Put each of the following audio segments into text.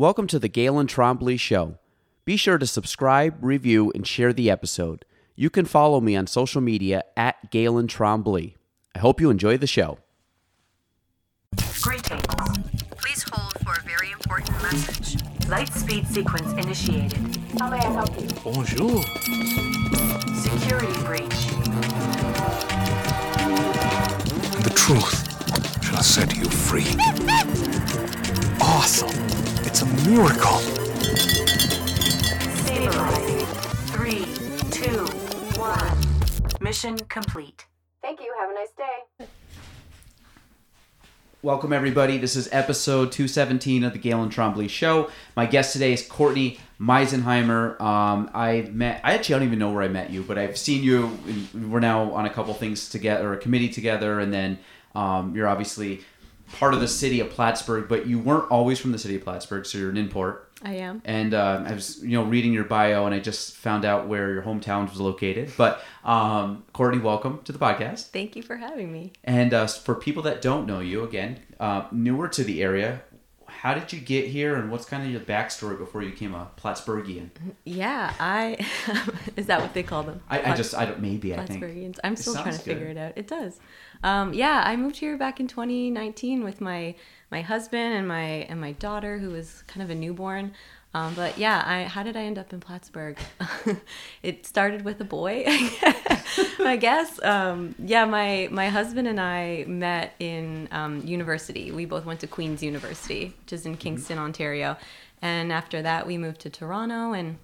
Welcome to the Galen Trombley Show. Be sure to subscribe, review, and share the episode. You can follow me on social media at Galen Trombley. I hope you enjoy the show. Greetings. Please hold for a very important message. Light speed sequence initiated. How may I help you? Bonjour. Security breach. The truth shall set you free. Awesome. It's a miracle. Stabilizing. Three, two, one. Mission complete. Thank you. Have a nice day. Welcome, everybody. This is episode 217 of the Galen Trombley Show. My guest today is Courtney Meisenheimer. Um, I met, I actually don't even know where I met you, but I've seen you. We're now on a couple things together, a committee together, and then um, you're obviously part of the city of Plattsburgh, but you weren't always from the city of Plattsburgh, so you're an import. I am. And uh, I was, you know, reading your bio, and I just found out where your hometown was located. But um, Courtney, welcome to the podcast. Thank you for having me. And uh, for people that don't know you, again, uh, newer to the area, how did you get here, and what's kind of your backstory before you became a Plattsburghian? Yeah, I is that what they call them? I, I just, I don't, maybe I think. Plattsburghians. I'm still trying to good. figure it out. It does. Um, yeah, I moved here back in 2019 with my my husband and my and my daughter, who was kind of a newborn. Um, but yeah, I how did I end up in Plattsburgh? it started with a boy, I guess. Um, yeah, my my husband and I met in um, university. We both went to Queen's University, which is in Kingston, Ontario. And after that, we moved to Toronto and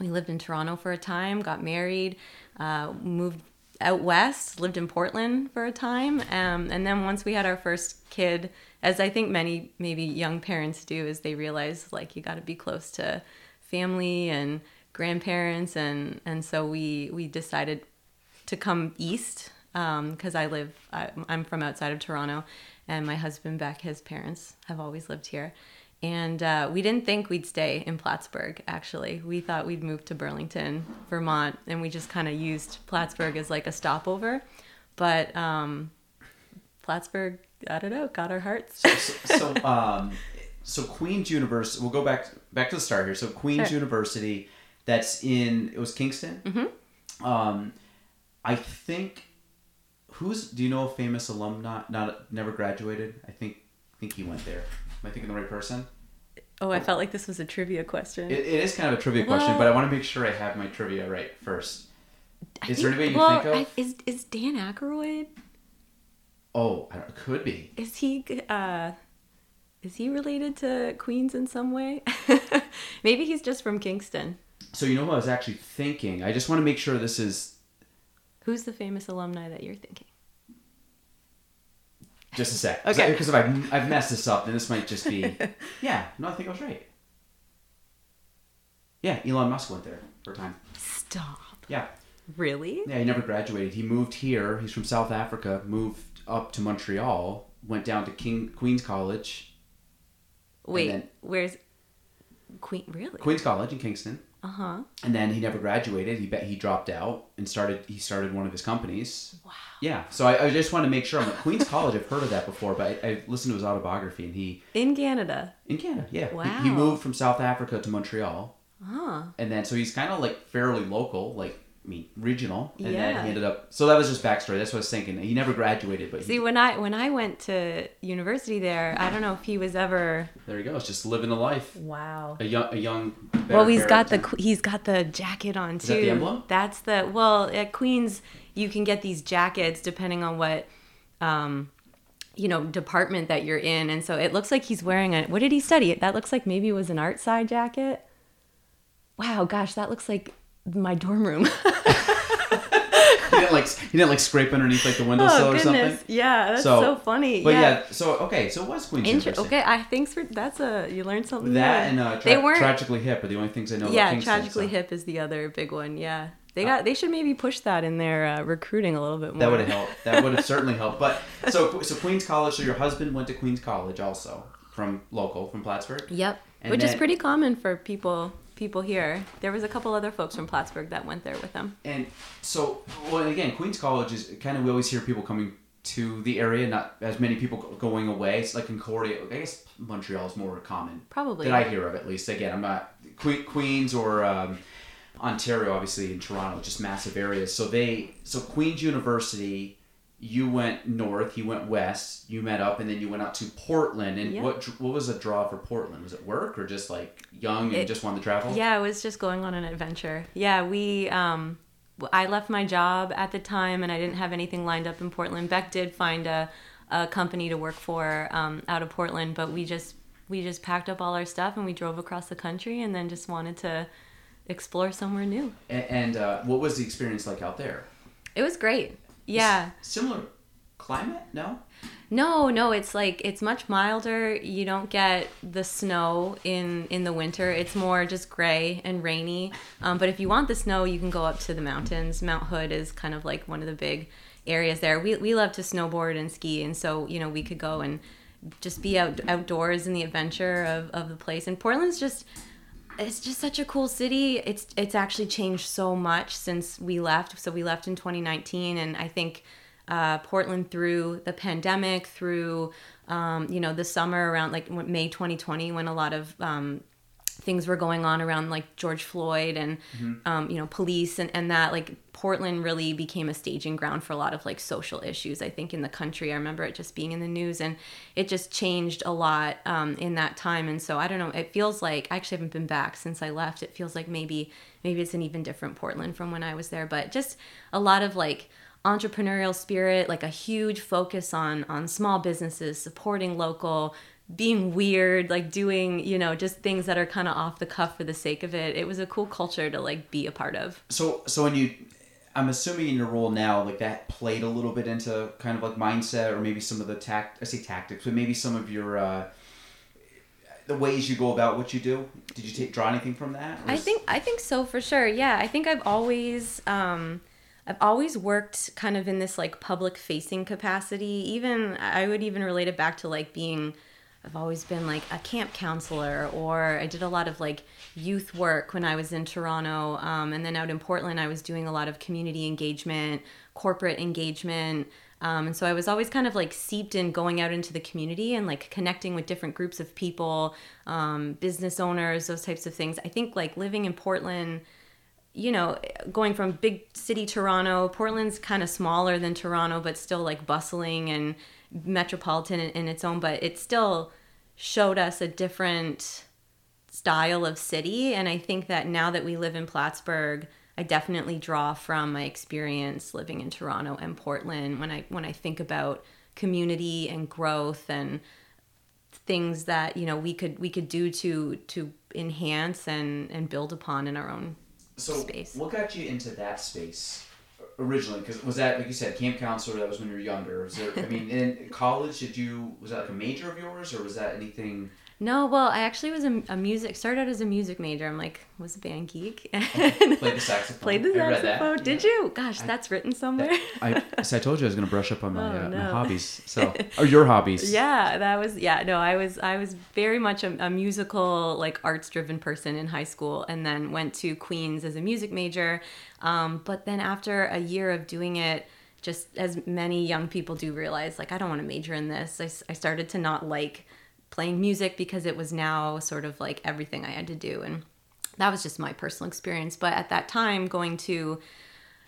we lived in Toronto for a time, got married, uh, moved out west, lived in Portland for a time, um, and then once we had our first kid, as I think many maybe young parents do, is they realize like you got to be close to family and grandparents, and and so we we decided to come east because I live I, I'm from outside of Toronto, and my husband Beck, his parents have always lived here. And uh, we didn't think we'd stay in Plattsburgh, actually. We thought we'd move to Burlington, Vermont, and we just kind of used Plattsburgh as like a stopover. But um, Plattsburgh, I don't know, got our hearts. so, um, so Queen's University. We'll go back back to the start here. So Queen's Sure. University, that's in it was Kingston. Mm-hmm. Um, I think who's do you know a famous alumni? Not never graduated. I think I think he went there. Am I thinking the right person? Oh, I felt like this was a trivia question. It, it is kind of a trivia question, but I want to make sure I have my trivia right first. Is there anybody you well, think of? I, is, is Dan Aykroyd? Oh, I don't, could be. Is he uh is he related to Queens in some way? Maybe he's just from Kingston. So you know what I was actually thinking? I just want to make sure this is Who's the famous alumni that you're thinking? Just a sec. Okay. Because if I've, I've messed this up, then this might just be. yeah. No, I think I was right. Yeah, Elon Musk went there for a time. Stop. Yeah. Really? Yeah, he never graduated. He moved here. He's from South Africa. Moved up to Montreal. Went down to King Queen's College. Wait, then- where's Queen? Really? Queen's College in Kingston. Uh huh. And then he never graduated. He bet he dropped out and started. He started one of his companies. Wow. Yeah. So I, I just want to make sure. I'm like Queen's College. I've heard of that before, but I, I listened to his autobiography, and he In Canada. in Canada. Yeah. He- Wow. He, moved from South Africa to Montreal, Huh. and then so he's kind of like fairly local, like mean regional, and then Yeah. he ended up. So that was just backstory. That's what I was thinking. He never graduated, but he, See, when I when I went to university there, I don't know if he was ever. there he goes, just living a life. Wow. A young, a young. Well, he's got the he's got the jacket on too. that the emblem? That's the well at Queens. You can get these jackets depending on what, um, you know, department that you're in, and so it looks like he's wearing a. What did he study? That looks like maybe it was an art side jacket. Wow, gosh, that looks like my dorm room. he didn't like he didn't like scrape underneath like the windowsill oh or something. yeah, that's so, funny. But yeah. yeah. so okay, so it was Queen's Inter- okay, I thanks for that's a you learned something. That new. and uh, tra- they weren't. tragically hip are the only things I know. yeah, tragically so hip is the other big one. Yeah, they got they should maybe push that in their uh, recruiting a little bit more. That would have helped. That would have certainly helped. But so so Queen's College. So your husband went to Queen's College also from local from Plattsburgh. Yep, And which is pretty common for people people here. There was a couple other folks from Plattsburgh that went there with them. And so, well, again, Queen's College is kind of we always hear people coming to the area. Not as many people going away. It's like Concordia. I guess Montreal is more common. Probably. that I hear of at least. Again, I'm not Queens or um, Ontario, obviously in Toronto, just massive areas. So they so Queens University. You went north, he went west. You met up, and then you went out to Portland. And Yeah. what what was a draw for Portland? Was it work or just like young and It- just wanted to travel? Yeah, it was just going on an adventure. Yeah, we. Um, I left my job at the time, and I didn't have anything lined up in Portland. Beck did find a, a company to work for um, out of Portland, but we just we just packed up all our stuff and we drove across the country, and then just wanted to explore somewhere new. A- And uh, what was the experience like out there? It was great. Yeah. Similar climate? No. No, no, it's like it's much milder. You don't get the snow in in the winter. It's more just gray and rainy. Um, but if you want the snow, you can go up to the mountains. Mount Hood is kind of like one of the big areas there. We we love to snowboard and ski, and so you know we could go and just be out outdoors in the adventure of, of the place. And Portland's just it's just such a cool city. It's it's actually changed so much since we left. So we left in 2019, and I think uh, Portland through the pandemic, through um, you know the summer around like May 2020, when a lot of um, things were going on around like George Floyd and um, you know police and, and that like Portland really became a staging ground for a lot of like social issues I think in the country. I remember it just being in the news and it just changed a lot um, in that time. And so I don't know it feels like I actually haven't been back since I left. It feels like maybe maybe it's an even different Portland from when I was there. But just a lot of like entrepreneurial spirit like a huge focus on on small businesses supporting local being weird, like doing, you know, just things that are kind of off the cuff for the sake of it. It was a cool culture to like be a part of. So so when you, I'm assuming in your role now, like that played a little bit into kind of like mindset or maybe some of the tact. I say tactics, but maybe some of your. Uh, the ways you go about what you do. Did you take draw anything from that? I think I think so for sure. Yeah, I think I've always um I've always worked kind of in this like public facing capacity. Even I would even relate it back to like being I've always been like a camp counselor, or I did a lot of like youth work when I was in Toronto. Um, and then out in Portland, I was doing a lot of community engagement, corporate engagement. Um, and so I was always kind of like seeped in going out into the community and like connecting with different groups of people, um, business owners, those types of things. I think like living in Portland, you know, going from big city Toronto, Portland's kind of smaller than Toronto, but still like bustling and metropolitan in, in its own, but it still showed us a different style of city. And I think that now that we live in Plattsburgh, I definitely draw from my experience living in Toronto and Portland when I when I think about community and growth and things that you know we could we could do to to enhance and and build upon in our own so space. what got you into that space originally? Because was that like you said, camp counselor? That was when you were younger. Was there? I mean, in college, did you was that like a major of yours, or was that anything? No, well, I actually was a, a music started out as a music major. I'm like was a band geek. and Played the saxophone. Played the I that. saxophone. Did Yeah. you? Gosh, that's written somewhere. I, so I told you I was going to brush up on my, Oh, uh, my hobbies. So, or your hobbies. yeah, that was yeah. No, I was I was very much a, a musical like arts driven person in high school, and then went to Queens as a music major. Um, but then after a year of doing it. Just as many young people do realize, like, I don't want to major in this. I, I started to not like playing music because it was now sort of like everything I had to do. And that was just my personal experience. But at that time, going to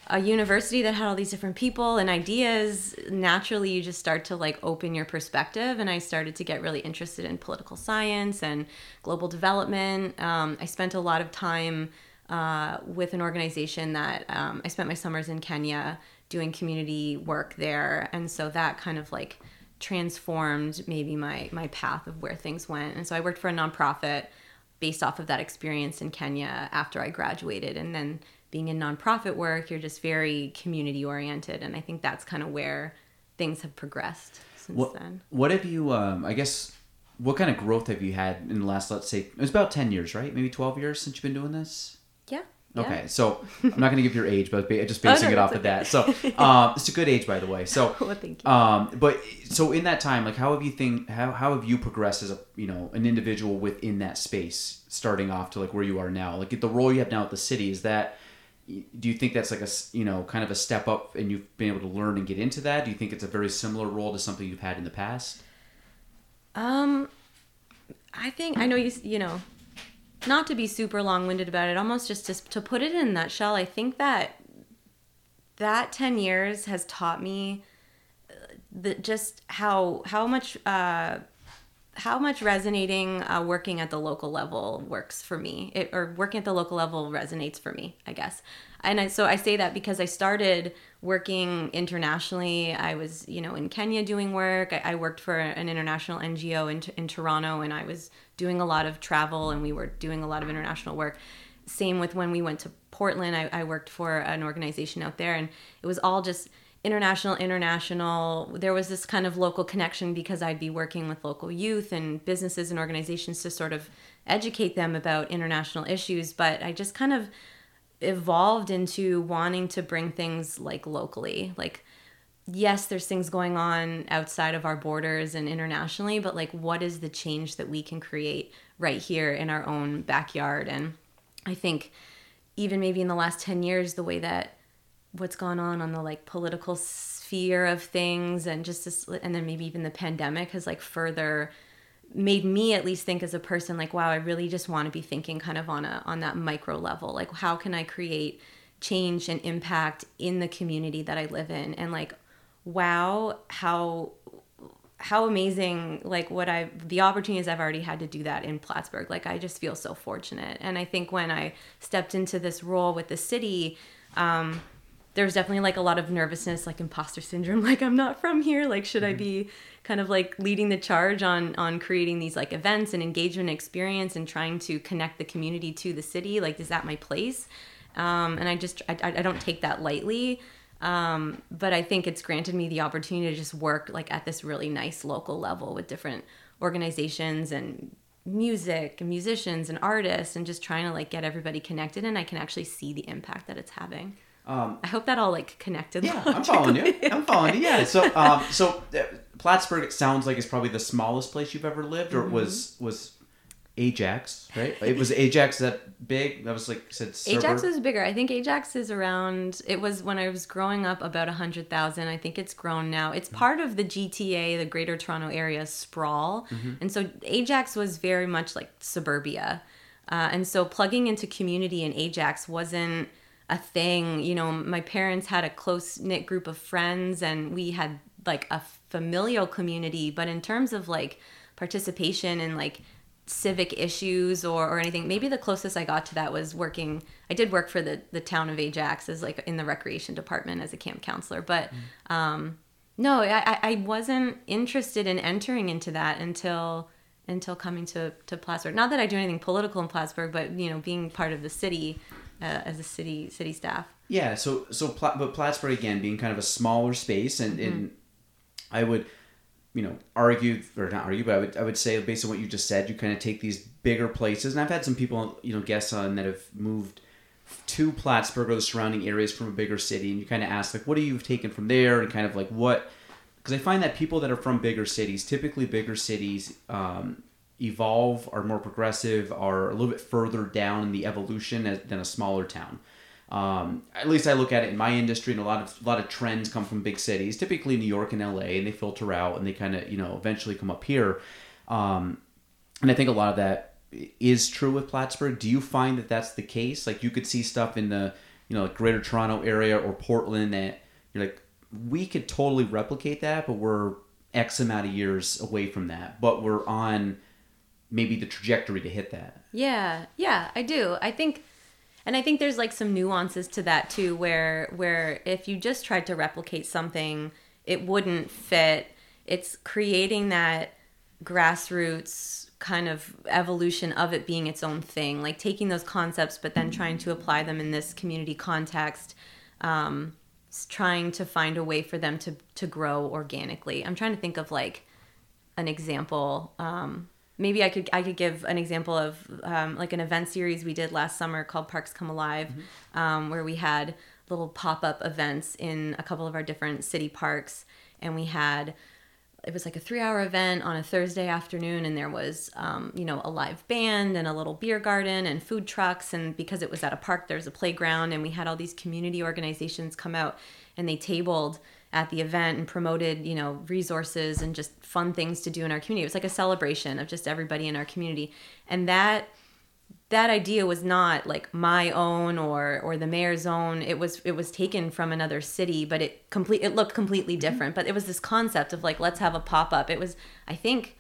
a university that had all these different people and ideas, naturally you just start to like open your perspective. And I started to get really interested in political science and global development. Um, I spent a lot of time uh, with an organization that um, I spent my summers in Kenya doing community work there. And so that kind of like transformed maybe my my path of where things went. And so I worked for a nonprofit based off of that experience in Kenya after I graduated. And then being in nonprofit work, you're just very community oriented. And I think that's kind of where things have progressed since What, then. what have you, um, I guess, what kind of growth have you had in the last, let's say, it was about 10 years, right? Maybe 12 years since you've been doing this? Yeah. Okay, so I'm not going to give your age, but just basing Oh, no, it off that's of that. So um, it's a good age, by the way. So, Well, thank you. um, but so in that time, like, how have you think how how have you progressed as a you know an individual within that space, starting off to like where you are now? Like the role you have now at the city is that do you think that's like a you know kind of a step up and you've been able to learn and get into that? Do you think it's a very similar role to something you've had in the past? Um, I think I know you. You know, not to be super long-winded about it, almost just to to put it in a nutshell. I think that that ten years has taught me uh, the just how how much uh, how much resonating uh, working at the local level works for me, it, or working at the local level resonates for me, I guess. And I, so I say that because I started working internationally. I was, you know, in Kenya doing work. I, I worked for an international NGO in, in Toronto, and I was doing a lot of travel, and we were doing a lot of international work. Same with when we went to Portland. I, I worked for an organization out there, and it was all just international international there was this kind of local connection because i'd be working with local youth and businesses and organizations to sort of educate them about international issues but i just kind of evolved into wanting to bring things like locally like yes there's things going on outside of our borders and internationally but like what is the change that we can create right here in our own backyard? And i think even maybe in the last 10 years the way that what's gone on on the like political sphere of things and just this and then maybe even the pandemic has like further made me at least think as a person like wow i really just want to be thinking kind of on a on that micro level. Like how can i create change and impact in the community that i live in? And like wow how how amazing like what i the opportunities i've already had to do that in plattsburgh. Like i just feel so fortunate. And i think when i stepped into this role with the city um, there was definitely like a lot of nervousness like imposter syndrome like i'm not from here. Like should i be kind of like leading the charge on on creating these like events and engagement experience and trying to connect the community to the city? Like is that my place? Um, and i just I, I don't take that lightly um, but i think it's granted me the opportunity to just work like at this really nice local level with different organizations and music and musicians and artists and just trying to like get everybody connected and i can actually see the impact that it's having Um, I hope that all like connected. Yeah, I'm following you. I'm following you. Yeah. So, um, so uh, Plattsburgh it sounds like it's probably the smallest place you've ever lived, or was Mm-hmm. was Ajax, right? It was Ajax that big. That was like said. Ajax suburb? is bigger. I think Ajax is around. It was when I was growing up about a hundred thousand. I think it's grown now. It's part of the GTA, the Greater Toronto Area sprawl, and so Ajax was very much like suburbia, uh, and so plugging into community in Ajax wasn't a thing. You know, my parents had a close knit group of friends, and we had like a familial community. But in terms of like participation and like civic issues or, or anything. Maybe the closest I got to that was working. I did work for the the town of Ajax as like in the recreation department as a camp counselor, but um, no, I, I- wasn't interested in entering into that until until coming to to Plattsburgh. Not that I do anything political in Plattsburgh, but you know, being part of the city uh, as a city city staff. Yeah, so so Pla- but Plattsburgh again being kind of a smaller space, and and I would, you know, argue or not argue, but I would I would say based on what you just said, you kind of take these bigger places, and I've had some people you know guests on that have moved to Plattsburgh or the surrounding areas from a bigger city, and you kind of ask like, what do you taken from there, and kind of like what, because I find that people that are from bigger cities, typically bigger cities. Um, evolve are more progressive are a little bit further down in the evolution as, than a smaller town um, at least I look at it in my industry, and a lot of a lot of trends come from big cities, typically New York and L.A., and they filter out, and they kind of you know eventually come up here. Um, and I think a lot of that is true with Plattsburgh. Do you find that that's the case? Like you could see stuff in the you know like Greater Toronto area or Portland that you're like we could totally replicate that, but we're X amount of years away from that, but we're on maybe the trajectory to hit that. Yeah, yeah, I do. I think and I think there's like some nuances to that too where where if you just tried to replicate something, it wouldn't fit. It's creating that grassroots kind of evolution of it being its own thing, like taking those concepts but then trying to apply them in this community context. Um, trying to find a way for them to to grow organically. I'm trying to think of like an example. Um, maybe I could I could give an example of um, like an event series we did last summer called Parks Come Alive, um, where we had little pop up events in a couple of our different city parks, and we had it was like a three hour event on a Thursday afternoon, and there was, um, you know, a live band and a little beer garden and food trucks. And because it was at a park, there's a playground, and we had all these community organizations come out and they tabled at the event and promoted, you know, resources and just fun things to do in our community. It was like a celebration of just everybody in our community. And that that idea was not like my own or or the mayor's own. It was it was taken from another city but it complete it looked completely mm-hmm. different. But it was this concept of like let's have a pop-up. It was i think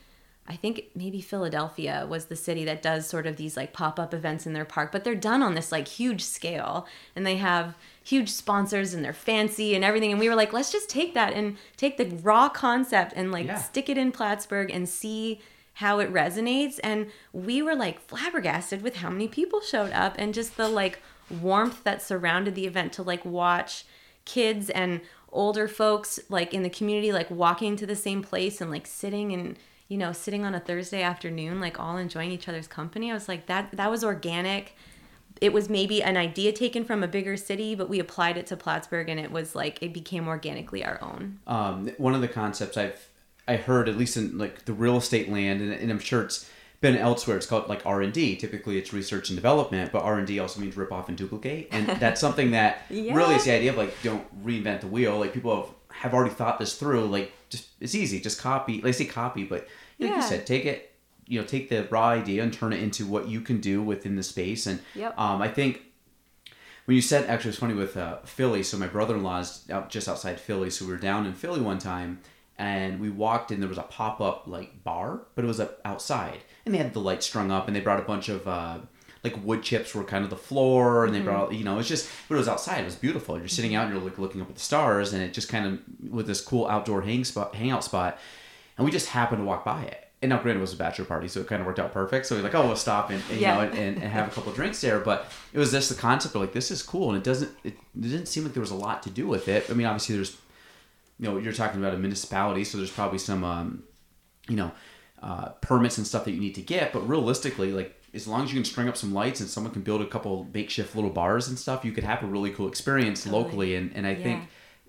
i think maybe philadelphia was the city that does sort of these like pop-up events in their park but they're done on this like huge scale. And they have huge sponsors and they're fancy and everything. And we were like let's just take that and take the raw concept and like Yeah. stick it in plattsburgh and see how it resonates. And we were like flabbergasted with how many people showed up and just the like warmth that surrounded the event to like watch kids and older folks like in the community like walking to the same place and like sitting and you know sitting on a Thursday afternoon like all enjoying each other's company. I was like that that was organic it was maybe an idea taken from a bigger city but we applied it to Plattsburgh and it was like it became organically our own um, one of the concepts I've I heard at least in like the real estate land, and, and I'm sure it's been elsewhere. It's called like R and D. Typically, it's research and development, but R and D also means rip off and duplicate, and that's something that Yeah. really is the idea of like don't reinvent the wheel. Like people have have already thought this through. Like just it's easy, just copy. Like say copy, but like Yeah. you said, take it. You know, take the raw idea and turn it into what you can do within the space. And Yep. um, I think when you said actually it's funny with uh, Philly. So my brother-in-law's out just outside Philly, so we were down in Philly one time, and we walked in. There was a pop-up like bar, but it was uh, outside, and they had the lights strung up, and they brought a bunch of uh, like wood chips were kind of the floor, and they brought you know it's just but it was outside. It was beautiful. You're sitting out, and you're like looking up at the stars, and it just kind of with this cool outdoor hang spot, hangout spot, and we just happened to walk by it. And now, granted, it was a bachelor party, so it kind of worked out perfect. So we're like, oh, we'll stop and, and, Yeah. you know, and, and, have a couple drinks there. But it was just the concept of like, this is cool, and it doesn't, it, it didn't seem like there was a lot to do with it. I mean, obviously, there's, you know, you're talking about a municipality, so there's probably some, um, you know, uh, permits and stuff that you need to get. But realistically, like, as long as you can string up some lights and someone can build a couple makeshift little bars and stuff, you could have a really cool experience Totally. locally. And, and I think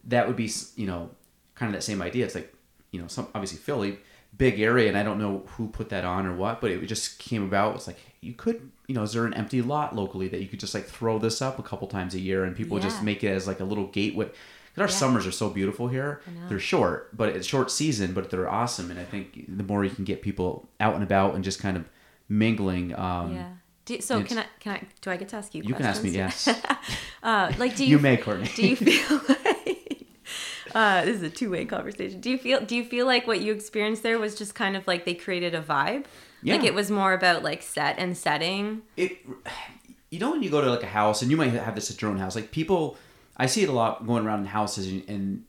that would be, you know, kind of that same idea. It's like, you know, some obviously Philly, big area, and I don't know who put that on or what, but it just came about. It's like you could, you know, is there an empty lot locally that you could just like throw this up a couple times a year and people just make it as like a little gateway. Because our Yeah. summers are so beautiful here. They're short, but it's short season, but they're awesome. And I think the more you can get people out and about and just kind of mingling, um, yeah so can I can I do I get to ask you you can ask me. Yes, uh, like do you you may, Courtney. do you feel like uh, this is a two-way conversation. Do you feel do you feel like what you experienced there was just kind of like they created a vibe? Yeah. like it was more about like set and setting? It you know when you go to like a house and you might have this at your own house like people i see it a lot going around in houses and, and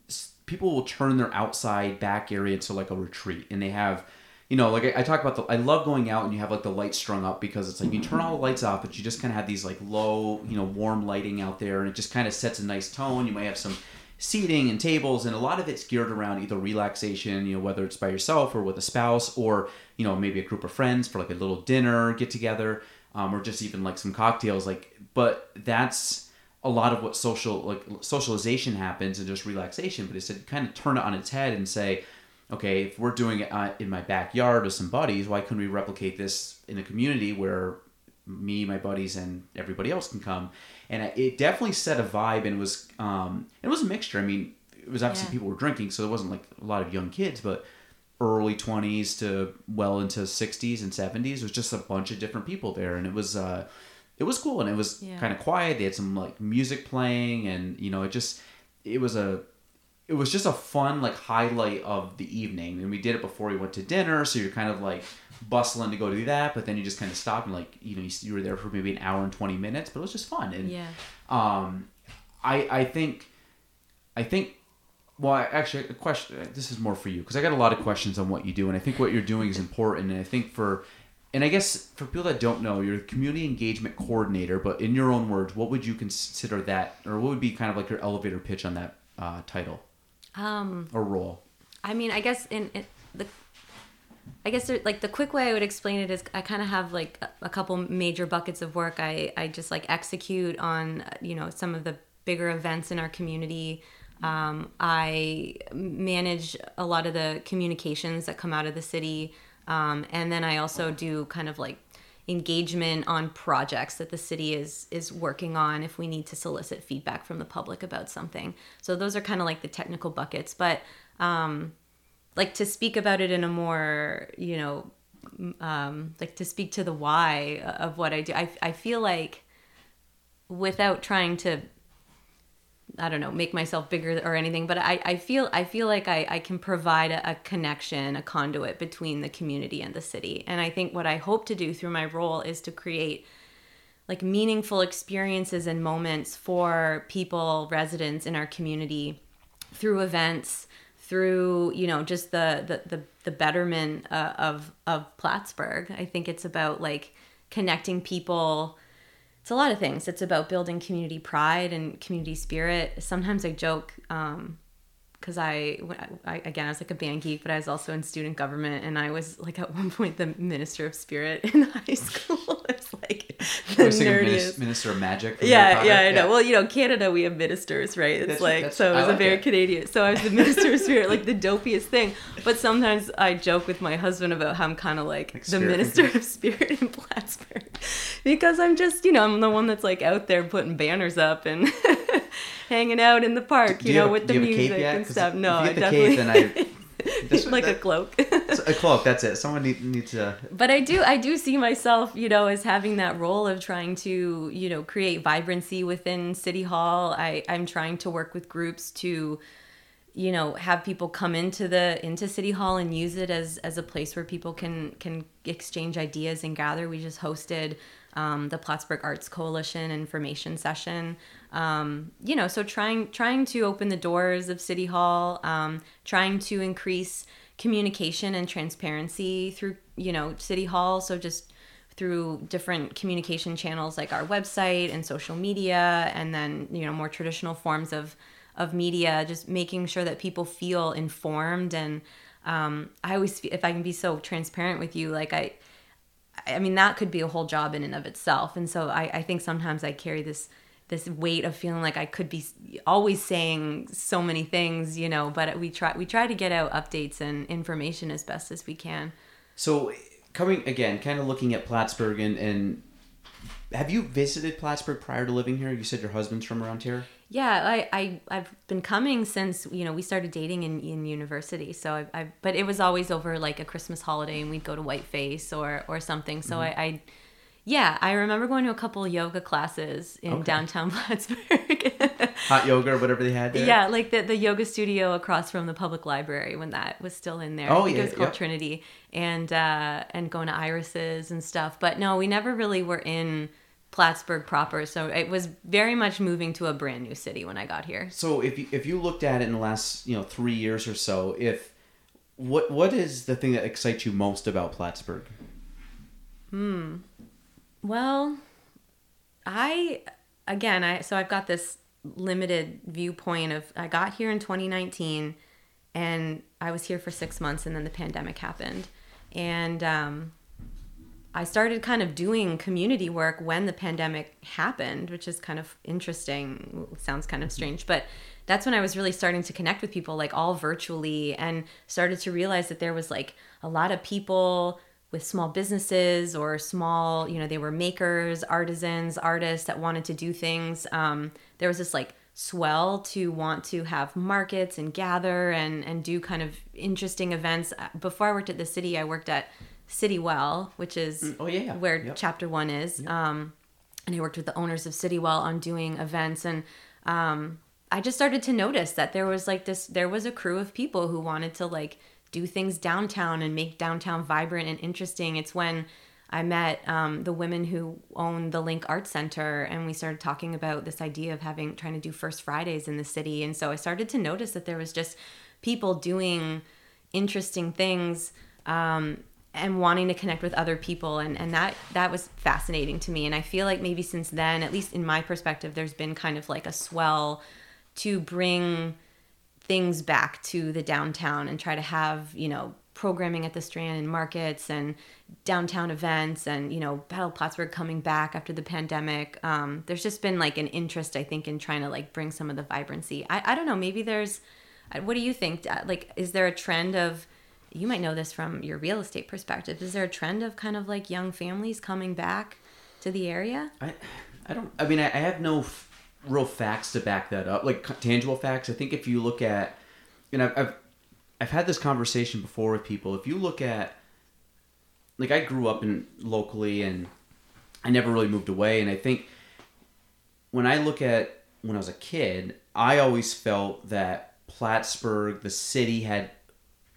people will turn their outside back area into like a retreat and they have you know like I, I talk about the i love going out and you have like the lights strung up because it's like you turn all the lights off but you just kind of have these like low you know warm lighting out there and it just kind of sets a nice tone. You might have some seating and tables and a lot of it's geared around either relaxation you know whether it's by yourself or with a spouse or you know maybe a group of friends for like a little dinner get together um, or just even like some cocktails like but that's a lot of what social like socialization happens and just relaxation but it's to kind of turn it on its head and say okay if we're doing it uh, in my backyard with some buddies why couldn't we replicate this in a community where me, my buddies, and everybody else can come. And it definitely set a vibe, and it was um, it was a mixture. I mean, it was obviously Yeah. people were drinking, so there wasn't like a lot of young kids, but early twenties to well into sixties and seventies. It was just a bunch of different people there, and it was uh, it was cool, and it was Yeah. kind of quiet. They had some like music playing, and you know, it just it was a it was just a fun like highlight of the evening. And we did it before we went to dinner so you're kind of like bustling to go do that but then you just kind of stopped and like you know you, you were there for maybe an hour and 20 minutes but it was just fun. And yeah. um i i think i think well actually a question this is more for you because i got a lot of questions on what you do and i think what you're doing is important. And i think for and i guess for people that don't know you're a community engagement coordinator but in your own words what would you consider that or what would be kind of like your elevator pitch on that uh, title um or role I mean, I guess in, in the, I guess there, like the quick way I would explain it is I kind of have like a, a couple major buckets of work. I I just like execute on you know some of the bigger events in our community. Um, I manage a lot of the communications that come out of the city. Um, and then I also do kind of like engagement on projects that the city is is working on if we need to solicit feedback from the public about something. So those are kind of like the technical buckets, but um, like to speak about it in a more you know um, like to speak to the why of what I do. I I feel like without trying to I don't know, make myself bigger or anything, but I, I feel I feel like I, I can provide a, a, connection, a conduit between the community and the city. And I think what I hope to do through my role is to create like meaningful experiences and moments for people, residents in our community through events, through, you know, just the the the, the betterment uh, of of Plattsburgh. I think it's about like connecting people it's a lot of things. It's about building community pride and community spirit. Sometimes I joke um, because I, I, again I was like a band geek, but I was also in student government, and I was like at one point the minister of spirit in high school. like the nerdiest minister of magic. Yeah, yeah, I know. Yeah. Well, you know, Canada we have ministers, right? It's that's, like that's, so. It was like a very it. Canadian. So I was the minister of spirit, like the dopiest thing. But sometimes I joke with my husband about how I'm kind of like, like the minister of spirit in Plattsburgh because I'm just you know I'm the one that's like out there putting banners up and hanging out in the park, you, you know, have, with the music and stuff. No, I definitely. Cape, Like that, a cloak. a cloak. That's it. Someone need, needs to. But I do, I do see myself, you know, as having that role of trying to, you know, create vibrancy within City Hall. I, I'm trying to work with groups to, you know, have people come into the into City Hall and use it as as a place where people can can exchange ideas and gather. We just hosted um, the Plattsburgh Arts Coalition information session. Um, you know, so trying trying to open the doors of City Hall, um, trying to increase communication and transparency through you know City Hall. So just through different communication channels like our website and social media, and then you know more traditional forms of of media. Just making sure that people feel informed and um, I always, if I can be so transparent with you, like I, I mean, that could be a whole job in and of itself. And so I, I think sometimes I carry this this weight of feeling like I could be always saying so many things, you know. But we try we try to get out updates and information as best as we can. So coming again, kind of looking at Plattsburgh and, and have you visited Plattsburgh prior to living here? You said your husband's from around here. Yeah, I, I I've been coming since you know we started dating in, in university. So I, I but it was always over like a Christmas holiday, and we'd go to Whiteface or or something. So mm-hmm. I, I yeah, I remember going to a couple yoga classes in okay. downtown Plattsburgh. Hot yoga or whatever they had there. Yeah, like the, the yoga studio across from the public library when that was still in there. Oh, yeah. It was called yep. Trinity. And uh, and going to Iris's and stuff. But no, we never really were in Plattsburgh proper. So it was very much moving to a brand new city when I got here. So if you, if you looked at it in the last you know three years or so, if what what is the thing that excites you most about Plattsburgh? Hmm. Well, I again I so I've got this limited viewpoint of I got here in 2019 and I was here for six months and then the pandemic happened and um, I started kind of doing community work when the pandemic happened, which is kind of interesting. Sounds kind of strange, but that's when I was really starting to connect with people, like all virtually, and started to realize that there was like a lot of people with small businesses or small, you know, they were makers, artisans, artists that wanted to do things. Um, there was this like swell to want to have markets and gather and and do kind of interesting events. Before I worked at the city, I worked at Citywell, which is mm, oh, yeah. where yep. chapter one is. Yep. Um, and I worked with the owners of Citywell on doing events. And um, I just started to notice that there was like this, there was a crew of people who wanted to like do things downtown and make downtown vibrant and interesting. It's when I met um, the women who own the Link Art Center, and we started talking about this idea of having trying to do First Fridays in the city. And so I started to notice that there was just people doing interesting things um, and wanting to connect with other people and, and that that was fascinating to me and i feel like maybe since then at least in my perspective there's been kind of like a swell to bring things back to the downtown and try to have you know programming at the Strand and markets and downtown events and you know Battle Plattsburgh coming back after the pandemic. Um, there's just been like an interest, I think, in trying to like bring some of the vibrancy. I, I don't know. Maybe there's. What do you think? Uh, Like, is there a trend of? You might know this from your real estate perspective. Is there a trend of kind of like young families coming back to the area? I, I don't. I mean, I, I have no real facts to back that up, like tangible facts. I think if you look at, you know, I've I've had this conversation before with people. If you look at, like, I grew up in locally, and I never really moved away, and I think when I look at when I was a kid, I always felt that Plattsburgh, the city, had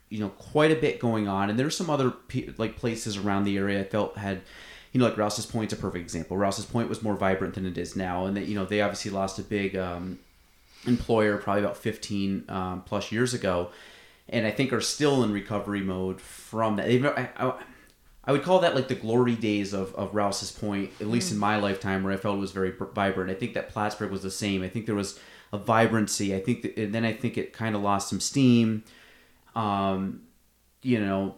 you know quite a bit going on, and there's some other like places around the area I felt had you know like Rouse's Point's a perfect example. Rouse's Point was more vibrant than it is now, and that you know they obviously lost a big um, employer probably about 15 um, plus years ago, and I think are still in recovery mode from that. I, I, I would call that like the glory days of, of Rouse's Point, at least in my lifetime, where I felt it was very vibrant. I think that Plattsburgh was the same. I think there was a vibrancy. I think that, and then I think it kind of lost some steam. Um, you know,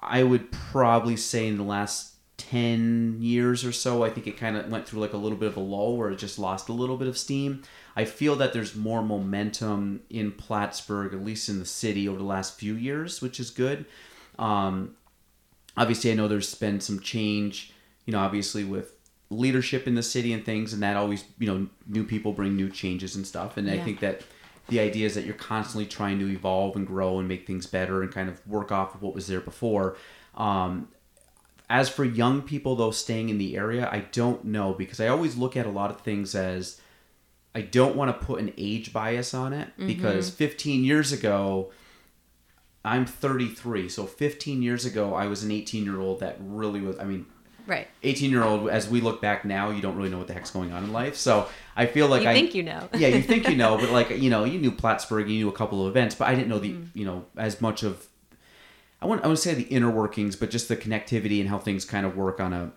I would probably say in the last 10 years or so, I think it kind of went through like a little bit of a lull where it just lost a little bit of steam. I feel that there's more momentum in Plattsburgh, at least in the city, over the last few years, which is good. Um, obviously, I know there's been some change, you know, obviously with leadership in the city and things, and that always, you know, new people bring new changes and stuff. And I think that the idea is that you're constantly trying to evolve and grow and make things better and kind of work off of what was there before. Um, as for young people though staying in the area, I don't know because I always look at a lot of things as I don't want to put an age bias on it because 15 years ago I'm 33. So 15 years ago I was an 18 year old that really was I mean Right. 18 year old as we look back now you don't really know what the heck's going on in life. So I feel like You I think you know. yeah, you think you know, but like you know, you knew Plattsburgh, you knew a couple of events, but I didn't know the Mm. you know as much of I want I want to say the inner workings, but just the connectivity and how things kind of work on a,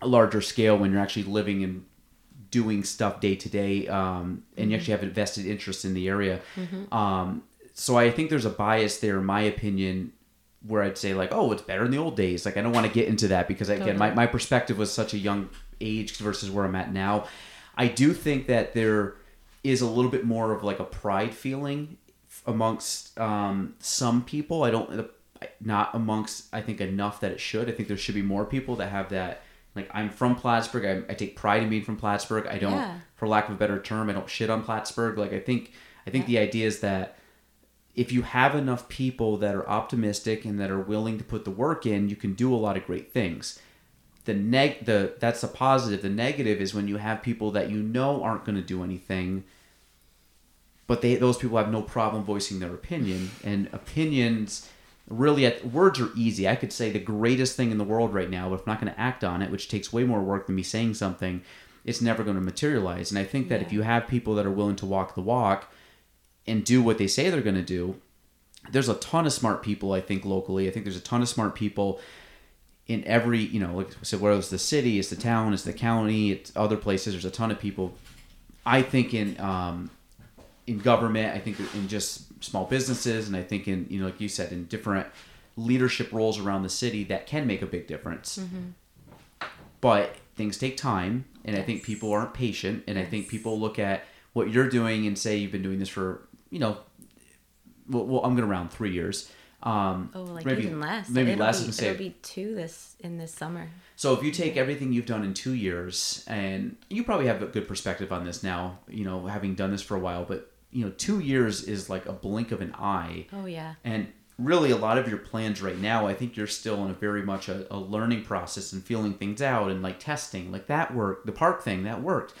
a larger scale when you're actually living and doing stuff day to day, um, and you actually have invested interest in the area. Um, so I think there's a bias there, in my opinion, where I'd say like, oh, it's better in the old days. Like I don't want to get into that because again, my, my perspective was such a young age versus where I'm at now. I do think that there is a little bit more of like a pride feeling amongst um, some people. I don't not amongst I think enough that it should. I think there should be more people that have that. Like I'm from Plattsburgh. I, I take pride in being from Plattsburgh. I don't, Yeah. for lack of a better term, I don't shit on Plattsburgh. Like I think I think the idea is that if you have enough people that are optimistic and that are willing to put the work in, you can do a lot of great things. The neg the that's the positive. The negative is when you have people that you know aren't going to do anything, but they those people have no problem voicing their opinion and opinions really at words are easy. I could say the greatest thing in the world right now, but if I'm not going to act on it, which takes way more work than me saying something, it's never going to materialize. And I think that if you have people that are willing to walk the walk and do what they say they're going to do, there's a ton of smart people. I think locally, I think there's a ton of smart people in every you know like I said, whether it's the city, it's the town, it's the county, it's other places. There's a ton of people. I think in um, in government, I think in just small businesses, and I think in you know like you said in different leadership roles around the city that can make a big difference. But things take time, and I think people aren't patient, and I think people look at what you're doing and say you've been doing this for you know well, well I'm going to round three years. Um, Oh, like maybe- even less. Maybe it'll less. Be, say it'll be two this in this summer. so if you take everything you've done in two years, and you probably have a good perspective on this now, you know, having done this for a while, but you know, two years is like a blink of an eye. Oh yeah. And really, a lot of your plans right now, I think you're still in a very much a, a learning process and feeling things out and like testing. Like that worked, the park thing that worked.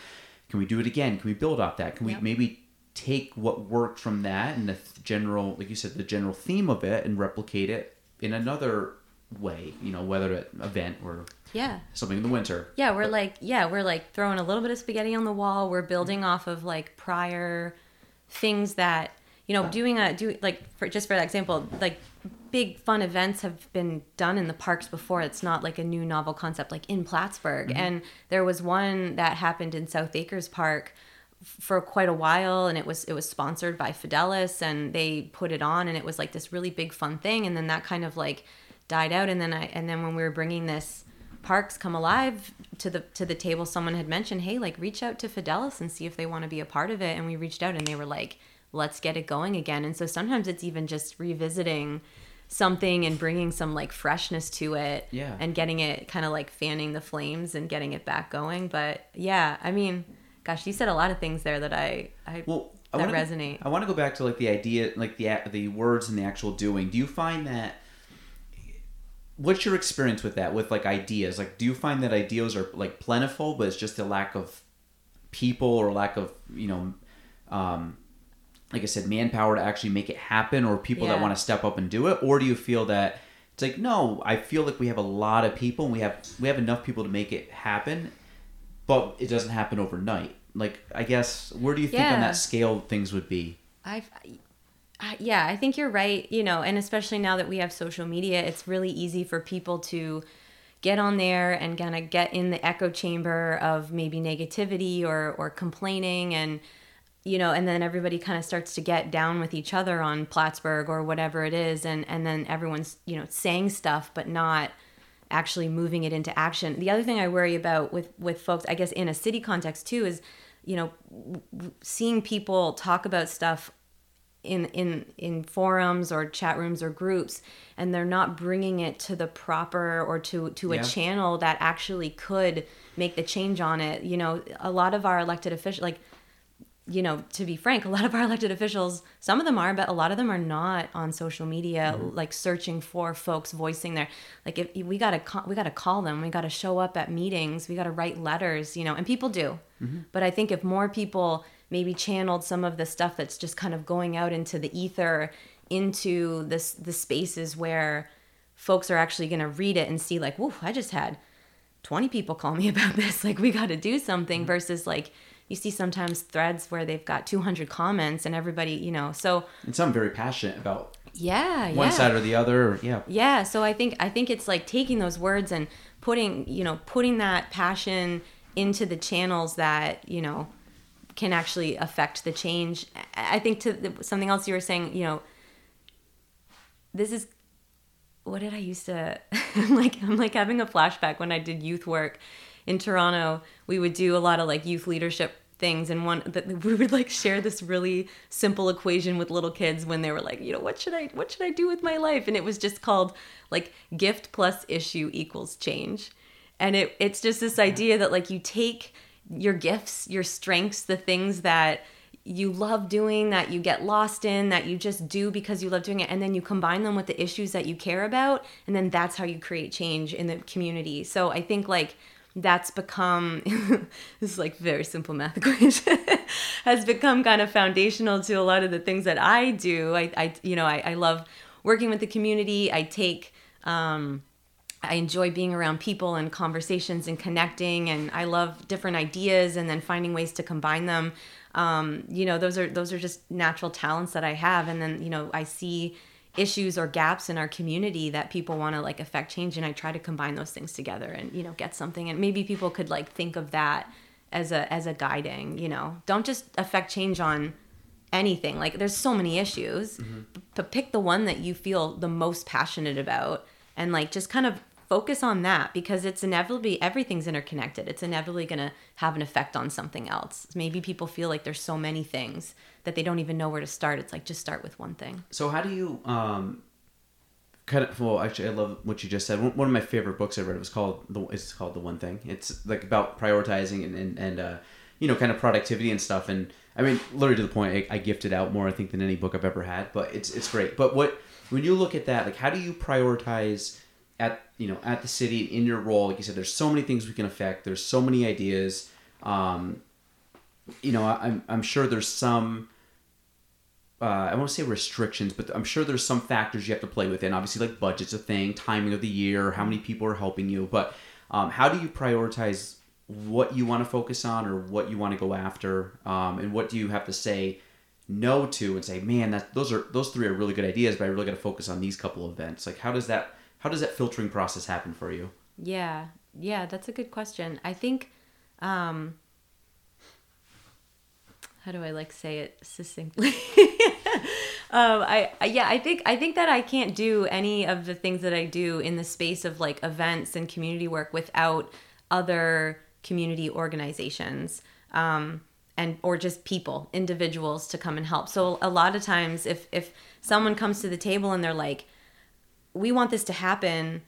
Can we do it again? Can we build off that? Can we Yep. maybe take what worked from that and the th- general, like you said, the general theme of it and replicate it in another way? You know, whether at event or Yeah. something in the winter. Yeah, we're like yeah, we're like throwing a little bit of spaghetti on the wall. We're building off of like prior things that you know, doing a do like for just for that example, like big fun events have been done in the parks before. It's not like a new novel concept like in Plattsburgh. Mm-hmm. And there was one that happened in South Acres Park for quite a while and it was it was sponsored by Fidelis and they put it on and it was like this really big fun thing and then that kind of like died out and then I and then when we were bringing this parks come alive to the to the table someone had mentioned hey like reach out to Fidelis and see if they want to be a part of it and we reached out and they were like let's get it going again and so sometimes it's even just revisiting something and bringing some like freshness to it Yeah. and getting it kind of like fanning the flames and getting it back going but yeah i mean gosh you said a lot of things there that i i Well, I that resonate I want to go back to like the idea, like the the words and the actual doing. Do you find that? What's your experience with that? With like ideas, like do you find that ideas are like plentiful, but it's just a lack of people or lack of you know, um, like I said, manpower to actually make it happen, or people that want to step up and do it, or do you feel that it's like no, I feel like we have a lot of people, and we have we have enough people to make it happen, but it doesn't happen overnight. Like I guess where do you think on that scale things would be? I've, Yeah, I think you're right. You know, and especially now that we have social media, it's really easy for people to get on there and kind of get in the echo chamber of maybe negativity or or complaining and you know and then everybody kind of starts to get down with each other on plattsburgh or whatever it is and and then everyone's you know saying stuff but not actually moving it into action the other thing i worry about with with folks i guess in a city context too is you know seeing people talk about stuff in in in forums or chat rooms or groups and they're not bringing it to the proper or to to a channel that actually could make the change on it. You know a lot of our elected officials like you know, to be frank, a lot of our elected officials, some of them are, but a lot of them are not on social media, mm-hmm. like searching for folks voicing their, like if we gotta ca- we gotta call them, we gotta show up at meetings, we gotta write letters, you know, and people do. Mm-hmm. But I think if more people maybe channeled some of the stuff that's just kind of going out into the ether, into this the spaces where folks are actually gonna read it and see like, whoa, I just had 20 people call me about this like we got to do something mm-hmm. versus like you see sometimes threads where they've got 200 comments and everybody you know so And some very passionate about yeah one yeah. side or the other. Or, yeah. yeah so i think i think it's like taking those words and putting you know putting that passion into the channels that you know can actually affect the change i think to the, something else you were saying you know this is what did I used to I'm like I'm like having a flashback when I did youth work in Toronto. We would do a lot of like youth leadership things and one that we would like share this really simple equation with little kids when they were like, you know, what should I what should I do with my life? And it was just called like gift plus issue equals change. And it it's just this idea that like you take your gifts, your strengths, the things that you love doing that you get lost in that you just do because you love doing it and then you combine them with the issues that you care about and then that's how you create change in the community. So i think like that's become this is like very simple math equation has become kind of foundational to a lot of the things that i do. I, I you know I, I love working with the community. I take um, I enjoy being around people and conversations and connecting, and I love different ideas and then finding ways to combine them. Um, you know, those are those are just natural talents that I have, and then you know I see issues or gaps in our community that people want to like affect change, and I try to combine those things together and you know get something. And maybe people could like think of that as a as a guiding. You know, don't just affect change on anything. Like there's so many issues, but pick the one that you feel the most passionate about and like just kind of focus on that because it's inevitably everything's interconnected. It's inevitably going to have an effect on something else. Maybe people feel like there's so many things that they don't even know where to start. It's like just start with one thing. So how do you um kind of well actually I love what you just said. One of my favorite books I read it was called the it's called The One Thing. It's like about prioritizing and and, and uh you know kind of productivity and stuff and I mean literally to the point I, I gifted out more I think than any book I've ever had, but it's it's great. But what when you look at that like how do you prioritize at you know at the city in your role like you said there's so many things we can affect there's so many ideas um you know I, I'm, I'm sure there's some uh, I want to say restrictions, but I'm sure there's some factors you have to play within. Obviously, like budget's a thing, timing of the year, how many people are helping you. But um, how do you prioritize what you want to focus on or what you want to go after, um, and what do you have to say no to and say, man, that those are those three are really good ideas, but I really got to focus on these couple events. Like, how does that how does that filtering process happen for you? Yeah, yeah, that's a good question. I think, um, how do I like say it succinctly? um, I, yeah, I think I think that I can't do any of the things that I do in the space of like events and community work without other community organizations. Um, and or just people individuals to come and help so a lot of times if if someone comes to the table and they're like we want this to happen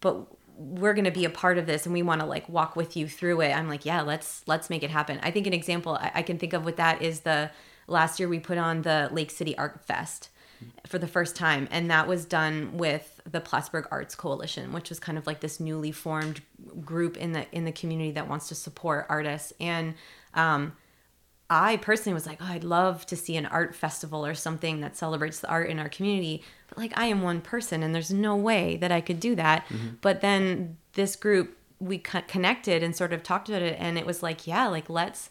but we're going to be a part of this and we want to like walk with you through it. I'm like yeah let's let's make it happen. I think an example I, I can think of with that is the last year we put on the lake city art fest for the first time and that was done with the plattsburgh arts coalition which was kind of like this newly formed group in the in the community that wants to support artists. And um, I personally was like, oh, I'd love to see an art festival or something that celebrates the art in our community. But like, I am one person and there's no way that I could do that. Mm-hmm. But then this group, we connected and sort of talked about it. And it was like, yeah, like, let's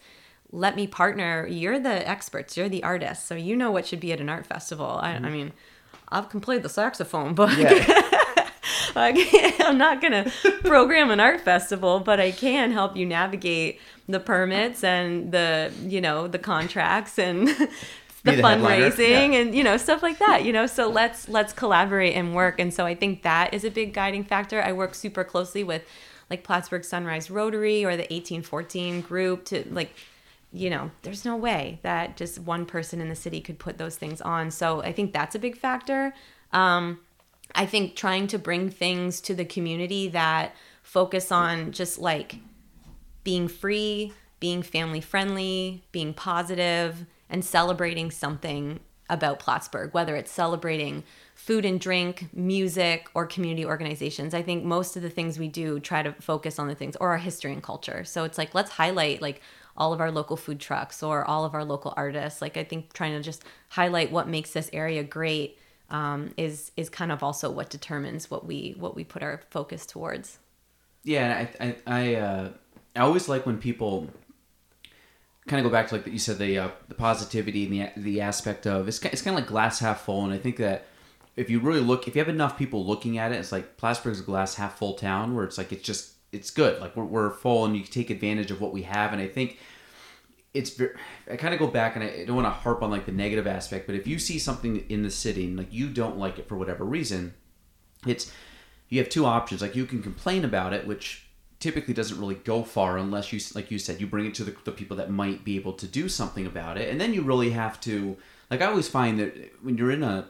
let me partner. You're the experts, you're the artists. So you know what should be at an art festival. I, I mm-hmm. mean, I can play the saxophone, but can't, I'm not gonna program an art festival, but I can help you navigate the permits and the you know the contracts and the, the fundraising Yeah. and you know stuff like that. You know, so let's let's collaborate and work. And so I think that is a big guiding factor. I work super closely with like Plattsburgh Sunrise Rotary or the 1814 group to like you know, there's no way that just one person in the city could put those things on. So I think that's a big factor. Um, I think trying to bring things to the community that focus on just like being free, being family friendly, being positive, and celebrating something about Plattsburgh, whether it's celebrating food and drink, music, or community organizations. I think most of the things we do try to focus on the things or our history and culture. So it's like let's highlight like all of our local food trucks or all of our local artists. Like I think trying to just highlight what makes this area great um, is is kind of also what determines what we what we put our focus towards. Yeah, I I I, uh, I always like when people kind of go back to like that you said the uh, the positivity and the the aspect of it's it's kind of like glass half full, and I think that if you really look, if you have enough people looking at it, it's like Plattsburgh's a glass half full town where it's like it's just it's good, like we're, we're full, and you take advantage of what we have, and I think it's I kind of go back and I don't want to harp on like the negative aspect, but if you see something in the city and like you don't like it for whatever reason, it's you have two options. Like you can complain about it, which typically doesn't really go far unless you, like you said, you bring it to the, the people that might be able to do something about it, and then you really have to. Like I always find that when you're in a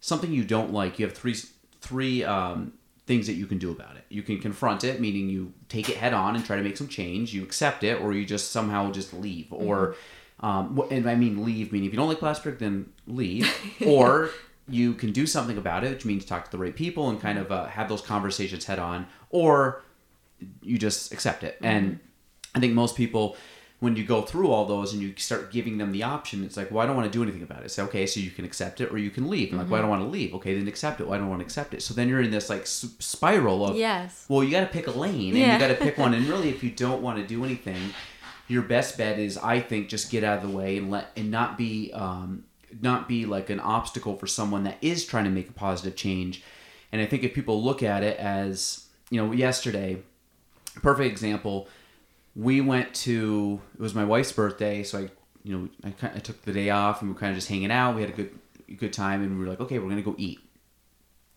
something you don't like, you have three three um, things that you can do about it. You can confront it, meaning you take it head on and try to make some change. You accept it, or you just somehow just leave. Or, um, and I mean leave, meaning if you don't like Plattsburgh, then leave. or you can do something about it, which means talk to the right people and kind of uh, have those conversations head on. Or you just accept it. And I think most people, when you go through all those and you start giving them the option, it's like, well, I don't want to do anything about it. Say, okay, so you can accept it or you can leave. And like, well, I don't want to leave. Okay, then accept it. Well, I don't want to accept it. So then you're in this like spiral of, Yes. well, you got to pick a lane and Yeah. you got to pick one. And really, if you don't want to do anything, your best bet is, I think, just get out of the way and let and not be um, not be like an obstacle for someone that is trying to make a positive change. And I think if people look at it as, you know, yesterday, perfect example. We went to it was my wife's birthday, so I, you know, I, kind I took the day off and we were kind of just hanging out. We had a good good time, and we were like, okay, we're gonna go eat.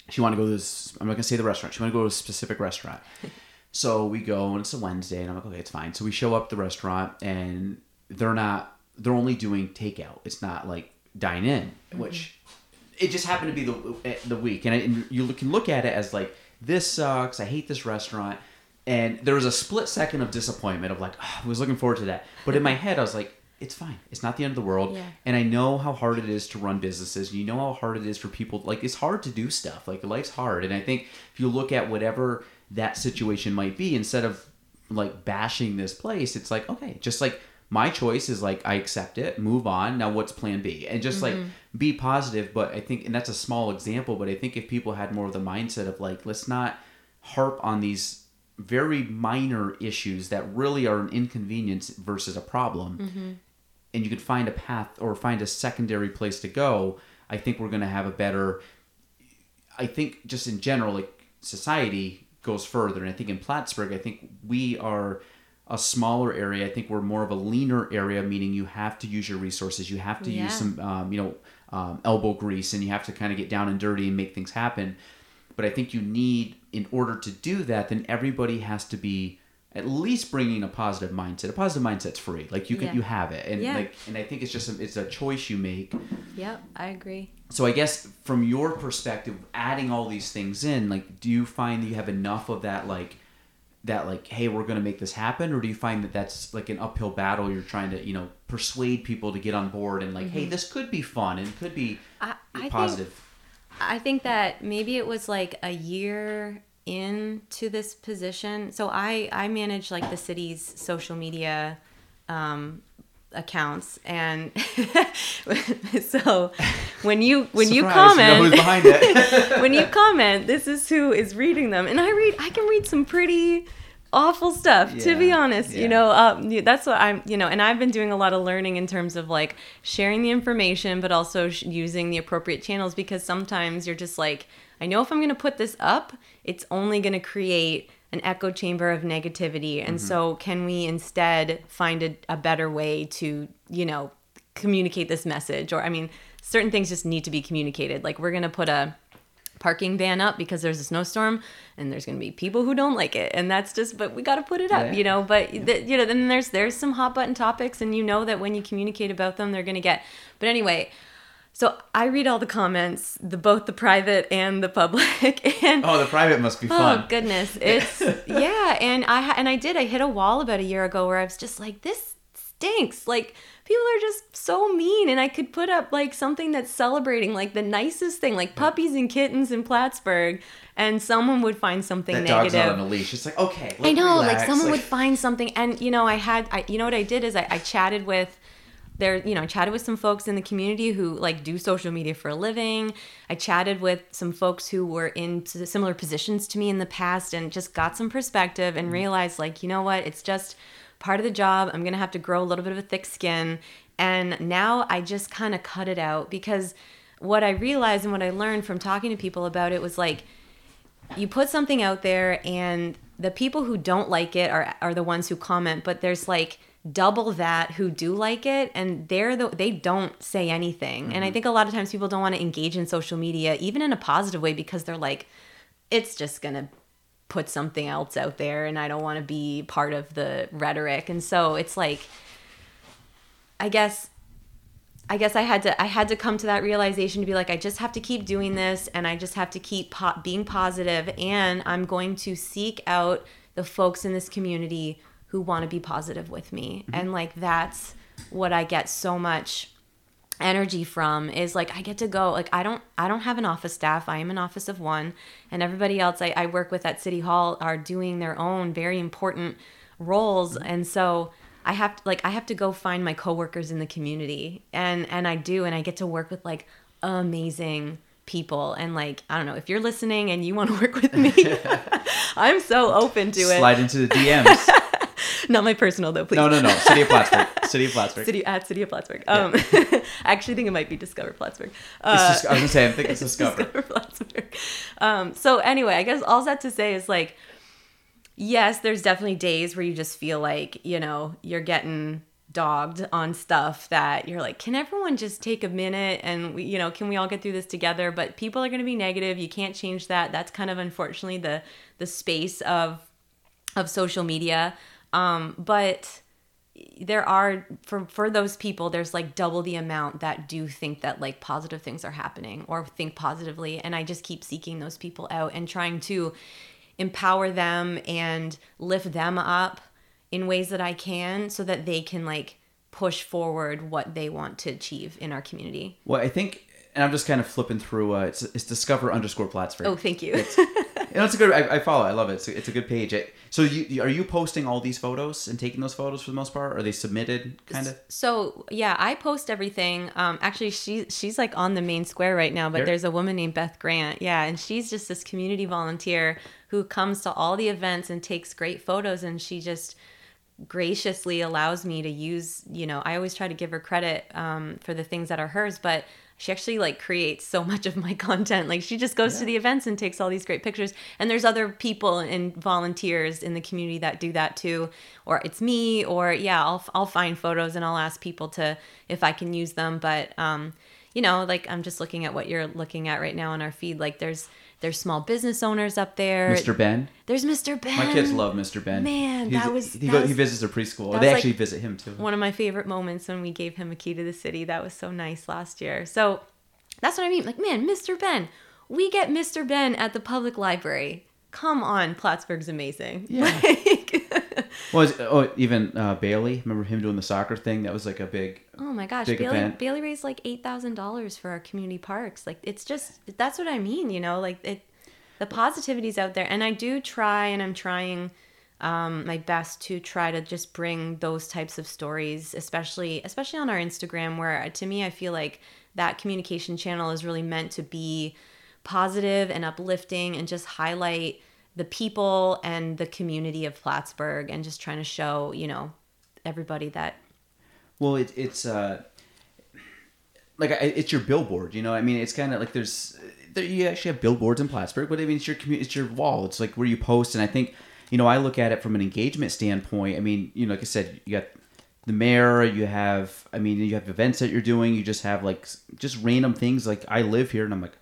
She wanted to go to this. I'm not gonna say the restaurant. She wanted to go to a specific restaurant. so we go, and it's a Wednesday, and I'm like, okay, it's fine. So we show up at the restaurant, and they're not. They're only doing takeout. It's not like dine in, mm-hmm. which it just happened to be the eh, the week, and, I, and you can look at it as like this sucks. I hate this restaurant, and there was a split second of disappointment of like "Ah, I was looking forward to that, but in my head I was like, it's fine. It's not the end of the world, Yeah. and I know how hard it is to run businesses. You know how hard it is for people. Like it's hard to do stuff. Like life's hard, and I think if you look at whatever that situation might be, instead of like bashing this place, it's like okay, just like my choice is like I accept it, move on. Now what's plan B? And just like be positive, but I think and that's a small example, but I think if people had more of the mindset of like let's not harp on these very minor issues that really are an inconvenience versus a problem and you could find a path or find a secondary place to go, I think we're going to have a better I think just in general, like society goes further, and I think in Plattsburgh, I think we are a smaller area. I think we're more of a leaner area, meaning you have to use your resources. You have to Yeah. use some, um, you know, um, elbow grease, and you have to kind of get down and dirty and make things happen. But I think you need, in order to do that, then everybody has to be at least bringing a positive mindset. A positive mindset's free. Like you can, Yeah. you have it, and Yeah. like, and I think it's just a, it's a choice you make. Yep, I agree. So I guess from your perspective, adding all these things in, like, do you find that you have enough of that, like, that, like, hey, we're gonna make this happen, or do you find that that's like an uphill battle? You're trying to, you know, persuade people to get on board and like, hey, mm-hmm. this could be fun and could be I, I think positive. I think that maybe it was like a year into this position. So I I manage like the city's social media um, accounts, and so when you when you Surprise, know who's comment behind it. when you comment, this is who is reading them, and I read I can read some pretty awful stuff to be honest yeah. you know um, that's what i'm you know and i've been doing a lot of learning in terms of like sharing the information but also sh- using the appropriate channels because sometimes you're just like i know if i'm going to put this up it's only going to create an echo chamber of negativity and Mm-hmm. so can we instead find a, a better way to you know communicate this message or i mean certain things just need to be communicated like we're going to put a parking ban up because there's a snowstorm and there's going to be people who don't like it and that's just but we got to put it up Yeah. you know but the, you know then there's there's some hot button topics and you know that when you communicate about them they're going to get but anyway so i read all the comments the both the private and the public and oh, the private must be fun. Oh goodness, it's yeah, and I and I did. I hit a wall about a year ago where I was just like, this stinks. Like people are just so mean, and I could put up like something that's celebrating like the nicest thing, like puppies and kittens in Plattsburgh, and someone would find something that dog's negative. not on a leash. It's like okay, I know, relax. like someone would find something, and you know, I had, I, you know, what I did is I, I chatted with, there, you know, I chatted with some folks in the community who like do social media for a living. I chatted with some folks who were in similar positions to me in the past, and just got some perspective and mm-hmm. realized, like, you know what, it's just part of the job. I'm gonna have to grow a little bit of a thick skin, and now I just kind of cut it out because what I realized and what I learned from talking to people about it was like you put something out there and the people who don't like it are are the ones who comment but there's like double that who do like it and they're the they don't say anything and i mm-hmm. think a lot of times people don't want to engage in social media even in a positive way because they're like it's just gonna put something else out there and i don't want to be part of the rhetoric. And so it's like i guess I guess I had to I had to come to that realization to be like I just have to keep doing this and I just have to keep po- being positive and I'm going to seek out the folks in this community who want to be positive with me. Mm-hmm. And like that's what I get so much energy from is like I get to go like I don't I don't have an office staff I am an office of one and everybody else I, I work with at City Hall are doing their own very important roles and so I have to like I have to go find my coworkers in the community and and I do and I get to work with like amazing people and like I don't know if you're listening and you want to work with me I'm so open to it slide into the DMs. not my personal though please no, no, no. City of Plattsburgh. City of Plattsburgh. City at City of Plattsburgh. Um, I actually think it might be Discover Plattsburgh. Uh, It's just, I was gonna say, I think it's Discover. Discover Plattsburgh. Um, so anyway, I guess all that to say is like, yes, there's definitely days where you just feel like you know you're getting dogged on stuff that you're like, can everyone just take a minute and we, you know, can we all get through this together? But people are going to be negative. You can't change that. That's kind of unfortunately the the space of of social media. Um, but there are for for those people there's like double the amount that do think that like positive things are happening or think positively and i just keep seeking those people out and trying to empower them and lift them up in ways that i can so that they can like push forward what they want to achieve in our community Well, I think, and I'm just kind of flipping through. Uh, it's, it's Discover underscore Plattsburgh. oh thank you Know, it's a good. I, I follow. it. I love it. It's a, it's a good page. It, so, you are you posting all these photos and taking those photos for the most part? Are they submitted? Kind of. So yeah, I post everything. Um, actually, she she's like on the main square right now. But Here? there's a woman named Beth Grant. Yeah, and she's just this community volunteer who comes to all the events and takes great photos. And she just graciously allows me to use. You know, I always try to give her credit um, for the things that are hers, but she actually like creates so much of my content. Like she just goes to the events and takes all these great pictures. And there's other people and volunteers in the community that do that too. Or it's me, or yeah, I'll I'll find photos and I'll ask people to if I can use them. But um, you know, like I'm just looking at what you're looking at right now on our feed. Like there's there's small business owners up there. Mr. Ben. There's Mr. Ben. My kids love Mr. Ben. Man, He's- that was- he, that go, was- he visits a preschool. They actually like- visit him too. one of my favorite moments when we gave him a key to the city. That was so nice last year. So that's what I mean. Like, man, Mr. Ben, we get Mr. Ben at the public library. Come on, Plattsburgh's amazing. Yeah. Like- Well, it's- oh, even uh, Bailey. Remember him doing the soccer thing? That was like a big. oh my gosh, Bailey, event. Bailey raised like eight thousand dollars for our community parks. Like, it's just that's what I mean. You know, like it, the positivity's out there, and I do try, and I'm trying um, my best to try to just bring those types of stories, especially especially on our Instagram, where uh, to me I feel like that communication channel is really meant to be positive and uplifting, and just highlight the people and the community of Plattsburgh, and just trying to show you know everybody that Well, it, it's uh, like it's your billboard. You know, I mean, it's kind of like there's there, you actually have billboards in Plattsburgh, but I mean, it's your community, it's your wall. It's like where you post, and I think you know, I look at it from an engagement standpoint. I mean, you know, like I said, you got the mayor, you have, I mean, you have events that you're doing. You just have like just random things. Like I live here, and I'm like.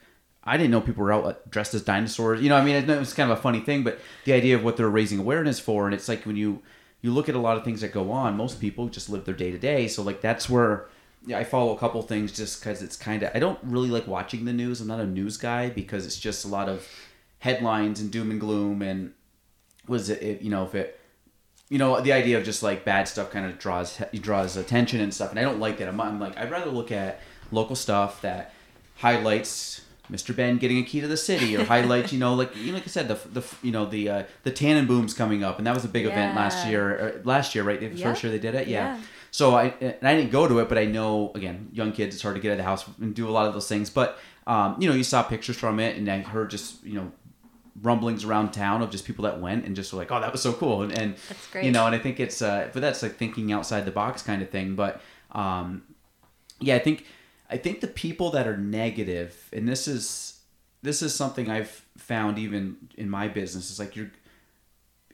I didn't know people were out dressed as dinosaurs. You know, I mean, it was kind of a funny thing, but the idea of what they're raising awareness for, and it's like when you you look at a lot of things that go on, most people just live their day to day. So like that's where yeah, I follow a couple things just because it's kind of I don't really like watching the news. I'm not a news guy because it's just a lot of headlines and doom and gloom and was it, it you know if it you know the idea of just like bad stuff kind of draws draws attention and stuff and I don't like that. I'm, I'm like I'd rather look at local stuff that highlights Mr. Ben getting a key to the city or highlights you know like you know, like I said the the you know the uh, the Tannenboom's coming up and that was a big event last year or last year right the Yeah. first year they did it yeah. Yeah. So I and I didn't go to it, but I know again, young kids, it's hard to get out of the house and do a lot of those things. But um, you know, you saw pictures from it, and I heard just you know rumblings around town of just people that went and just were like, oh, that was so cool, and, and That's great. you know, and I think it's uh, but that's like thinking outside the box kind of thing. But um, yeah, I think I think the people that are negative, and this is this is something I've found even in my business. Is like you're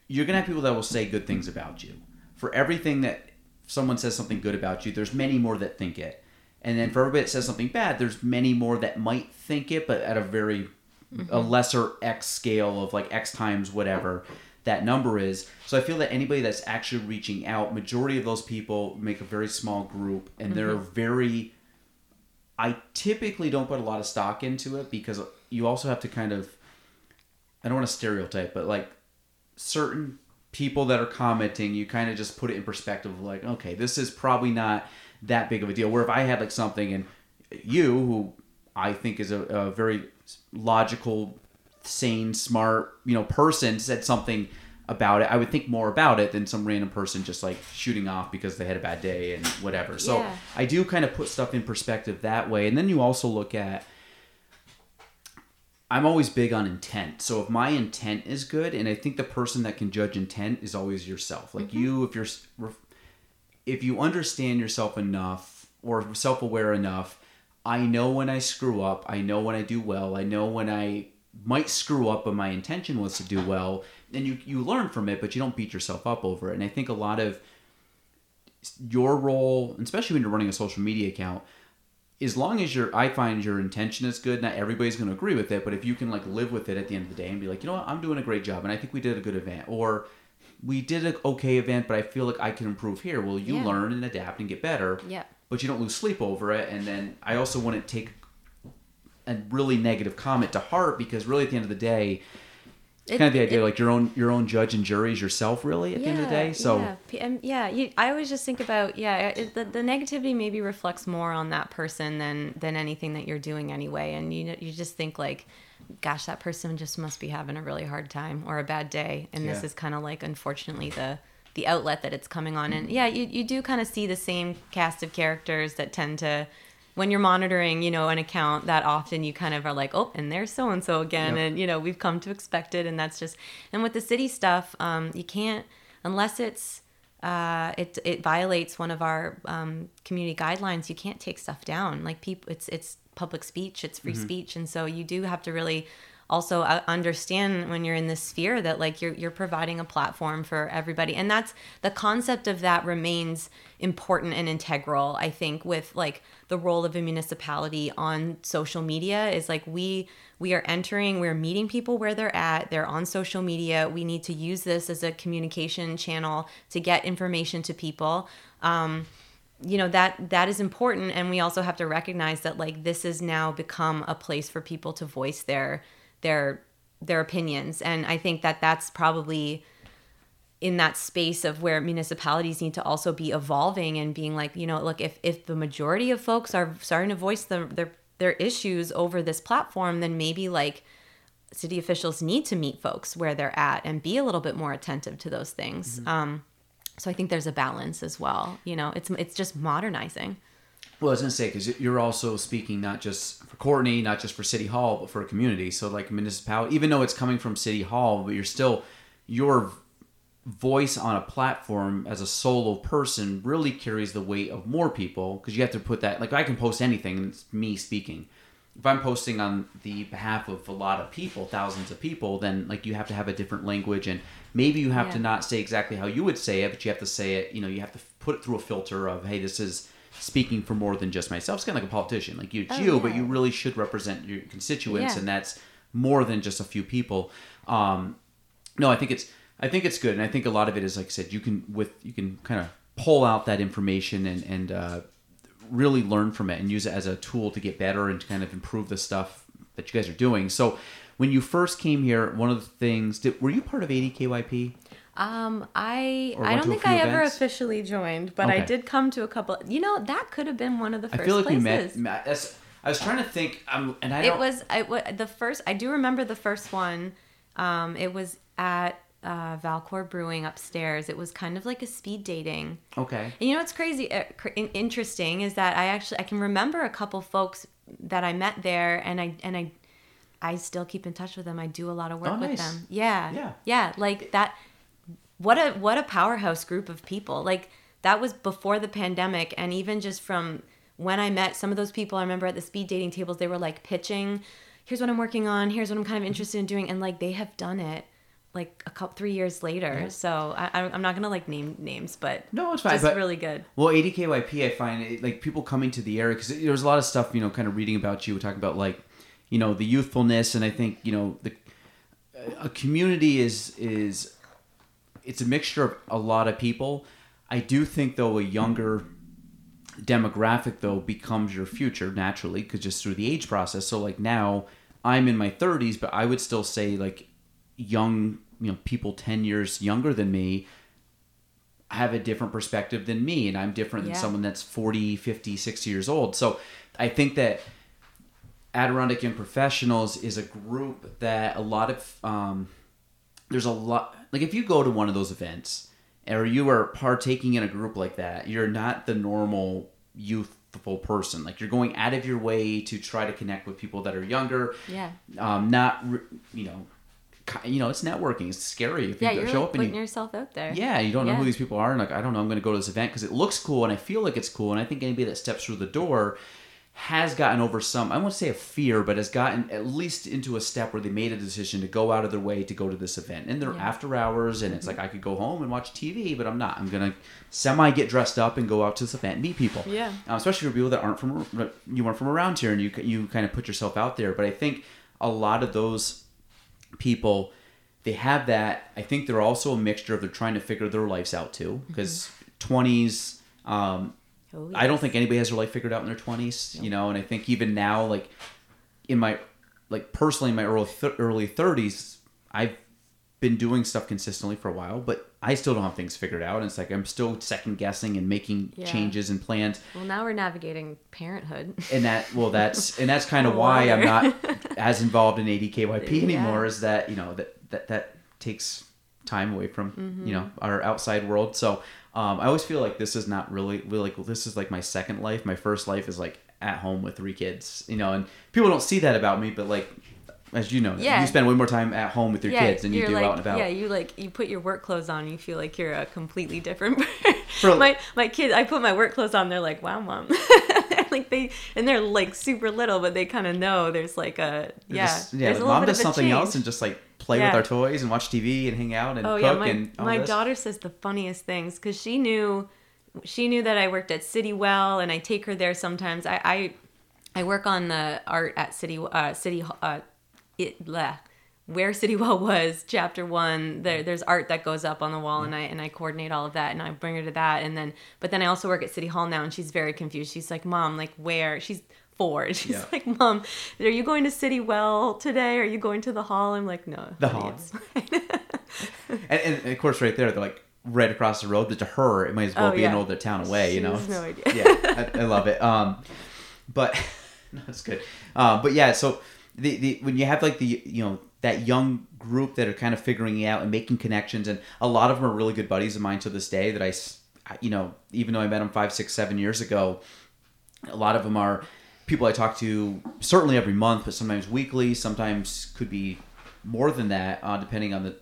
you're gonna have people that will say good things about you. For everything that someone says something good about you, there's many more that think it. And then for everybody that says something bad, there's many more that might think it, but at a very a mm-hmm. lesser X scale of like X times whatever that number is. So I feel that anybody that's actually reaching out, majority of those people make a very small group and they're mm-hmm. very I typically don't put a lot of stock into it because you also have to kind of I don't want to stereotype, but like certain people that are commenting, you kind of just put it in perspective of like, okay, this is probably not that big of a deal. Where if I had like something and you, who I think is a, a very logical, sane, smart, you know, person said something about it, I would think more about it than some random person just like shooting off because they had a bad day and whatever. So Yeah. I do kind of put stuff in perspective that way. And then you also look at I'm always big on intent. So if my intent is good, and I think the person that can judge intent is always yourself. Like mm-hmm. you, if you're, if you understand yourself enough or self-aware enough, I know when I screw up. I know when I do well. I know when I might screw up, but my intention was to do well. And you you learn from it, but you don't beat yourself up over it. And I think a lot of your role, especially when you're running a social media account, as long as your I find your intention is good, not everybody's going to agree with it, but if you can like live with it at the end of the day and be like, you know what, I'm doing a great job, and I think we did a good event, or we did an okay event, but I feel like I can improve here. Well, you Yeah. learn and adapt and get better. Yeah. But you don't lose sleep over it, and then I also wouldn't take a really negative comment to heart because really at the end of the day, it's It- kind of the idea it- like your own your own judge and jury is yourself really at the end of the day. So yeah, um, yeah, you, I always just think about yeah, it, the, the negativity maybe reflects more on that person than than anything that you're doing anyway, and you you just think like, gosh, that person just must be having a really hard time or a bad day, and this is kind of like unfortunately the the outlet that it's coming on, and yeah, you you do kind of see the same cast of characters that tend to. When you're monitoring, you know, an account that often, you kind of are like, oh, and there's so and so again, Yep. and you know, we've come to expect it, and that's just. And with the city stuff, um, you can't unless it's uh, it it violates one of our um, community guidelines. You can't take stuff down. Like people, it's it's public speech, it's free speech, and so you do have to really also uh, understand when you're in this sphere that like you're you're providing a platform for everybody. And that's the concept of that remains important and integral i think with like the role of a municipality on social media is like we we are entering we're meeting people where they're at they're on social media. We need to use this as a communication channel to get information to people. Um, you know that that is important. And we also have to recognize that like this has now become a place for people to voice their their their opinions. And i think that that's probably in that space of where municipalities need to also be evolving and being like you know look if if the majority of folks are starting to voice the, their their issues over this platform then maybe like city officials need to meet folks where they're at and be a little bit more attentive to those things. Um so i think there's a balance as well you know it's it's just modernizing Well, I was gonna say because you're also speaking not just for Courtney, not just for City Hall, but for a community. So like municipality, even though it's coming from City Hall, but you're still your voice on a platform as a solo person really carries the weight of more people because you have to put that like I can post anything and it's me speaking. If I'm posting on the behalf of a lot of people, thousands of people, then like you have to have a different language and maybe you have to not say exactly how you would say it, but you have to say it. You know, you have to put it through a filter of hey, this is speaking for more than just myself. It's kind of like a politician, like you, it's Oh, you, but you really should represent your constituents, Yeah. and that's more than just a few people. Um, no, I think it's I think it's good, and I think a lot of it is like I said, you can with you can kind of pull out that information and and uh, really learn from it and use it as a tool to get better and to kind of improve the stuff that you guys are doing. So. When you first came here, one of the things did, were you part of ADKYP? Um, I I don't think I ever officially joined, but I did come to a couple. You know, that could have been one of the first. I feel like places. we met. met- That's, I was trying to think, um, and I It was I wa- the first. I do remember the first one. Um, it was at uh, Valcour Brewing upstairs. It was kind of like a speed dating. okay. And you know what's crazy, uh, cr- interesting is that I actually I can remember a couple folks that I met there, and I and I I still keep in touch with them. I do a lot of work Oh, with nice. them. Yeah, Yeah. yeah, like that. What a what a powerhouse group of people. Like that was before the pandemic, and even just from when I met some of those people, I remember at the speed dating tables, they were like pitching, "Here's what I'm working on. Here's what I'm kind of interested in doing," and like they have done it like a couple three years later. So I, I'm not gonna like name names, but No, it's fine, but- really good. Well, ADKYP, I find it, like people coming to the area because there was a lot of stuff, you know, kind of reading about you, talking about like, you know, the youthfulness, and I think you know the a community is is it's a mixture of a lot of people. I do think though a younger demographic though becomes your future naturally because just through the age process. So like now I'm in my 30s, but I would still say like young, you know, people 10 years younger than me have a different perspective than me and I'm different than Yeah. someone that's 40, 50, 60 years old. So I think that Adirondack Young Professionals is a group that a lot of um, there's a lot like if you go to one of those events or you are partaking in a group like that, you're not the normal youthful person. Like you're going out of your way to try to connect with people that are younger. Yeah. Um, not you know, you know, it's networking. It's scary if yeah, you you're show like up and putting you, yourself out there. yeah, you don't know who these people are, and like I don't know, I'm going to go to this event because it looks cool and I feel like it's cool, and I think anybody that steps through the door has gotten over some I won't say a fear, but has gotten at least into a step where they made a decision to go out of their way to go to this event, and they're Yeah. after hours, and it's like I could go home and watch TV, but I'm not. I'm gonna semi get dressed up and go out to this event and meet people. Yeah. uh, especially for people that aren't from you aren't from around here, and you you kind of put yourself out there. But I think a lot of those people they have that i think they're also a mixture of they're trying to figure their lives out too because 20s um, Oh, i don't think anybody has their life figured out in their 20s you know and i think even now like in my like personally in my early th- early 30s i've been doing stuff consistently for a while but i still don't have things figured out and it's like i'm still second guessing and making Yeah. changes and plans Well, now we're navigating parenthood. and that well that's and that's kind of why i'm not as involved in adkyp Yeah. anymore is that you know that that that takes time away from Mm-hmm. you know our outside world so um, i always feel like this is not really really like this is like my second life my first life is like at home with three kids you know and people don't see that about me but like as you know Yeah. you spend way more time at home with your kids than you do like, out and about Yeah, you like you put your work clothes on, you feel like you're a completely different. For- my my kids, I put my work clothes on, they're like, "Wow, mom." like they and they're like super little, but they kind of know there's like a yeah. just- yeah. like, mom does something else and just like play with our toys and watch TV and hang out and Oh cook yeah, my, and my this. daughter says the funniest things because she knew she knew that I worked at City Well and I take her there sometimes. I I, I work on the art at City uh, City uh, it bleh, where City Well was chapter one. There, there's art that goes up on the wall and I and I coordinate all of that and I bring her to that and then but then I also work at City Hall now and she's very confused. She's like, Mom, like where? She's four. And she's Yeah. like, Mom, are you going to City Well today? Are you going to the hall? I'm like, No. The hall. And, and of course, right there, they're like right across the road. But to her, it might as well Oh, be yeah. older town away. you know, has no idea. yeah, I, I love it. Um, but no, that's good. Uh, but yeah, so the, the when you have like the you know that young group that are kind of figuring it out and making connections, and a lot of them are really good buddies of mine to this day. that I, you know, even though I met them five, six, seven years ago, a lot of them are people I talk to certainly every month, but sometimes weekly, sometimes could be more than that, uh, depending on the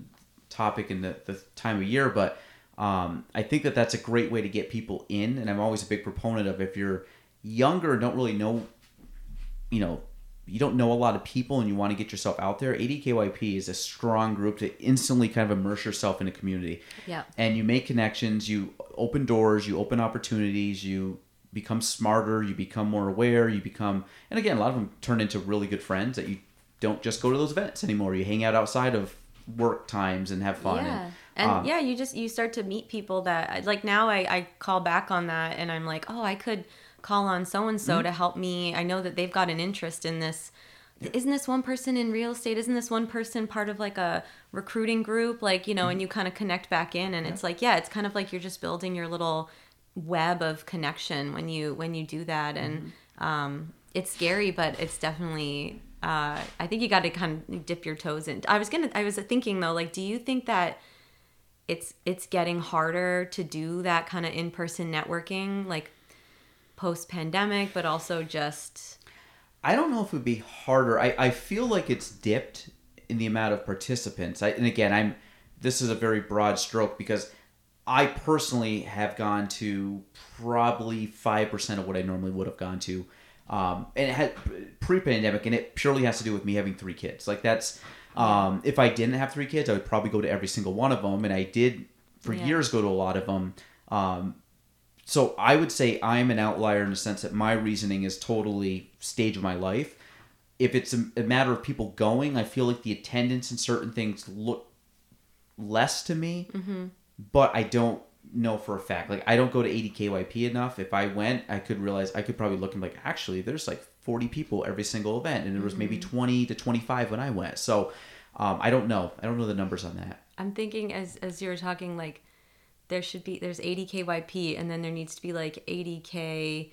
topic and the, the time of year. But um, I think that that's a great way to get people in, and I'm always a big proponent of if you're younger don't really know, you know, you don't know a lot of people and you want to get yourself out there, ADKYP is a strong group to instantly kind of immerse yourself in a community. Yeah. And you make connections, you open doors, you open opportunities, you become smarter, you become more aware, you become, and again, a lot of them turn into really good friends that you don't just go to those events anymore. You hang out outside of work times and have fun. Yeah. And, And um, yeah, you just you start to meet people that like now I, I call back on that and I'm like, oh, I could call on so and so to help me. I know that they've got an interest in this. Isn't this one person in real estate? Isn't this one person part of like a recruiting group? Like, you know, Mm-hmm. and you kind of connect back in and it's like, yeah, it's kind of like you're just building your little web of connection when you when you do that and Mm-hmm. um it's scary but it's definitely uh I think you got to kind of dip your toes in. I was going to I was thinking though like do you think that it's it's getting harder to do that kind of in-person networking like post pandemic but also just I don't know if it would be harder. I, I feel like it's dipped in the amount of participants. I, and again, I'm this is a very broad stroke because I personally have gone to probably five percent of what I normally would have gone to, um, and it had pre-pandemic, and it purely has to do with me having three kids. Like that's um, if I didn't have three kids, I would probably go to every single one of them, and I did for Yeah. years go to a lot of them. Um, so I would say I'm an outlier in the sense that my reasoning is totally stage of my life. If it's a, a matter of people going, I feel like the attendance and certain things look less to me, but I don't know for a fact. Like I don't go to ADKYP enough. If I went, I could realize I could probably look and be like, actually, there's like 40 people every single event, and there was maybe 20 to 25 when I went. So um, I don't know. I don't know the numbers on that. I'm thinking as as you were talking like there should be there's ADKYP and then there needs to be like ADK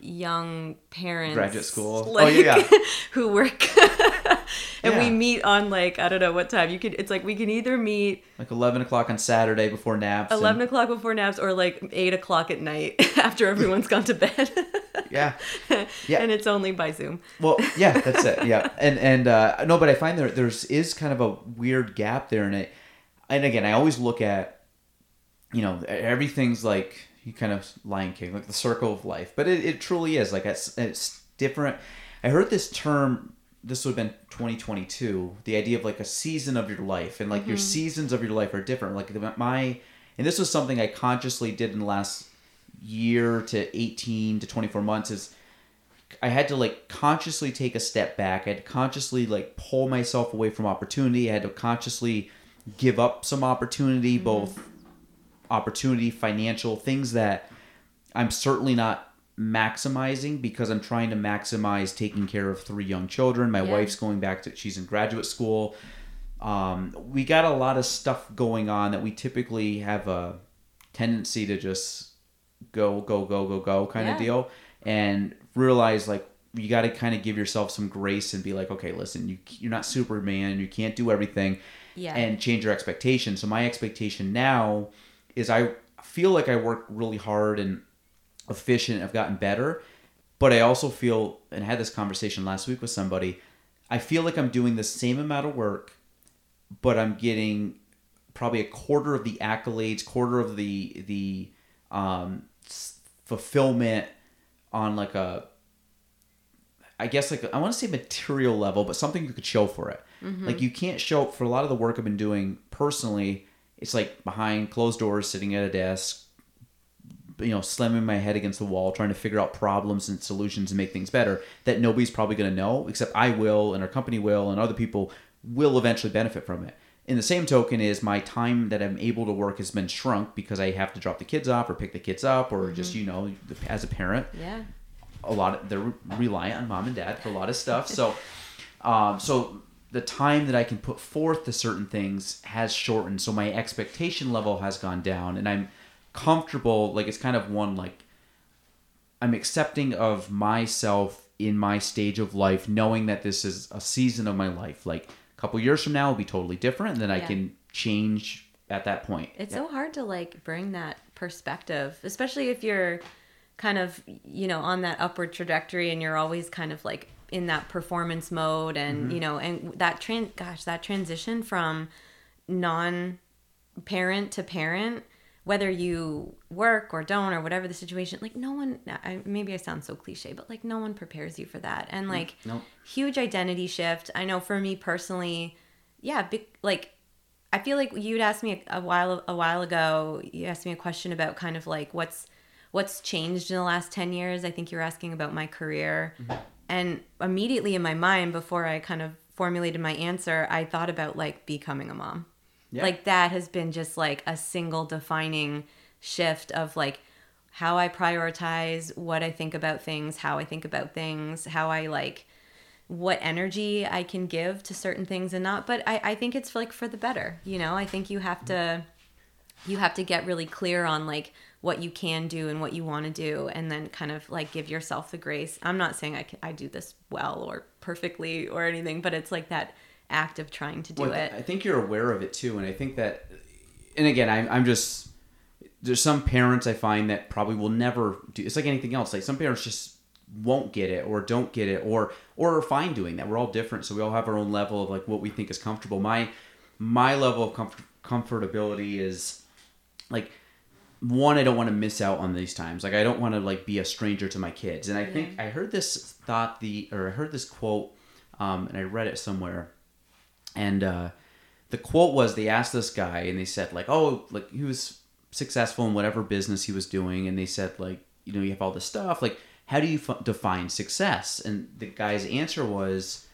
young parents Graduate school. Oh, like, yeah. who work and we meet on like I don't know what time you could it's like we can either meet Like 11 o'clock on Saturday before naps. and- 11 o'clock before naps or like 8 o'clock at night after everyone's gone to bed Yeah. Yeah. and it's only by zoom Well, yeah, that's it. Yeah, and and uh, no, but I find there there's is kind of a weird gap there, and it, and again, I always look at, you know, everything's like you kind of Lion King, like the circle of life, but it, it truly is like it's it's different. I heard this term. This would have been 2022. The idea of like a season of your life, and like your mm-hmm. seasons of your life are different. Like my, and this was something I consciously did in the last year to 18 to 24 months is I had to like consciously take a step back. I had to consciously like pull myself away from opportunity. I had to consciously give up some opportunity, mm-hmm. both opportunity, financial things that I'm certainly not maximizing because I'm trying to maximize taking care of three young children. My Yeah. wife's going back to she's in graduate school. Um, we got a lot of stuff going on that we typically have a tendency to just go go go go go kind Yeah. of deal and realize like you got to kind of give yourself some grace and be like okay listen you you're not superman you can't do everything Yeah. and change your expectations so my expectation now is i feel like i work really hard and efficient i've gotten better but i also feel and I had this conversation last week with somebody i feel like i'm doing the same amount of work but i'm getting probably a quarter of the accolades quarter of the the um, fulfillment on like a I guess like I want to say material level, but something you could show for it. Like you can't show for a lot of the work I've been doing personally. It's like behind closed doors, sitting at a desk, you know, slamming my head against the wall, trying to figure out problems and solutions and make things better that nobody's probably going to know, except I will, and our company will, and other people will eventually benefit from it. In the same token, is my time that I'm able to work has been shrunk because I have to drop the kids off or pick the kids up or just you know, as a parent, Yeah. a lot of they're reliant on mom and dad for a lot of stuff. So, um, so the time that I can put forth to certain things has shortened. So my expectation level has gone down, and I'm comfortable. Like it's kind of one like I'm accepting of myself in my stage of life, knowing that this is a season of my life. Like a couple years from now will be totally different, and then I can change at that point. It's Yeah. so hard to like bring that perspective, especially if you're kind of, you know, on that upward trajectory and you're always kind of like in that performance mode and, Mm-hmm. you know, and that tran gosh, that transition from non parent to parent, whether you work or don't or whatever the situation, like no one I, maybe I sound so cliche, but like no one prepares you for that. And like Nope. huge identity shift. I know for me personally, yeah, big, like I feel like you'd asked me a, a while a while ago. You asked me a question about kind of like what's what's changed in the last ten years. I think you're asking about my career, and immediately in my mind, before I kind of formulated my answer, I thought about like becoming a mom. Yeah. Like that has been just like a single defining shift of like how I prioritize, what I think about things, how I think about things, how I like what energy I can give to certain things and not. But I, I think it's like for the better, you know. I think you have to you have to get really clear on like what you can do and what you want to do and then kind of like give yourself the grace i'm not saying i, can, I do this well or perfectly or anything but it's like that act of trying to do Well, it I think you're aware of it too, and I think that, and again, I'm, I'm just there's some parents I find that probably will never do. It's like anything else. Like some parents just won't get it or don't get it or or are fine doing that. We're all different, so we all have our own level of like what we think is comfortable. My my level of comfort, comfortability is like one i don't want to miss out on these times. Like i don't want to like be a stranger to my kids. And i think i heard this thought the or i heard this quote um, and i read it somewhere. And uh, the quote was they asked this guy and they said like oh like he was successful in whatever business he was doing. And they said like you know you have all this stuff. Like how do you f- define success? And the guy's answer was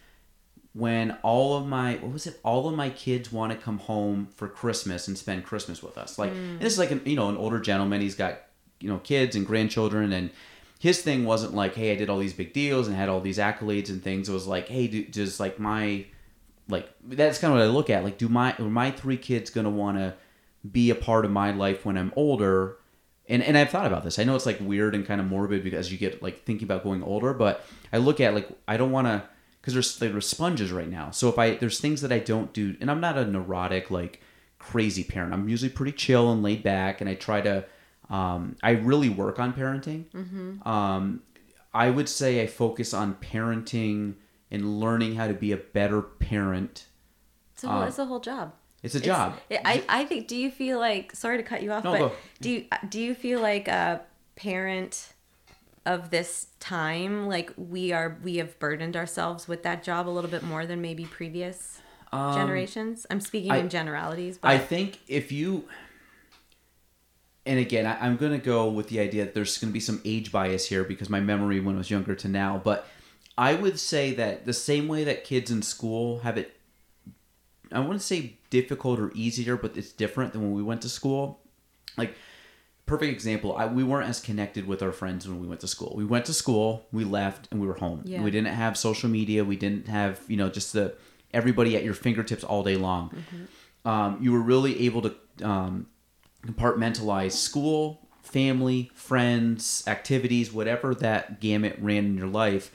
when all of my what was it? All of my kids want to come home for christmas and spend christmas with us. Like mm. this is like an you know an older gentleman he's got you know kids and grandchildren and his thing wasn't like hey i did all these big deals and had all these accolades and things. It was like hey do, does like my like that's kind of what i look at like do my are my three kids gonna want to be a part of my life when i'm older? And and I've thought about this. I know it's like weird and kind of morbid because you get like thinking about going older, but I look at like I don't want to because there's there's sponges right now. So if I there's things that I don't do, and I'm not a neurotic like crazy parent. I'm usually pretty chill and laid back, and I try to. Um, I really work on parenting. Um, I would say I focus on parenting and learning how to be a better parent. it's a, whole, um, it's a whole job It's a job. It's- I, I think do you feel like sorry to cut you off No, but go. do you do you feel like a parent of this time like we are we have burdened ourselves with that job a little bit more than maybe previous generations i'm speaking Um, I- in generalities but I think if you, and again, I, I'm going to go with the idea that there's going to be some age bias here because my memory when I was younger to now, but I would say that the same way that kids in school have it, I wouldn't say difficult or easier, but it's different than when we went to school. Like, perfect example, I, we weren't as connected with our friends when we went to school. We went to school, we left, and we were home. Yeah. We didn't have social media. We didn't have, you know, just the everybody at your fingertips all day long. Um, you were really able to um, compartmentalize school, family, friends, activities, whatever that gamut ran in your life,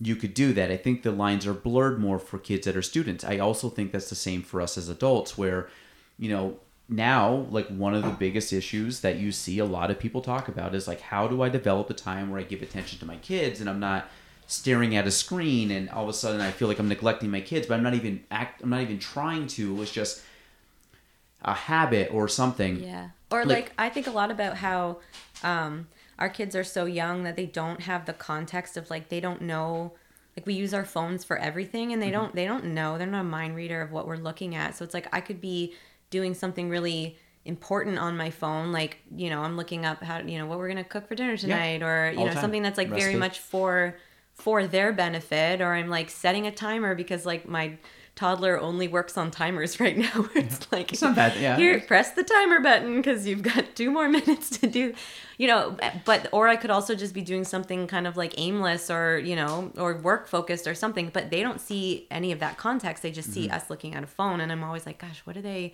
you could do that. I think the lines are blurred more for kids that are students. I also think that's the same for us as adults, where, you know, now, like one of the biggest issues that you see a lot of people talk about is like, how do I develop a time where I give attention to my kids and I'm not staring at a screen and all of a sudden I feel like I'm neglecting my kids, but I'm not even act, I'm not even trying to. It was just a habit or something. Yeah. Or Like- like, I think a lot about how um, our kids are so young that they don't have the context of like they don't know like we use our phones for everything and they don't they don't know they're not a mind reader of what we're looking at so it's like i could be doing something really important on my phone like you know i'm looking up how you know what we're gonna cook for dinner tonight or you All know time. something that's like very much for for their benefit or i'm like setting a timer because like my toddler only works on timers right now it's like It's not bad, yeah. here press the timer button because you've got two more minutes to do you know but or i could also just be doing something kind of like aimless or you know or work focused or something but they don't see any of that context they just Mm-hmm. see us looking at a phone and i'm always like gosh what are they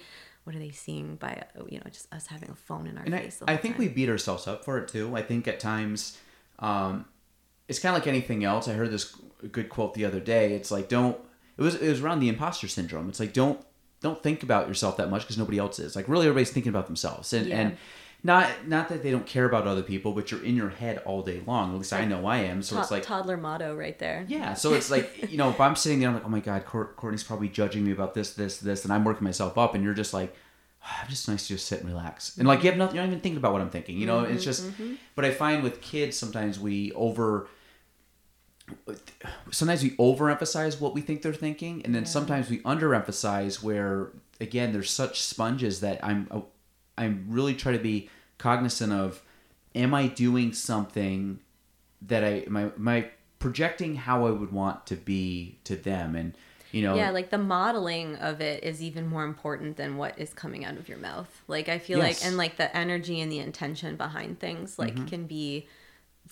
what are they seeing by you know just us having a phone in our And face the I think time? we beat ourselves up for it too. I think at times, um, it's kind of like anything else. I heard this good quote the other day. It's like don't. It was it was around the imposter syndrome. It's like don't don't think about yourself that much because nobody else is. Like really, everybody's thinking about themselves, and Yeah. and not not that they don't care about other people, but you're in your head all day long. At least I know I am. So To- it's like toddler motto right there yeah, so it's like you know, if I'm sitting there, I'm like, oh my god, Courtney's probably judging me about this, this, this, and I'm working myself up, and you're just like, ah, just nice to just sit and relax, and like you have nothing, you're not even thinking about what I'm thinking, you know. It's mm-hmm, just, mm-hmm. but I find with kids sometimes we over, sometimes we overemphasize what we think they're thinking, and then sometimes we underemphasize where again there's such sponges that I'm, uh, I'm really try to be cognizant of, am I doing something that I my my projecting how I would want to be to them and you know yeah like the modeling of it is even more important than what is coming out of your mouth like i feel like and like the energy and the intention behind things like Mm-hmm. can be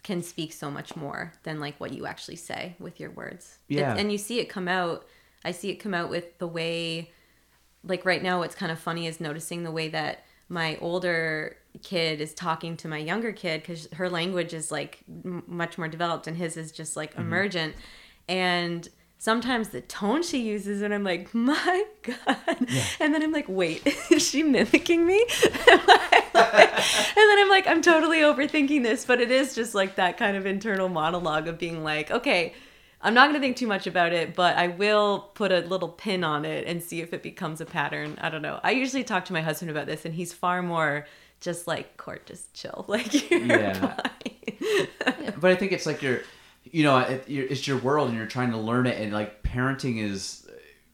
can speak so much more than like what you actually say with your words Yeah. And you see it come out i see it come out with the way like right now what's kind of funny is noticing the way that my older kid is talking to my younger kid because her language is like m- much more developed and his is just like mm-hmm. emergent. And sometimes the tone she uses and i'm like my god. And then i'm like wait is she mimicking me? And then i'm like i'm totally overthinking this but it is just like that kind of internal monologue of being like okay I'm not going to think too much about it, but I will put a little pin on it and see if it becomes a pattern. I don't know. I usually talk to my husband about this, and he's far more just like, Court, just chill. Like, Yeah. but I think it's like you're you know it, you're- it's your world and you're trying to learn it and like parenting is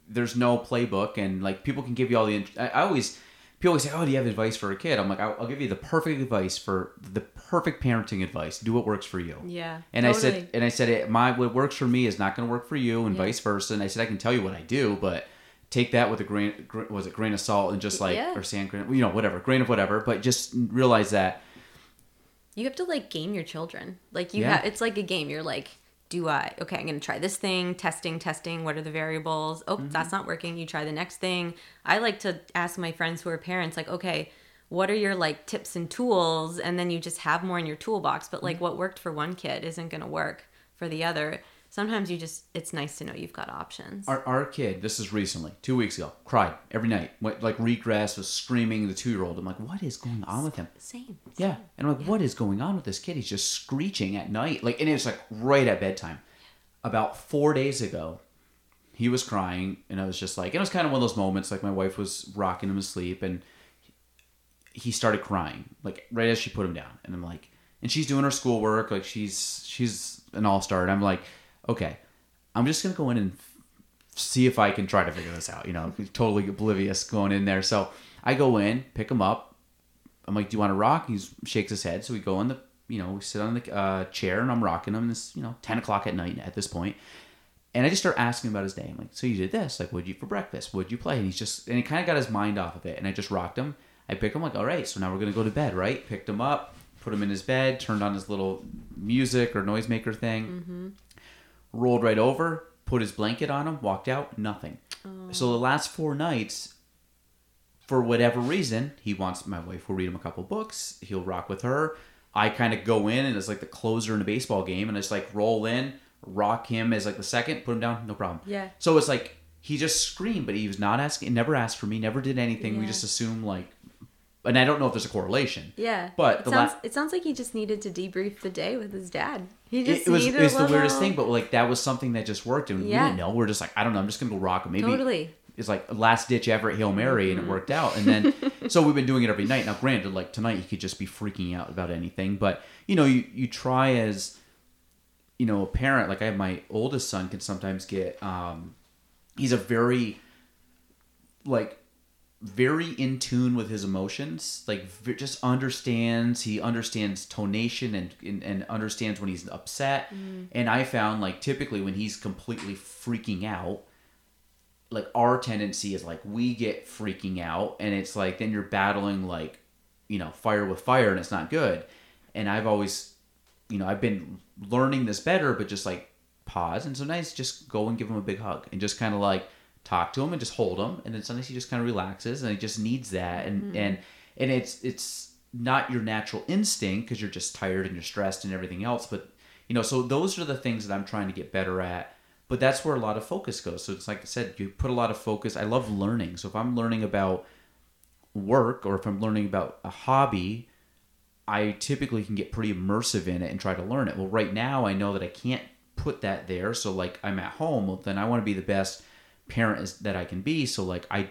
there's no playbook and like people can give you all the I, I always people always say oh do you have advice for a kid I'm like I'll, I'll give you the perfect advice for the perfect parenting advice do what works for you Yeah, and I said and I said it, my what works for me is not going to work for you and Yeah. vice versa and I said I can tell you what I do but take that with a grain, was it grain of salt and just like Yeah. or sand grain you know whatever grain of whatever but just realize that you have to like game your children. Like, you Yeah. have, it's like a game. You're like, do I, okay, I'm going to try this thing, testing, testing. What are the variables? Oh, mm-hmm. that's not working. You try the next thing. I like to ask my friends who are parents, like, okay, what are your like tips and tools? And then you just have more in your toolbox. But like, mm-hmm. what worked for one kid isn't going to work for the other. Sometimes you just, it's nice to know you've got options. Our, our kid, this is recently, two weeks ago, cried every night. Went like regress, was screaming. The two year old. I'm like, what is going on with him? Same. Yeah, and I'm like, what is going on with this kid? He's just screeching at night. Like, and it's like right at bedtime. About four days ago, he was crying, and I was just like, and it was kind of one of those moments. Like my wife was rocking him to sleep, and he started crying like right as she put him down, and I'm like, and she's doing her schoolwork, like she's she's an all star, and I'm like, okay, I'm just gonna go in and see if I can try to figure this out. You know, totally oblivious going in there. So I go in, pick him up. I'm like, "Do you want to rock?" He shakes his head. So we go in the, you know, we sit on the uh, chair and I'm rocking him. This, you know, ten o'clock at night at this point, and I just start asking about his day. I'm like, "So you did this? Like, what'd you eat for breakfast? What'd you play?" And he's just, and he kind of got his mind off of it. And I just rocked him. I pick him like, "All right, so now we're gonna go to bed, right?" Picked him up, put him in his bed, turned on his little music or noisemaker thing mm-hmm. rolled right over, put his blanket on him, walked out, nothing. Oh. So the last four nights, for whatever reason, he wants my wife will read him a couple books. He'll rock with her. I kind of go in and it's like the closer in a baseball game, and it's like roll in, rock him as like the second, put him down, no problem. Yeah. So it's like he just screamed, but he was not asking, never asked for me, never did anything. We just assume like, and I don't know if there's a correlation. Yeah. But it sounds, la- it sounds like he just needed to debrief the day with his dad. He just it was needed it's a the weirdest thing, but like that was something that just worked, and Yeah. we didn't know. We're just like, I don't know. I'm just gonna go rock. Maybe Totally. it's like last ditch effort, hail mary, Mm-hmm. and it worked out. And then so we've been doing it every night. Now, granted, like tonight, he could just be freaking out about anything, but you know, you you try as you know a parent like I have my oldest son can sometimes get um he's a very like very in tune with his emotions like just understands he understands tonation and, and and understands when he's upset. Mm. And i found like typically when he's completely freaking out like our tendency is like we get freaking out and it's like then you're battling like you know fire with fire and it's not good. And i've always you know i've been learning this better but just like pause and sometimes just go and give him a big hug and just kind of like talk to him and just hold him. And then sometimes he just kind of relaxes and he just needs that. And mm-hmm. and and it's it's not your natural instinct because you're just tired and you're stressed and everything else. But you know so those are the things that i'm trying to get better at. But that's where a lot of focus goes. So it's like i said you put a lot of focus. I love learning. So if i'm learning about work or if i'm learning about a hobby i typically can get pretty immersive in it and try to learn it. Well right now i know that i can't put that there. So like i'm at home well then i want to be the best parent as, that i can be. So like i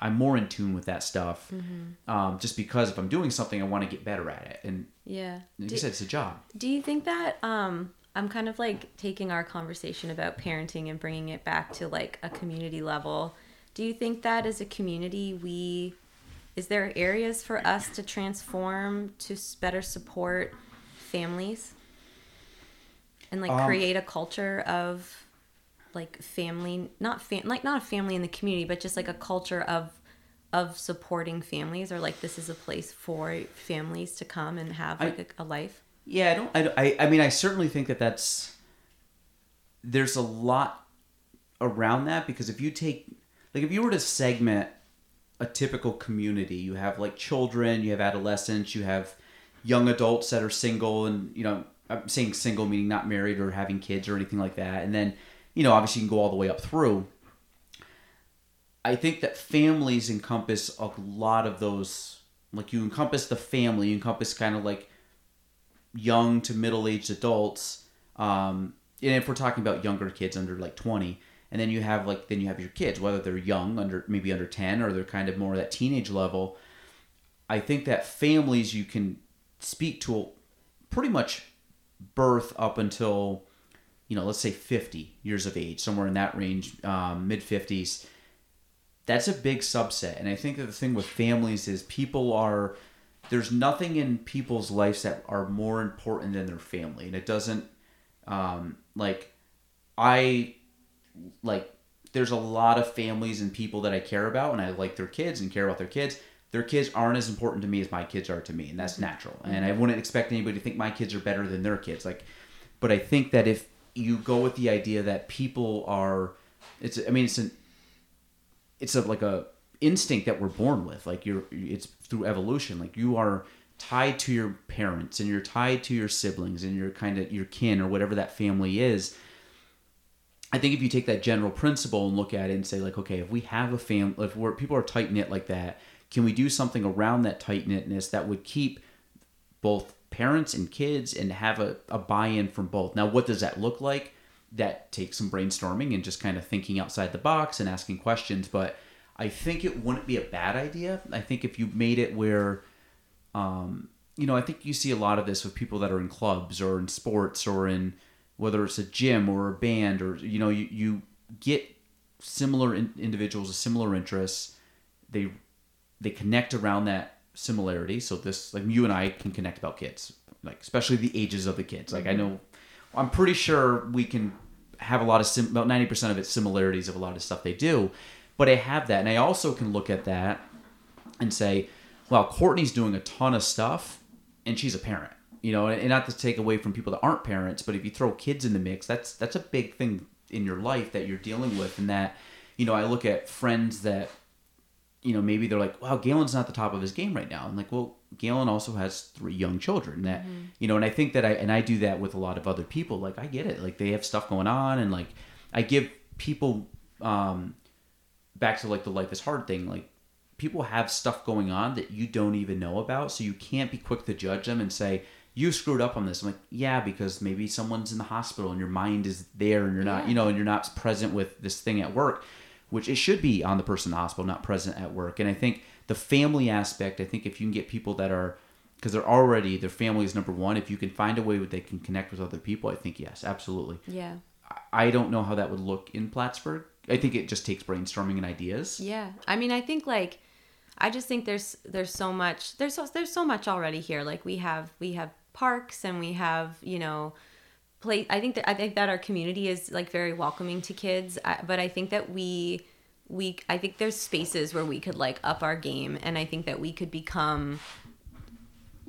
i'm more in tune with that stuff um, just because if i'm doing something i want to get better at it. And Yeah. like Do- you said it's a job. Do you think that um I'm kind of like taking our conversation about parenting and bringing it back to like a community level. Do you think that as a community we is there areas for us to transform to better support families? And like Um, create a culture of like family not fam- like not a family in the community but just like a culture of of supporting families or like this is a place for families to come and have like a, a life Yeah, I don't. I, don't- I, I mean, I certainly think that that's. There's a lot around that because if you take, like, if you were to segment a typical community, you have like children, you have adolescents, you have young adults that are single, and you know, I'm saying single meaning not married or having kids or anything like that, and then, you know, obviously you can go all the way up through. I think that families encompass a lot of those. Like you encompass the family, you encompass kind of like young to middle-aged adults um, and if we're talking about younger kids under like 20 and then you have like then you have your kids whether they're young under maybe under 10 or they're kind of more at that teenage level i think that families you can speak to pretty much birth up until you know let's say 50 years of age somewhere in that range um, mid 50s that's a big subset. And i think that the thing with families is people are there's nothing in people's lives that are more important than their family. And it doesn't um, like i like there's a lot of families and people that i care about and i like their kids and care about their kids. Their kids aren't as important to me as my kids are to me and that's natural. And i wouldn't expect anybody to think my kids are better than their kids. Like but i think that if you go with the idea that people are it's i mean it's an it's a like a instinct that we're born with. Like you're it's through evolution. Like you are tied to your parents and you're tied to your siblings and your kind of your kin or whatever that family is. I think if you take that general principle and look at it and say like okay if we have a family if we're people are tight knit like that can we do something around that tight knitness that would keep both parents and kids and have a, a buy-in from both. Now what does that look like? That takes some brainstorming and just kind of thinking outside the box and asking questions but i think it wouldn't be a bad idea. I think if you made it where um, you know i think you see a lot of this with people that are in clubs or in sports or in whether it's a gym or a band or you know you, you get similar in, individuals with similar interests. They they connect around that similarity. So this, like you and I, can connect about kids, like especially the ages of the kids. Like I mm-hmm. know, I'm pretty sure we can have a lot of sim- about ninety percent of it similarities of a lot of stuff they do. But I have that, and I also can look at that and say, well, Courtney's doing a ton of stuff, and she's a parent. You know, and not to take away from people that aren't parents, but if you throw kids in the mix, that's that's a big thing in your life that you're dealing with, and that you know, I look at friends that you know, maybe they're like, wow, Galen's not the top of his game right now. I'm like, well, Galen also has three young children that, you know, and I think that I, and I do that with a lot of other people. Like, I get it. Like, they have stuff going on. And like, I give people, um, back to like the life is hard thing. Like, people have stuff going on that you don't even know about. So you can't be quick to judge them and say, you screwed up on this. I'm like, yeah, because maybe someone's in the hospital and your mind is there and you're not, you know, and you're not present with this thing at work which it should be on the person in the hospital, not present at work. And I think the family aspect, I think if you can get people that are because they're already their family is number one. If you can find a way that they can connect with other people, I think yes, absolutely. Yeah. I don't know how that would look in Plattsburgh. I think it just takes brainstorming and ideas. Yeah. I mean, I think like I just think there's there's so much there's so, there's so much already here. Like we have we have parks and we have, you know, play I think that I think that our community is like very welcoming to kids, I, but I think that we we I think there's spaces where we could like up our game and I think that we could become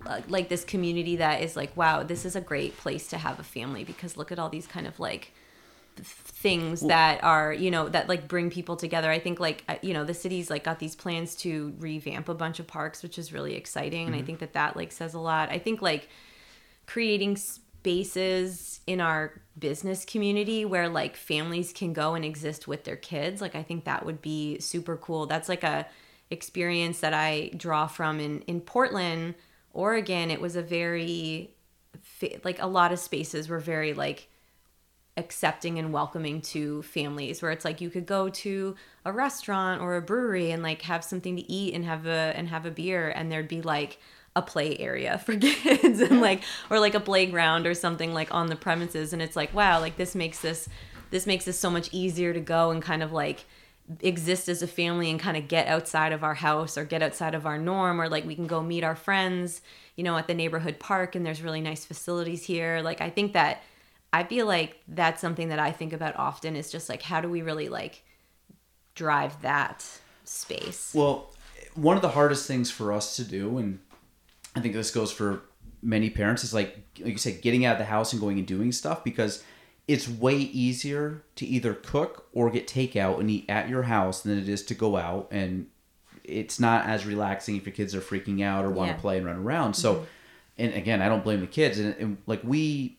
uh, like this community that is like wow, this is a great place to have a family because look at all these kind of like things that are you know that like bring people together. I think like uh, you know the city's like got these plans to revamp a bunch of parks which is really exciting and i think that that like says a lot. I think like creating spaces in our business community where like families can go and exist with their kids like i think that would be super cool. That's like a experience that i draw from in in portland oregon. It was a very like a lot of spaces were very like accepting and welcoming to families where it's like you could go to a restaurant or a brewery and like have something to eat and have a and have a beer and there'd be like a play area for kids and like or like a playground or something like on the premises and it's like wow like this makes this this makes this so much easier to go and kind of like exist as a family and kind of get outside of our house or get outside of our norm or like we can go meet our friends you know at the neighborhood park and there's really nice facilities here like i think that I feel like that's something that I think about often is just like how do we really like drive that space? Well, one of the hardest things for us to do, and I think this goes for many parents, is like like you said, getting out of the house and going and doing stuff because it's way easier to either cook or get takeout and eat at your house than it is to go out and it's not as relaxing if your kids are freaking out or want Yeah. to play and run around. So, mm-hmm. and again, I don't blame the kids. And, and like we,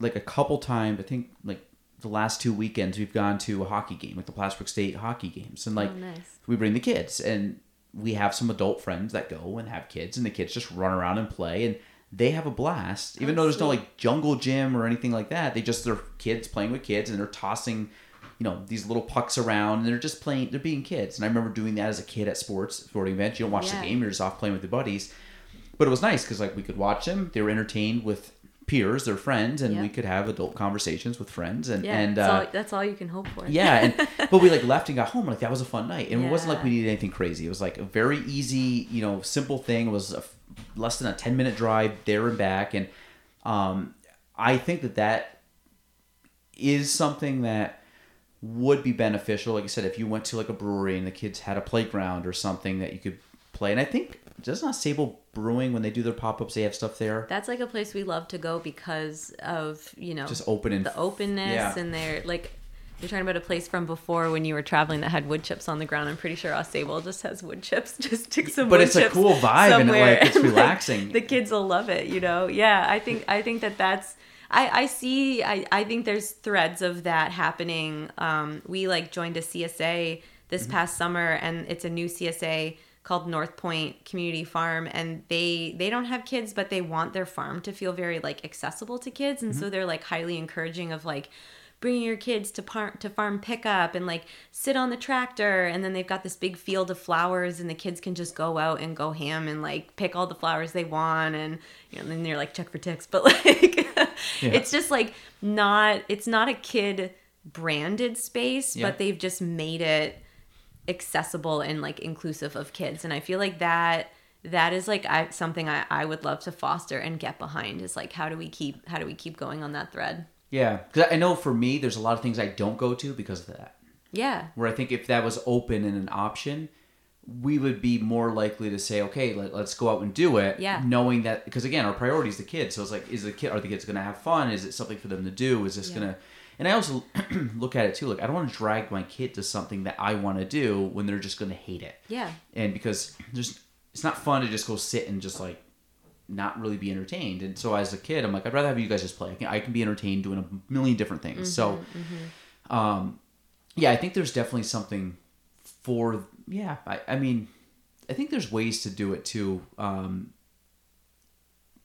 like a couple times, I think like the last two weekends, we've gone to a hockey game, like the Plattsburgh State hockey games, and oh, like Oh, nice. we bring the kids, and we have some adult friends that go and have kids, and the kids just run around and play, and they have a blast. Even though there's no like jungle gym or anything like that, they just they're kids playing with kids, and they're tossing. You know these little pucks around, and they're just playing. They're being kids, and I remember doing that as a kid at sports sporting events. You don't watch Yeah. the game; you're just off playing with your buddies but it was nice because like we could watch them they were entertained with peers their friends and Yeah. we could have adult conversations with friends and Yeah, and that's, uh, all, that's all you can hope for. yeah and but we like left and got home like that was a fun night and it wasn't like we needed anything crazy it was like a very easy you know simple thing it was a less than a 10 minute drive there and back and um i think that that is something that would be beneficial like i said if you went to like a brewery and the kids had a playground or something that you could play and i think does not sable brewing when they do their pop-ups they have stuff there That's like a place we love to go because of, you know, just open and the openness Yeah. and they're like you're talking about a place from before when you were traveling that had wood chips on the ground. I'm pretty sure Sable just has wood chips. Just stick some But wood it's a cool vibe and, somewhere like, it's relaxing. the kids will love it, you know. Yeah, I think I think that that's I, I see I, I think there's threads of that happening. Um, we like joined a CSA this Mm-hmm. past summer and it's a new CSA called North Point Community Farm and they they don't have kids but they want their farm to feel very like accessible to kids and Mm-hmm. so they're like highly encouraging of like bringing your kids to par- to farm pickup and like sit on the tractor and then they've got this big field of flowers and the kids can just go out and go ham and like pick all the flowers they want and you know then they're like check for ticks but like it's just like not it's not a kid branded space Yeah. but they've just made it accessible and like inclusive of kids and i feel like that that is like I, something I, I would love to foster and get behind is like how do we keep how do we keep going on that thread yeah because i know for me there's a lot of things i don't go to because of that yeah where I think if that was open and an option, we would be more likely to say, okay, let, let's go out and do it. Yeah. Knowing that, because again, our priority is the kids. So it's like, is the kid, are the kids going to have fun? Is it something for them to do? Is this Yeah. to, and I also look at it too. Like, I don't want to drag my kid to something that I want to do when they're just going to hate it. yeah And because just, it's not fun to just go sit and just like, not really be entertained. And so as a kid, I'm like, I'd rather have you guys just play. I can, I can be entertained doing a million different things. So, um, yeah, I think there's definitely something for yeah. I, I mean, I think there's ways to do it too. Um,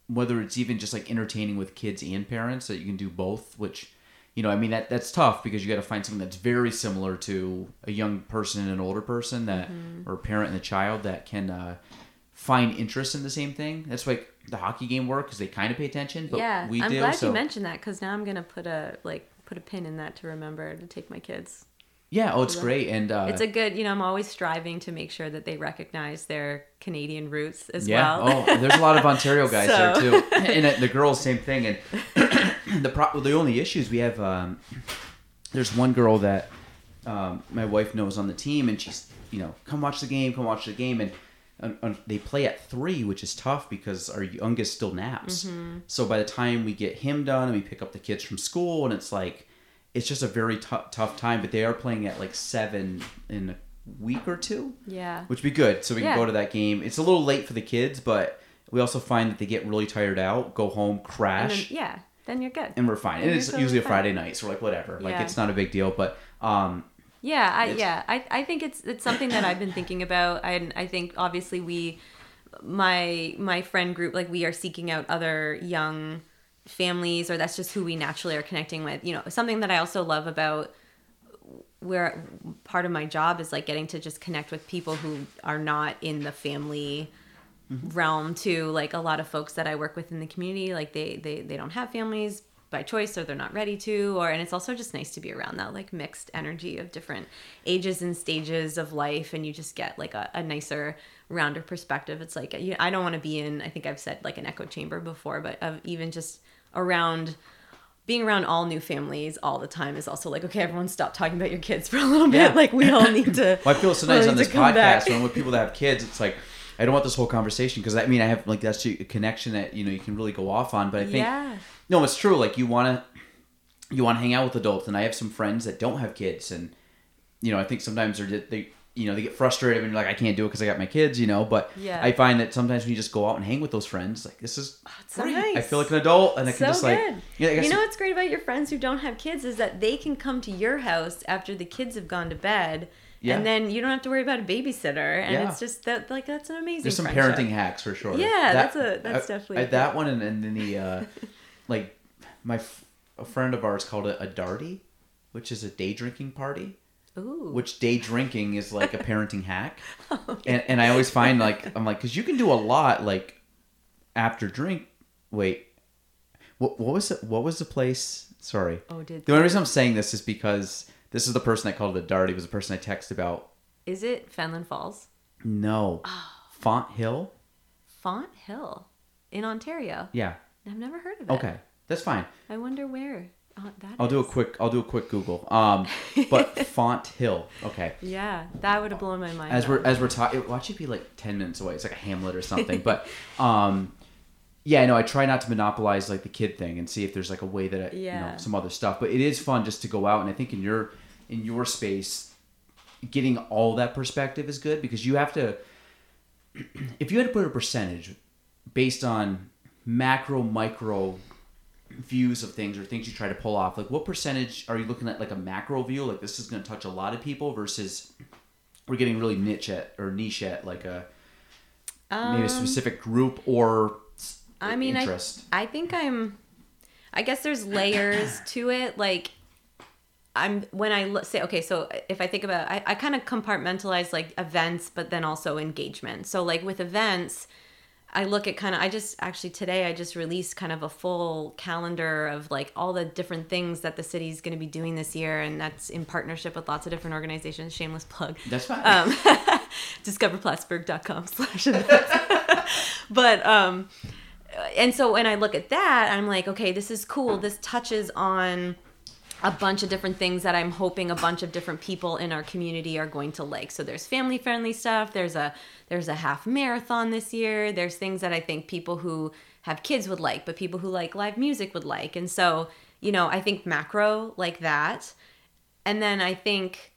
whether it's even just like entertaining with kids and parents that you can do both, which you know, I mean that that's tough because you got to find something that's very similar to a young person and an older person that or a parent and a child that can uh, find interest in the same thing. That's why the hockey game work because they kind of pay attention. But yeah, we I'm do. glad so you mentioned that because now I'm gonna put a like put a pin in that to remember to take my kids. yeah, oh, it's great, and uh, it's a good, you know, I'm always striving to make sure that they recognize their Canadian roots as yeah. well. oh, there's a lot of Ontario guys there too, and uh, the girls same thing. And the pro- the only issues we have, um, there's one girl that um, my wife knows on the team, and she's you know come watch the game, come watch the game, and. They play at three, which is tough because our youngest still naps. Mm-hmm. So by the time we get him done and we pick up the kids from school, and it's like, it's just a very tou- tough time. But they are playing at like seven in a week or two yeah. which would be good. So we can go to that game. It's a little late for the kids, but we also find that they get really tired out, go home, And then, crash, yeah, then you're good. and we're fine. Then And it's usually a. Friday night, so we're like, whatever. Like Yeah. it's not a big deal. But um, Yeah, I yeah, I, I think it's it's something that I've been thinking about. and I think obviously we my my friend group like we are seeking out other young families or that's just who we naturally are connecting with. You know, something that I also love about where part of my job is like getting to just connect with people who are not in the family Mm-hmm. realm too like a lot of folks that i work with in the community like they they, they don't have families by choice or they're not ready to or and it's also just nice to be around that like mixed energy of different ages and stages of life and you just get like a, a nicer rounder perspective it's like you, i don't want to be in i think i've said like an echo chamber before but of even just around being around all new families all the time is also like okay everyone stop talking about your kids for a little bit Yeah. like we all need to well, I feel so nice on this podcast when with people that have kids. It's like I don't want this whole conversation because I mean I have like that's a connection that you know you can really go off on. But I think yeah no, it's true. Like you want to you want to hang out with adults, and I have some friends that don't have kids, and you know I think sometimes they're they you know they get frustrated when you're like I can't do it because I got my kids, you know. But Yeah. I find that sometimes when you just go out and hang with those friends, like this is oh, it's so great. I feel like an adult, and I can so just good. like yeah. I guess you know what's great about your friends who don't have kids is that they can come to your house after the kids have gone to bed, Yeah. and then you don't have to worry about a babysitter, and Yeah. it's just that like that's an amazing. there's some friendship. parenting hacks for sure. Yeah, that's a- that's definitely I- that one, and, and then the uh, like my a friend of ours called it a darty, which is a day drinking party. Ooh, which day drinking is like a parenting hack. and, and I always find like I'm like because you can do a lot like after drink. Wait, what what was it? What was the place? Sorry. Oh, did the only reason I'm saying this is because this is the person that called it a darty was the person I texted about. is it Fenelon Falls, No, Font Hill. Font Hill, in Ontario? Yeah. I've never heard of it. Okay, that's fine. I wonder where that. I'll do a quick. I'll do a quick Google. Um, but Font Hill. Okay. Yeah, that would have blown my mind. as we're as we're talking, it will be like ten minutes away. It's like a Hamlet or something. but um, yeah, I know. I try not to monopolize like the kid thing and see if there's like a way that I, you know some other stuff. But it is fun just to go out and I think in your in your space, getting all that perspective is good because you have to. If you had to put a percentage based on macro micro views of things or things you try to pull off like what percentage are you looking at like a macro view like this is going to touch a lot of people versus we're getting really niche at or niche at like a maybe a specific group or Um, I mean, I, interest I think I'm. I guess there's layers to it. Like, I'm when I say okay. So if I think about, I, I kind of compartmentalize like events, but then also engagement. So like with events, I look at kind of. I just actually today I just released kind of a full calendar of like all the different things that the city's going to be doing this year, and that's in partnership with lots of different organizations. Shameless plug that's fine um, discoverplattsburgh.com slash events. but um and so when i look at that i'm like okay this is cool. This touches on a bunch of different things that i'm hoping a bunch of different people in our community are going to like. So there's family friendly stuff. There's a there's a half marathon this year. There's things that i think people who have kids would like but people who like live music would like. And so you know i think macro like that. And then i think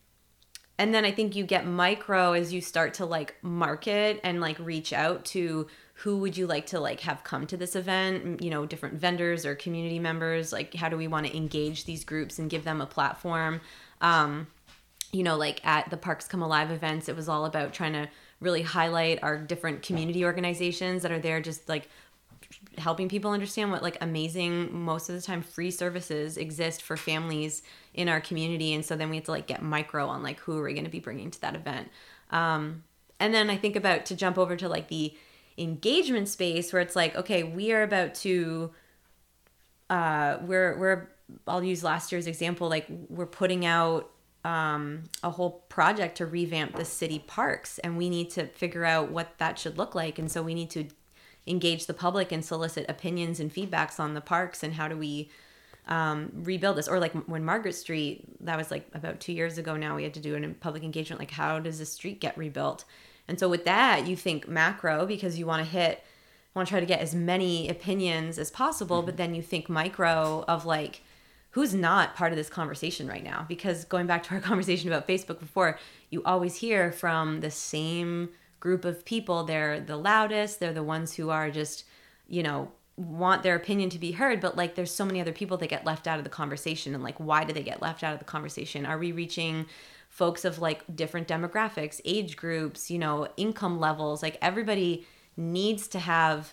and then i think you get micro as you start to like market and like reach out to who would you like to like have come to this event? You know different vendors or community members? Like how do we want to engage these groups and give them a platform? Um you know like at the parks come alive events it was all about trying to really highlight our different community organizations that are there just like helping people understand what like amazing most of the time free services exist for families in our community. And so then we have to like get micro on like who are we going to be bringing to that event? Um, and then i think about to jump over to like the engagement space where it's like, okay, we are about to uh we're we're I'll use last year's example, like we're putting out um, a whole project to revamp the city parks, and we need to figure out what that should look like. And so we need to engage the public and solicit opinions and feedbacks on the parks and how do we um, rebuild this. Or like when Margaret Street, that was like about two years ago now, we had to do a public engagement like, how does the street get rebuilt? And so with that, you think macro because you want to hit, want to try to get as many opinions as possible, but mm-hmm. then you think micro of like, who's not part of this conversation right now? Because going back to our conversation about facebook before you always hear from the same group of people they're the loudest they're the ones who are just you know want their opinion to be heard but like there's so many other people that get left out of the conversation and like why do they get left out of the conversation? Are we reaching folks of like different demographics age groups you know income levels like everybody needs to have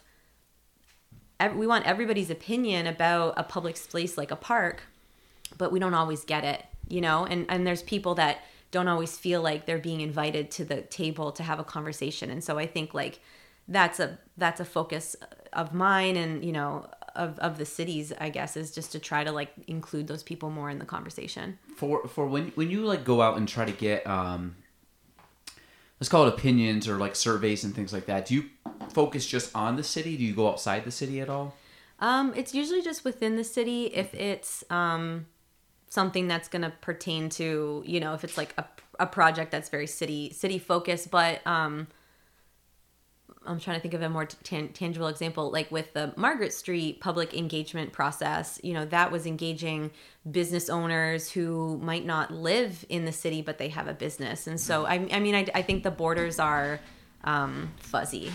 we want everybody's opinion about a public space like a park, but we don't always get it, you know? And and there's people that don't always feel like they're being invited to the table to have a conversation. And so I think like that's a that's a focus of mine and, you know, of, of the cities, I guess, is just to try to like include those people more in the conversation. For for when when you like go out and try to get um let's call it opinions or like surveys and things like that. Do you focus just on the city? Do you go outside the city at all? Um, it's usually just within the city. If it's um, something that's going to pertain to, you know, if it's like a, a project that's very city city focused, but um, I'm trying to think of a more t- tangible example, like with the Margaret Street public engagement process. You know, that was engaging business owners who might not live in the city, but they have a business. And so, I, I mean, I, I think the borders are um, fuzzy.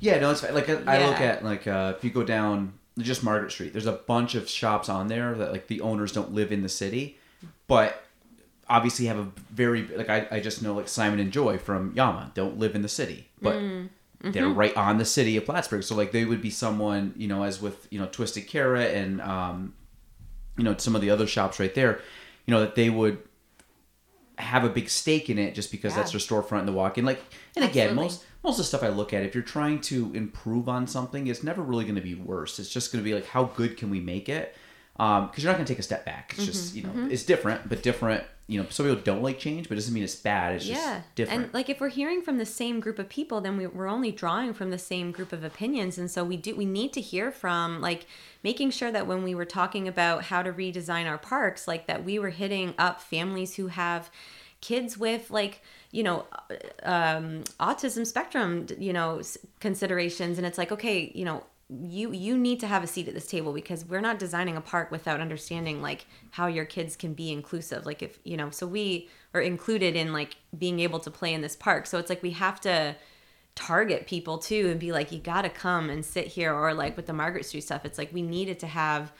Yeah, no, it's like I yeah. look at like uh, if you go down just Margaret Street, there's a bunch of shops on there that like the owners don't live in the city, but obviously have a very like I, I just know like Simon and Joy from Yama don't live in the city, but. Mm Mm-hmm. They're right on the city of Plattsburgh, so like they would be someone you know, as with you know Twisted Carrot and um, you know some of the other shops right there, you know that they would have a big stake in it just because yeah. that's their storefront in the walk-in. Like, and again, Absolutely. most most of the stuff I look at, if you're trying to improve on something, it's never really going to be worse. It's just going to be like, how good can we make it? Because um, you're not going to take a step back. It's mm-hmm. just you know, mm-hmm. it's different, but different you know, some people don't like change, but it doesn't mean it's bad. It's yeah. just different. And like if we're hearing from the same group of people, then we, we're only drawing from the same group of opinions. And so we do we need to hear from like making sure that when we were talking about how to redesign our parks, like that we were hitting up families who have kids with like you know um, autism spectrum you know considerations and it's like okay you know you you need to have a seat at this table because we're not designing a park without understanding like how your kids can be inclusive. Like if you know so we are included in like being able to play in this park. So it's like we have to target people too and be like you got to come and sit here or like with the Margaret Street stuff it's like we needed to have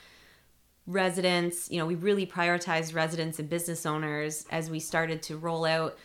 residents you know we really prioritized residents and business owners as we started to roll out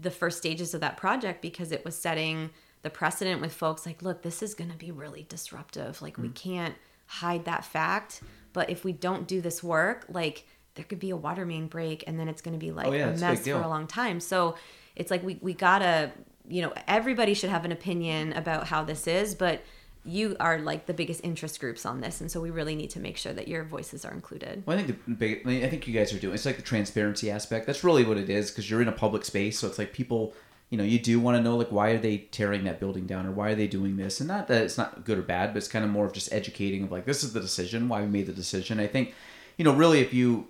the first stages of that project because it was setting the precedent with folks like, look, this is going to be really disruptive. Like, mm. we can't hide that fact. But if we don't do this work, like, there could be a water main break and then it's going to be like oh, yeah, a mess for a long time. So it's like we, we got to, you know, everybody should have an opinion about how this is, but you are like the biggest interest groups on this and so we really need to make sure that your voices are included well i think the big i think you guys are doing it's like the transparency aspect that's really what it is because you're in a public space so it's like people you know you do want to know like why are they tearing that building down or why are they doing this? And not that it's not good or bad but it's kind of more of just educating of like this is the decision why we made the decision. I think you know really if you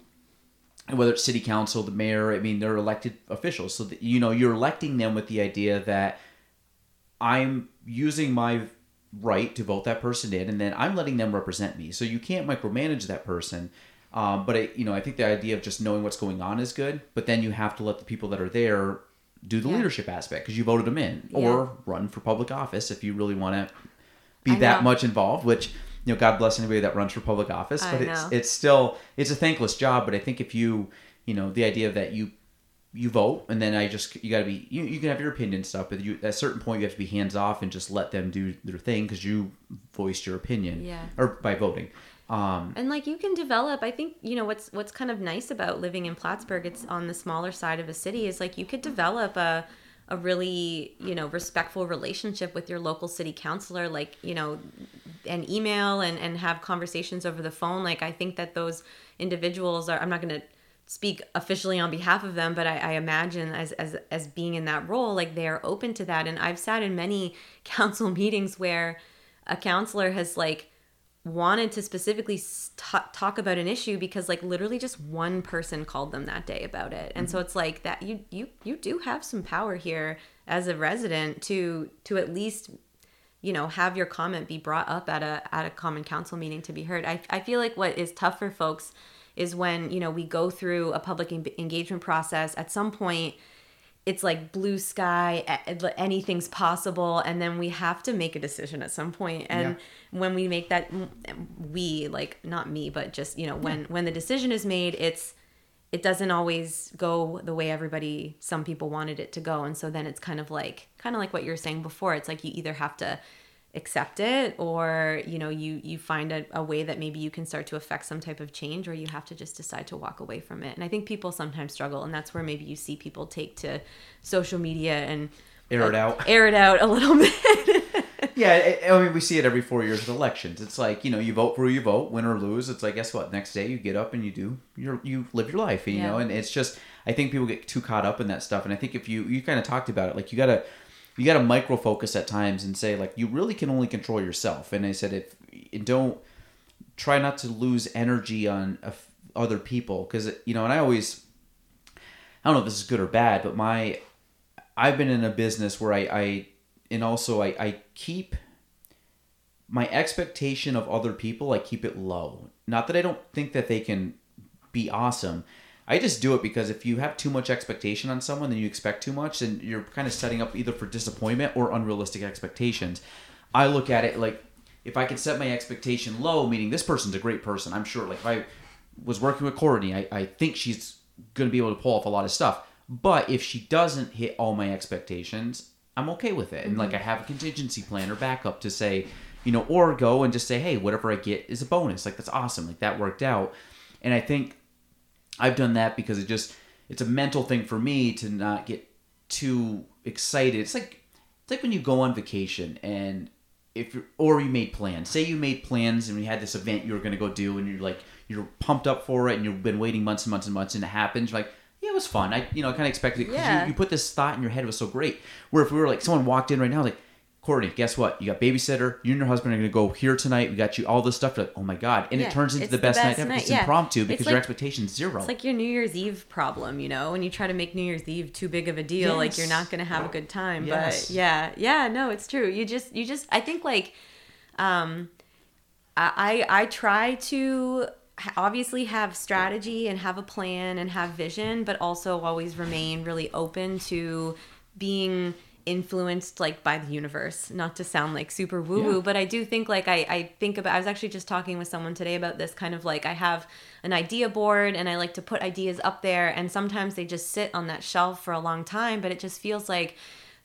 whether it's city council the mayor i mean they're elected officials. So that, you know you're electing them with the idea that i'm using my right to vote that person in and then i'm letting them represent me. So you can't micromanage that person. Um, but it, you know i think the idea of just knowing what's going on is good but then you have to let the people that are there do the yeah. leadership aspect because you voted them in, yeah. or run for public office if you really want to be I that know. much involved. Which you know, God bless anybody that runs for public office, but it's it's still it's a thankless job. But I think if you you know the idea that you you vote and then I just you got to be you, you can have your opinion stuff, but you at a certain point you have to be hands off and just let them do their thing because you voiced your opinion, yeah, or by voting. Um, and like you can develop, I think you know what's what's kind of nice about living in Plattsburgh. It's on the smaller side of a city. Is like you could develop a a really you know respectful relationship with your local city councilor like you know and email and and have conversations over the phone like i think that those individuals are i'm not going to speak officially on behalf of them but I, I imagine as, as as being in that role like they are open to that and i've sat in many council meetings where a counselor has like wanted to specifically ta- talk about an issue because like literally just one person called them that day about it. And so mm-hmm. it's like that you you you do have some power here as a resident to to at least you know have your comment be brought up at a at a common council meeting to be heard. I, I feel like what is tough for folks is when you know we go through a public en- engagement process. At some point it's like blue sky anything's possible and then we have to make a decision at some point. And when we make that we like not me but just you know when when the decision is made it's it doesn't always go the way everybody some people wanted it to go. And so then it's kind of like kind of like what you were saying before it's like you either have to accept it or you know you you find a, a way that maybe you can start to affect some type of change or you have to just decide to walk away from it and i think people sometimes struggle and that's where maybe you see people take to social media and Air it out. air it out a little bit Yeah, I, I mean, we see it every four years with elections. It's like you know, you vote for who you vote, win or lose. It's like guess what? Next day you get up and you do your you live your life, you Yeah. know. And it's just I think people get too caught up in that stuff. And I think if you you kind of talked about it, like you gotta you gotta micro focus at times and say like you really can only control yourself. And I said if don't try not to lose energy on other people because you know. And I always I don't know if this is good or bad, but my I've been in a business where I, I and also I, I keep my expectation of other people, I keep it low. Not that I don't think that they can be awesome. I just do it because if you have too much expectation on someone, then you expect too much, and you're kind of setting up either for disappointment or unrealistic expectations. I look at it like if I could set my expectation low, meaning this person's a great person, I'm sure. Like if I was working with Courtney, I, I think she's going to be able to pull off a lot of stuff. But if she doesn't hit all my expectations, I'm okay with it. And like mm-hmm. I have a contingency plan or backup to say, you know, or go and just say, hey, whatever I get is a bonus. Like that's awesome. Like that worked out. And I think I've done that because it just it's a mental thing for me to not get too excited. It's like it's like when you go on vacation and if you're or you made plans. Say you made plans and you had this event you were gonna go do and you're like you're pumped up for it and you've been waiting months and months and months and it happens. You're like, yeah, it was fun. I you know I kind of expected it because Yeah. you, you put this thought in your head. It was so great. Where if we were like someone walked in right now like. Courtney, guess what? You got babysitter. You and your husband are going to go here tonight. We got you all this stuff. Like, oh my god! And Yeah, it turns into the the best, night ever. night, It's yeah. impromptu because your like- expectation's zero. It's like your New Year's Eve problem, you know, when you try to make New Year's Eve too big of a deal, like you're not going to have a good time. Yes. But yeah, yeah, no, it's true. You just, you just, I think like, um, I, I I try to obviously have strategy and have a plan and have vision, but also always remain really open to being influenced like by the universe. Not to sound like super woo woo Yeah. but i do think like I, I think about i was actually just talking with someone today about this kind of like i have an idea board and i like to put ideas up there and sometimes they just sit on that shelf for a long time but it just feels like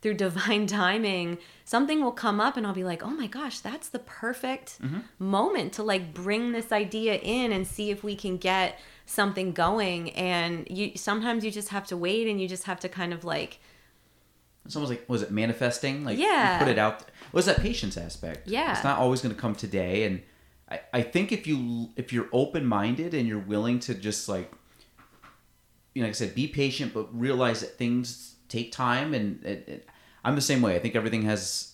through divine timing something will come up and i'll be like oh my gosh that's the perfect mm-hmm. moment to like bring this idea in and see if we can get something going. And you sometimes you just have to wait and you just have to kind of like It's almost like was it manifesting? Like Yeah. you put it out. What was that patience aspect? Yeah. it's not always going to come today, and I, I think if you if you're open minded and you're willing to just like, you know, like I said, be patient, but realize that things take time, and it, it, I'm the same way. I think everything has,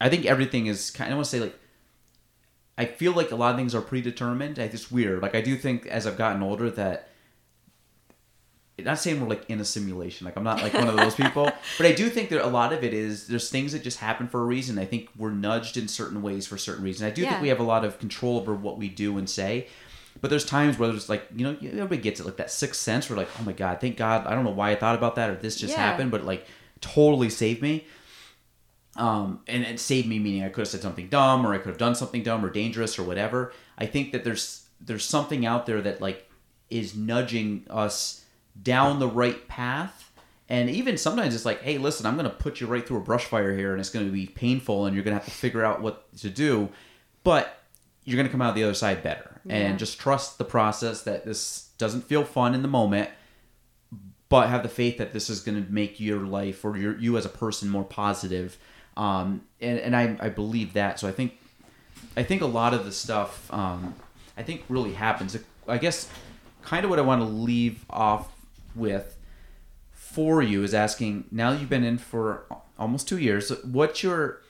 I think everything is kind. I want to say like. I feel like a lot of things are predetermined. It's weird. Like I do think as I've gotten older that not saying we're like in a simulation like i'm not like one of those people but i do think that a lot of it is there's things that just happen for a reason i think we're nudged in certain ways for certain reasons i do Yeah. think we have a lot of control over what we do and say but there's times where there's like you know everybody gets it like that sixth sense where like oh my god thank god i don't know why i thought about that or this just Yeah. happened but like totally saved me um, and it saved me meaning I could have said something dumb or I could have done something dumb or dangerous or whatever. I think that there's there's something out there that like is nudging us down the right path. And even sometimes it's like, hey, listen, I'm gonna put you right through a brush fire here, and it's gonna be painful, and you're gonna have to figure out what to do, but you're gonna come out the other side better. Yeah. And just trust the process that this doesn't feel fun in the moment, but have the faith that this is going to make your life or your you as a person more positive. Um, and and I, I believe that. So I think I think a lot of the stuff um, I think really happens. I guess kind of what I want to leave off with for you is asking now you've been in for almost two years. What's your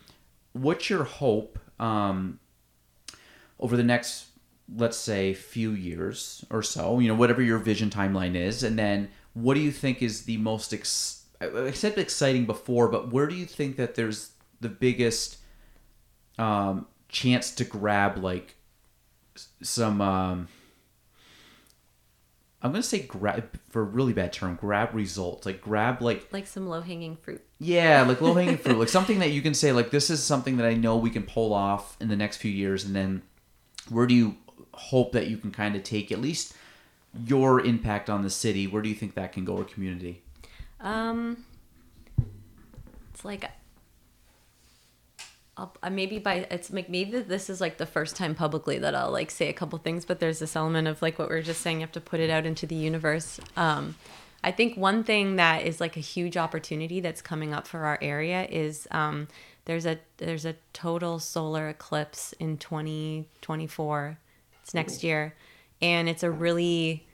what's your hope um, over the next let's say few years or so? You know, whatever your vision timeline is, and then what do you think is the most ex- I said exciting before, but where do you think that there's the biggest um, chance to grab like some um, I'm gonna say grab for a really bad term, grab results. Like grab like Like some low hanging fruit. yeah, like low hanging fruit, like something that you can say like this is something that I know we can pull off in the next few years, and then where do you hope that you can kind of take at least your impact on the city? Where do you think that can go or community? Um, it's like I'll, uh, maybe by it's like maybe this is like the first time publicly that I'll like say a couple things, but there's this element of like what we are just saying, you have to put it out into the universe. Um, I think one thing that is like a huge opportunity that's coming up for our area is um, there's a there's a total solar eclipse in 2024. It's next year, and it's a really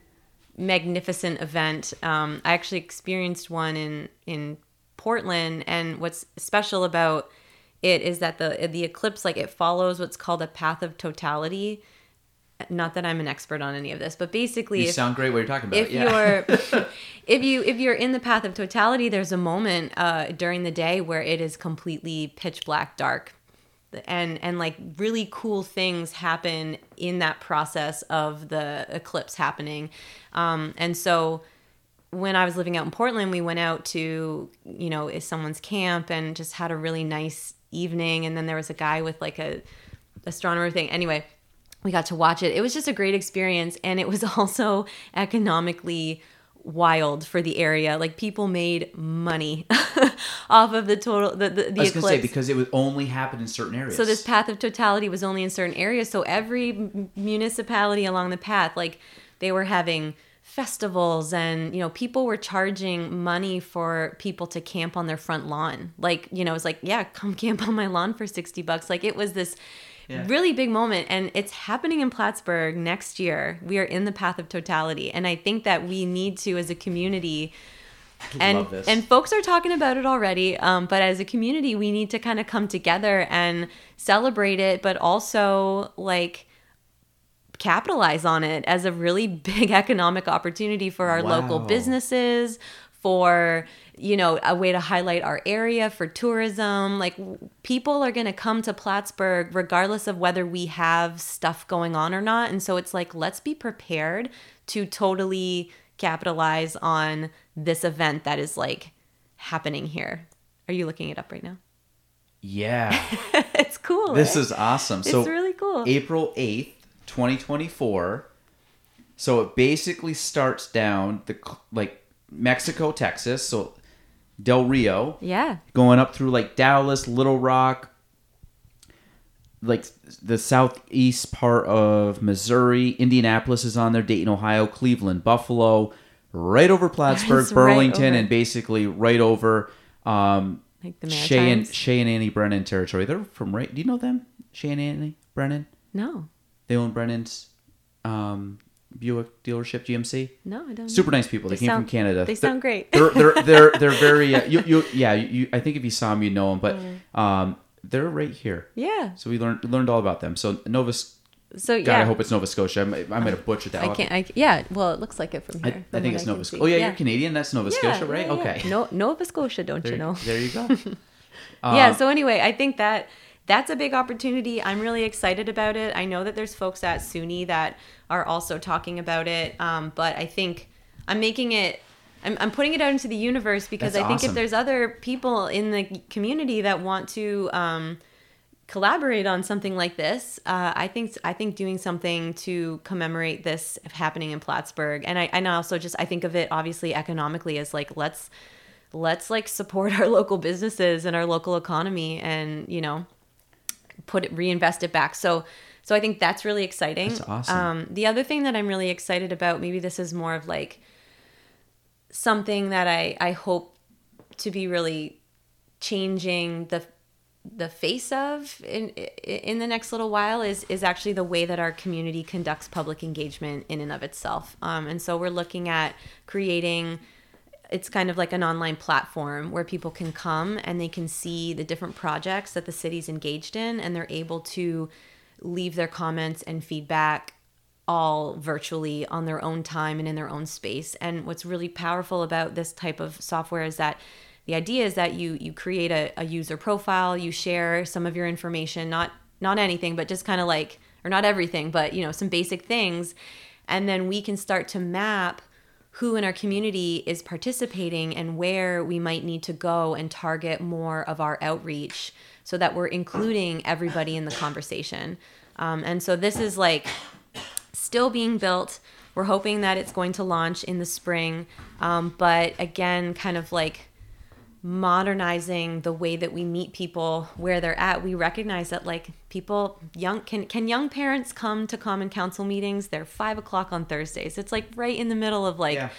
magnificent event. Um, I actually experienced one in in Portland, and what's special about it is that the the eclipse like it follows what's called a path of totality. Not that I'm an expert on any of this, but basically, You if, sound great. What you're talking about? if yeah. you're if you if you're in the path of totality, there's a moment uh, during the day where it is completely pitch black dark, and and like really cool things happen in that process of the eclipse happening, um, and so when I was living out in Portland, we went out to, you know, is someone's camp and just had a really nice evening. And then there was a guy with like a astronomer thing. Anyway, we got to watch it. It was just a great experience. And it was also economically wild for the area. Like people made money off of the total, the, the, the I was eclipse. gonna say because it would only happen in certain areas. So this path of totality was only in certain areas. So every municipality along the path, like they were having festivals and you know people were charging money for people to camp on their front lawn like you know it's like yeah come camp on my lawn for 60 bucks like it was this Yeah. really big moment and it's happening in plattsburgh next year we are in the path of totality and i think that we need to as a community and Love this. and folks are talking about it already um, but as a community we need to kind of come together and celebrate it but also like capitalize on it as a really big economic opportunity for our local businesses for you know a way to highlight our area for tourism. Like people are going to come to plattsburgh regardless of whether we have stuff going on or not. And so it's like let's be prepared to totally capitalize on this event that is like happening here. Are you looking it up right now? Yeah, it's cool this eh? is awesome. it's so really cool. April 8th, 2024. So it basically starts down the like Mexico, Texas, so Del Rio, yeah going up through like Dallas, Little Rock, like the southeast part of Missouri, Indianapolis is on there, Dayton, Ohio, Cleveland, Buffalo, right over Plattsburgh, right Burlington, over. and basically right over um, Like the Shay and? Shay and Annie Brennan territory. They're from right. Do you know them? Shay and Annie Brennan. no They own Brennan's um, Buick dealership, GMC. no i don't Super know. nice people. They, They came sound- from Canada. they sound great. They're they're they're, they're very uh, you, you yeah you I think if you saw them you'd know them, but Mm. um, they're right here. yeah So we learned learned all about them. So Nova. so God, yeah I hope it's Nova Scotia. I might, I might have butchered that. I can't. I, yeah, well, it looks like it from here. I from think it's Nova. Scotia. Oh yeah, you're Canadian. That's Nova Yeah, Scotia, right? yeah, yeah. Okay. No, Nova Scotia, don't There, you know? there you go. yeah. Um, So anyway, I think that that's a big opportunity. I'm really excited about it. I know that there's folks at SUNY that are also talking about it, um, but I think I'm making it. I'm, I'm putting it out into the universe because That's I think awesome. if there's other people in the community that want to um, collaborate on something like this, uh, I think I think doing something to commemorate this happening in Plattsburgh, and I and also just I think of it obviously economically as like let's let's like support our local businesses and our local economy, and you know put it reinvest it back. So so I think that's really exciting. That's awesome. Um, the other thing that I'm really excited about, maybe this is more of like something that I I hope to be really changing the the face of in in the next little while is is actually the way that our community conducts public engagement in and of itself. Um, and so we're looking at creating it's kind of like an online platform where people can come and they can see the different projects that the city's engaged in and they're able to leave their comments and feedback all virtually on their own time and in their own space. And what's really powerful about this type of software is that the idea is that you you create a, a user profile, you share some of your information, not not anything, but just kind of like or not everything, but you know, some basic things. And then we can start to map who in our community is participating and where we might need to go and target more of our outreach so that we're including everybody in the conversation. Um, and so this is like still being built. We're hoping that it's going to launch in the spring. Um, but again, kind of like modernizing the way that we meet people where they're at we recognize that like people young can can young parents come to common council meetings? They're five o'clock on thursdays. It's like right in the middle of like Yeah.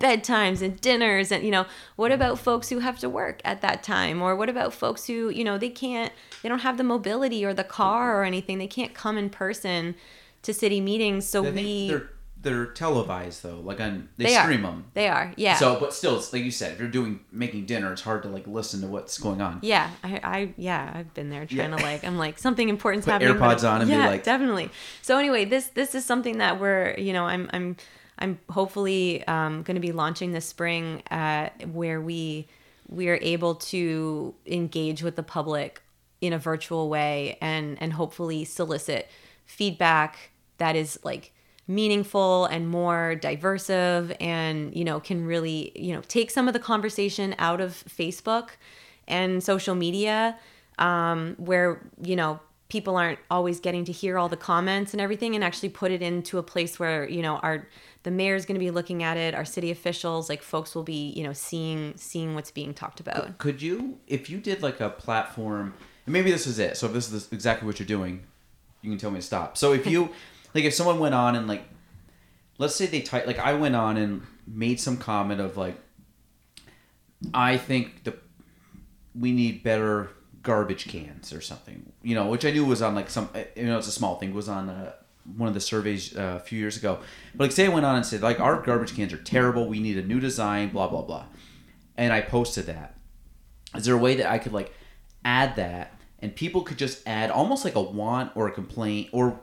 bedtimes and dinners and you know what about folks who have to work at that time? Or what about folks who you know they can't they don't have the mobility or the car or anything. They can't come in person to city meetings. So we they're they're televised though, like on they, they stream are them. they are yeah So, but still, it's like you said, if you're doing making dinner, it's hard to like listen to what's going on. Yeah, I, I yeah, I've been there trying Yeah. to like I'm like something important's Put happening. but- AirPods on and be like- definitely. So anyway, this this is something that we're you know I'm I'm I'm hopefully um, going to be launching this spring uh, where we we are able to engage with the public in a virtual way and and hopefully solicit feedback that is like meaningful and more diversive and you know can really you know take some of the conversation out of facebook and social media um, where you know people aren't always getting to hear all the comments and everything and actually put it into a place where you know our the mayor's going to be looking at it our city officials like folks will be you know seeing seeing what's being talked about Could you, if you did like a platform, and maybe this is it. So if this is exactly what you're doing, you can tell me to stop. So if you, like, if someone went on and like, let's say they type, like, I went on and made some comment of like, I think the we need better garbage cans or something, you know, which I knew was on like some, you know, it's a small thing. Was on uh, one of the surveys uh, a few years ago. But like, say I went on and said like, our garbage cans are terrible. We need a new design. Blah blah blah. And I posted that. Is there a way that I could like add that and people could just add almost like a want or a complaint or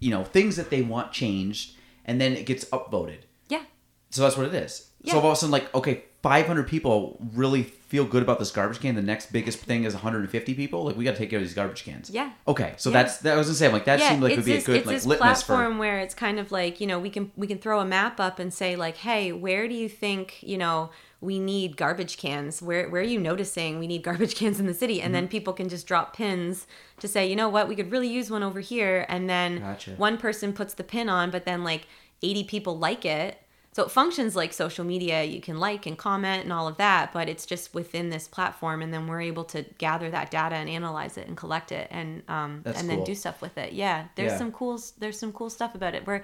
you know things that they want changed and then it gets upvoted. yeah So that's what it is. Yeah. So all of a sudden, like, okay, 500 people really feel good about this garbage can. The next biggest thing is 150 people. Like, we got to take care of these garbage cans. Yeah. Okay, so Yeah. that's that. I was gonna say, like, that seemed like would be this, a good it's like this litmus platform for. where it's kind of like you know we can we can throw a map up and say like hey where do you think you know we need garbage cans. Where where are you noticing we need garbage cans in the city? And Mm-hmm. then people can just drop pins to say you know what? We could really use one over here. And then Gotcha. one person puts the pin on but then like 80 people like it. So it functions like social media. You can like and comment and all of that but it's just within this platform and then we're able to gather that data and analyze it and collect it and um That's and then do stuff with it. Yeah there's Yeah. some cool there's some cool stuff about it. We're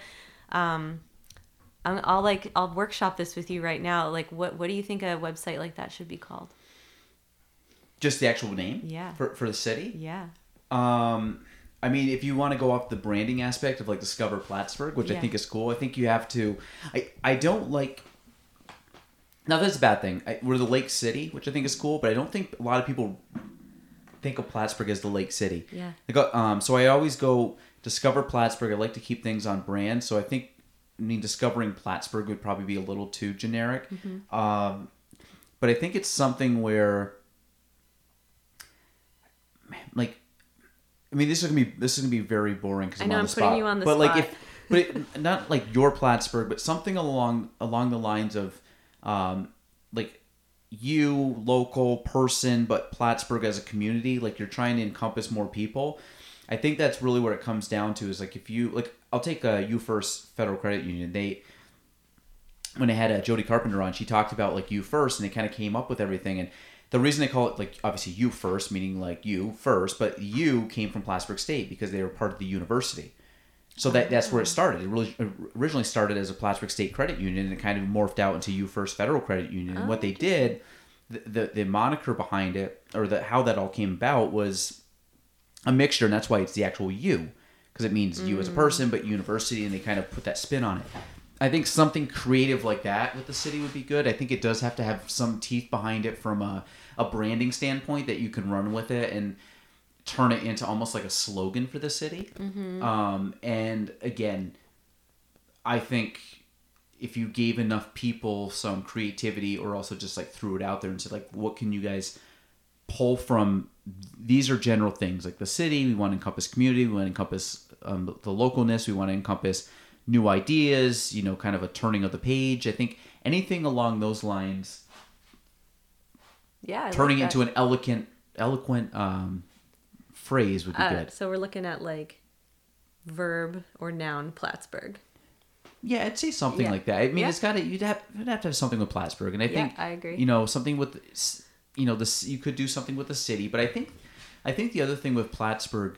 um I'm- I'll like I'll workshop this with you right now. Like, what what do you think a website like that should be called? Just the actual name. Yeah. For for the city. Yeah, Um, I mean, if you want to go off the branding aspect of like Discover Plattsburgh, which I think is cool, I think you have to. I I don't like. Now that's a bad thing. I, we're the Lake City, which I think is cool, but I don't think a lot of people think of Plattsburgh as the Lake City. Yeah. Go, um, so I always go Discover Plattsburgh. I like to keep things on brand, so I think. I mean, discovering Plattsburgh would probably be a little too generic. Um, but I think it's something where, like, I mean, this is gonna be this is gonna be very boring because I I'm know, on I'm the putting spot. you on the but like if, but it, not like your Plattsburgh, but something along along the lines of, um, like you local person, but Plattsburgh as a community. Like you're trying to encompass more people. I think that's really what it comes down to. Is like if you like, I'll take uh, a U First Federal Credit Union. They when they had uh, Jody Carpenter on, she talked about like you first, and they kind of came up with everything. And the reason they call it like obviously you first, meaning like you first, but you came from Plattsburgh State because they were part of the university. So that that's where it ah. started. It really uh, originally started as a Plattsburgh State Credit Union, and it kind of morphed out into U First Federal Credit Union. And what they did, the, the the moniker behind it, or the how that all came about, was a mixture, and that's why it's the actual you, because it means you as a person, but university, and they kind of put that spin on it. I think something creative like that with the city would be good. I think it does have to have some teeth behind it from a, a branding standpoint that you can run with it and turn it into almost like a slogan for the city. Um, and again, I think if you gave enough people some creativity or also just like threw it out there and said like what can you guys pull from these are general things like the city we want to encompass community we want to encompass um, the localness we want to encompass new ideas you know kind of a turning of the page i think anything along those lines Yeah. I like turning that. into an eloquent eloquent um, phrase would be Uh, good so we're looking at like verb or noun Plattsburgh. Yeah, I'd say something Yeah. like that. I mean, Yeah. it's got to you'd have you'd have to have something with Plattsburgh, and I Yeah, think I agree. You know, something with you know this you could do something with the city, but I think I think the other thing with Plattsburgh,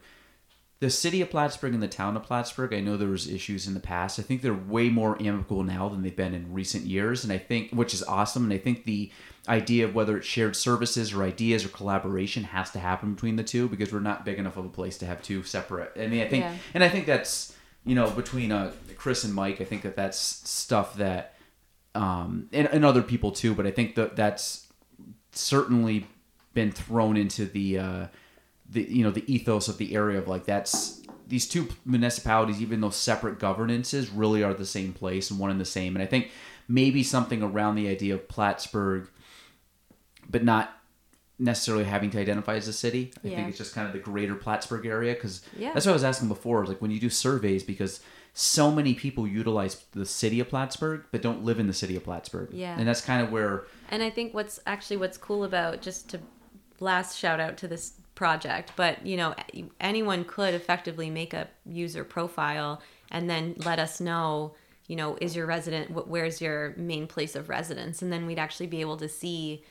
the city of Plattsburgh and the town of Plattsburgh. I know there was issues in the past. I think they're way more amicable now than they've been in recent years, and I think which is awesome. And I think the idea of whether it's shared services or ideas or collaboration has to happen between the two because we're not big enough of a place to have two separate. I mean, I think, Yeah. and I think that's you know between uh, Chris and Mike. I think that that's stuff that um, and, and other people too. But I think that that's certainly been thrown into the uh, the you know the ethos of the area of like that's these two municipalities, even though separate governances, really are the same place and one and the same. And I think maybe something around the idea of Plattsburgh, but not necessarily having to identify as a city. I Yeah. think it's just kind of the greater Plattsburgh area because Yeah. that's what I was asking before. Like when you do surveys, because so many people utilize the city of Plattsburgh but don't live in the city of Plattsburgh. Yeah. and that's kind of where And I think what's actually what's cool about just to last shout out to this project, but you know anyone could effectively make a user profile and then let us know, you know, is your resident wh- where's your main place of residence, and then we'd actually be able to see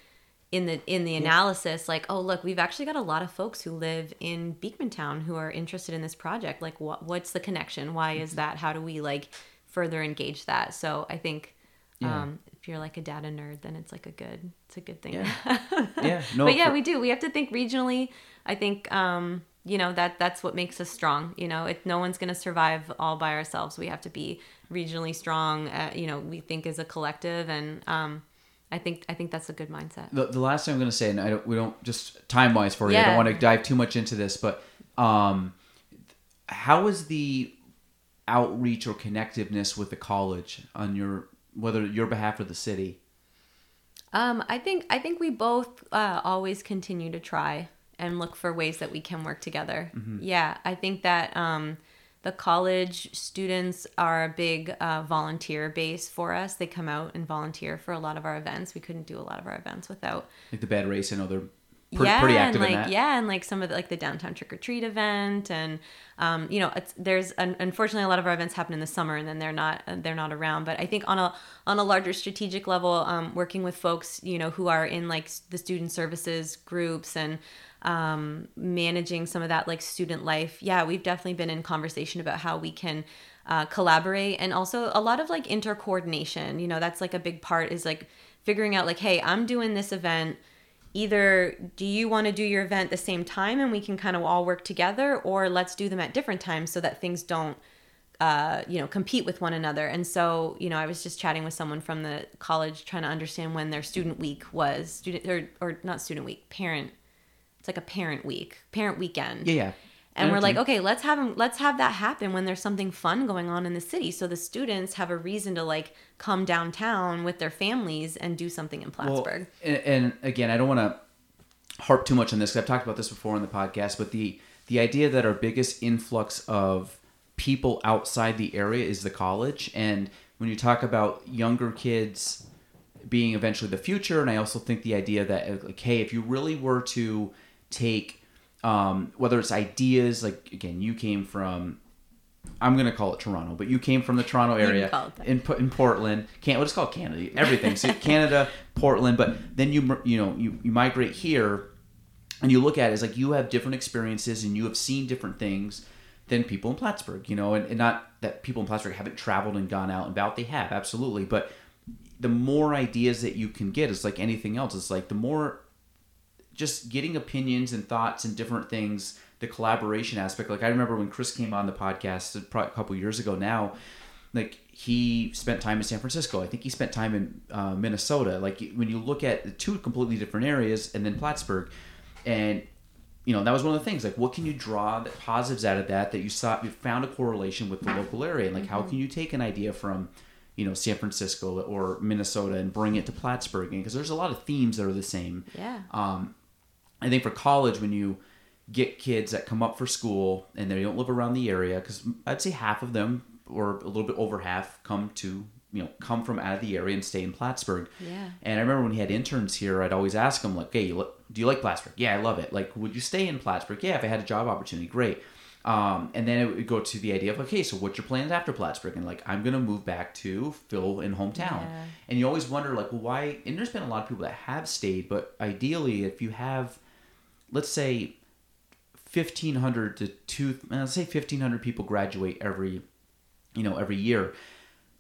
in the in the analysis like oh look we've actually got a lot of folks who live in beekmantown who are interested in this project. Like what what's the connection? Why is that? How do we like further engage that? So i think Yeah. um if you're like a data nerd then it's like a good it's a good thing. Yeah. yeah, no, but yeah for- we do. We have to think regionally. I think um you know that that's what makes us strong. You know if no one's going to survive all by ourselves we have to be regionally strong uh, you know we think as a collective and um i think i think that's a good mindset the, the last thing I'm going to say, and I don't, we don't just time wise for you. I don't want to dive too much into this, but um, how is the outreach or connectiveness with the college on your whether your behalf or the city? Um, I think I think we both uh, always continue to try and look for ways that we can work together. Yeah, I think that um, the college students are a big uh, volunteer base for us. They come out and volunteer for a lot of our events. We couldn't do a lot of our events without Like the bad race, I know they're pre- yeah, pretty active and like in that. yeah, and like some of the, like the downtown trick or treat event, and um, you know, it's, there's un- unfortunately a lot of our events happen in the summer, and then they're not they're not around. But I think on a on a larger strategic level, um, working with folks, you know, who are in like the student services groups and um, managing some of that like student life. Yeah, we've definitely been in conversation about how we can uh, collaborate and also a lot of like intercoordination. You know, that's like a big part is like figuring out like, hey, I'm doing this event either do you want to do your event the same time and we can kind of all work together or let's do them at different times so that things don't uh, you know compete with one another and so you know i was just chatting with someone from the college trying to understand when their student week was student or, or not student week parent it's like a parent week parent weekend. Yeah, yeah. and we're like okay let's have 'em- let's have that happen when there's something fun going on in the city. So the students have a reason to like come downtown with their families and do something in Well, plattsburgh. and, and again, I don't want to harp too much on this because I've talked about this before on the podcast, but the the idea that our biggest influx of people outside the area is the college, and when you talk about younger kids being eventually the future, and I also think the idea that like, hey, if you really were to take um, whether it's ideas like again, you came from I'm gonna call it Toronto, but you came from the Toronto area in in Portland. Can't let's call it Canada. Everything. So Canada, Portland, but then you you know you, you migrate here, and you look at it as like you have different experiences and you have seen different things. than people in Plattsburgh. You know, and, and not that people in Plattsburgh haven't traveled and gone out and about. They have absolutely, but the more ideas that you can get it's like anything else. It's like the more just getting opinions and thoughts and different things the collaboration aspect. Like i remember when chris came on the podcast a couple years ago now like he spent time in san francisco. I think he spent time in uh, minnesota. Like when you look at the two completely different areas and then plattsburgh and you know that was one of the things. Like what can you draw the positives out of that that you saw you found a correlation with the local area? And like how can you take an idea from you know san francisco or minnesota and bring it to plattsburgh? Because there's a lot of themes that are the same. Yeah. um, I think for college, when you get kids that come up for school and they don't live around the area, because I'd say half of them, or a little bit over half, come to you know come from out of the area and stay in Plattsburgh. Yeah. And I remember when he had interns here, I'd always ask him like, "Hey, you do you like Plattsburgh? Yeah, I love it. Like, would you stay in Plattsburgh? Yeah, if I had a job opportunity, great." Um, and then it would go to the idea of, okay, so what's your plans after Plattsburgh? And like, I'm gonna move back to Phil in hometown. Yeah. And you always wonder, like, well, why? And there's been a lot of people that have stayed, but ideally, if you have, let's say, 1,500 to two, uh, let's say 1,500 people graduate every, you know, every year.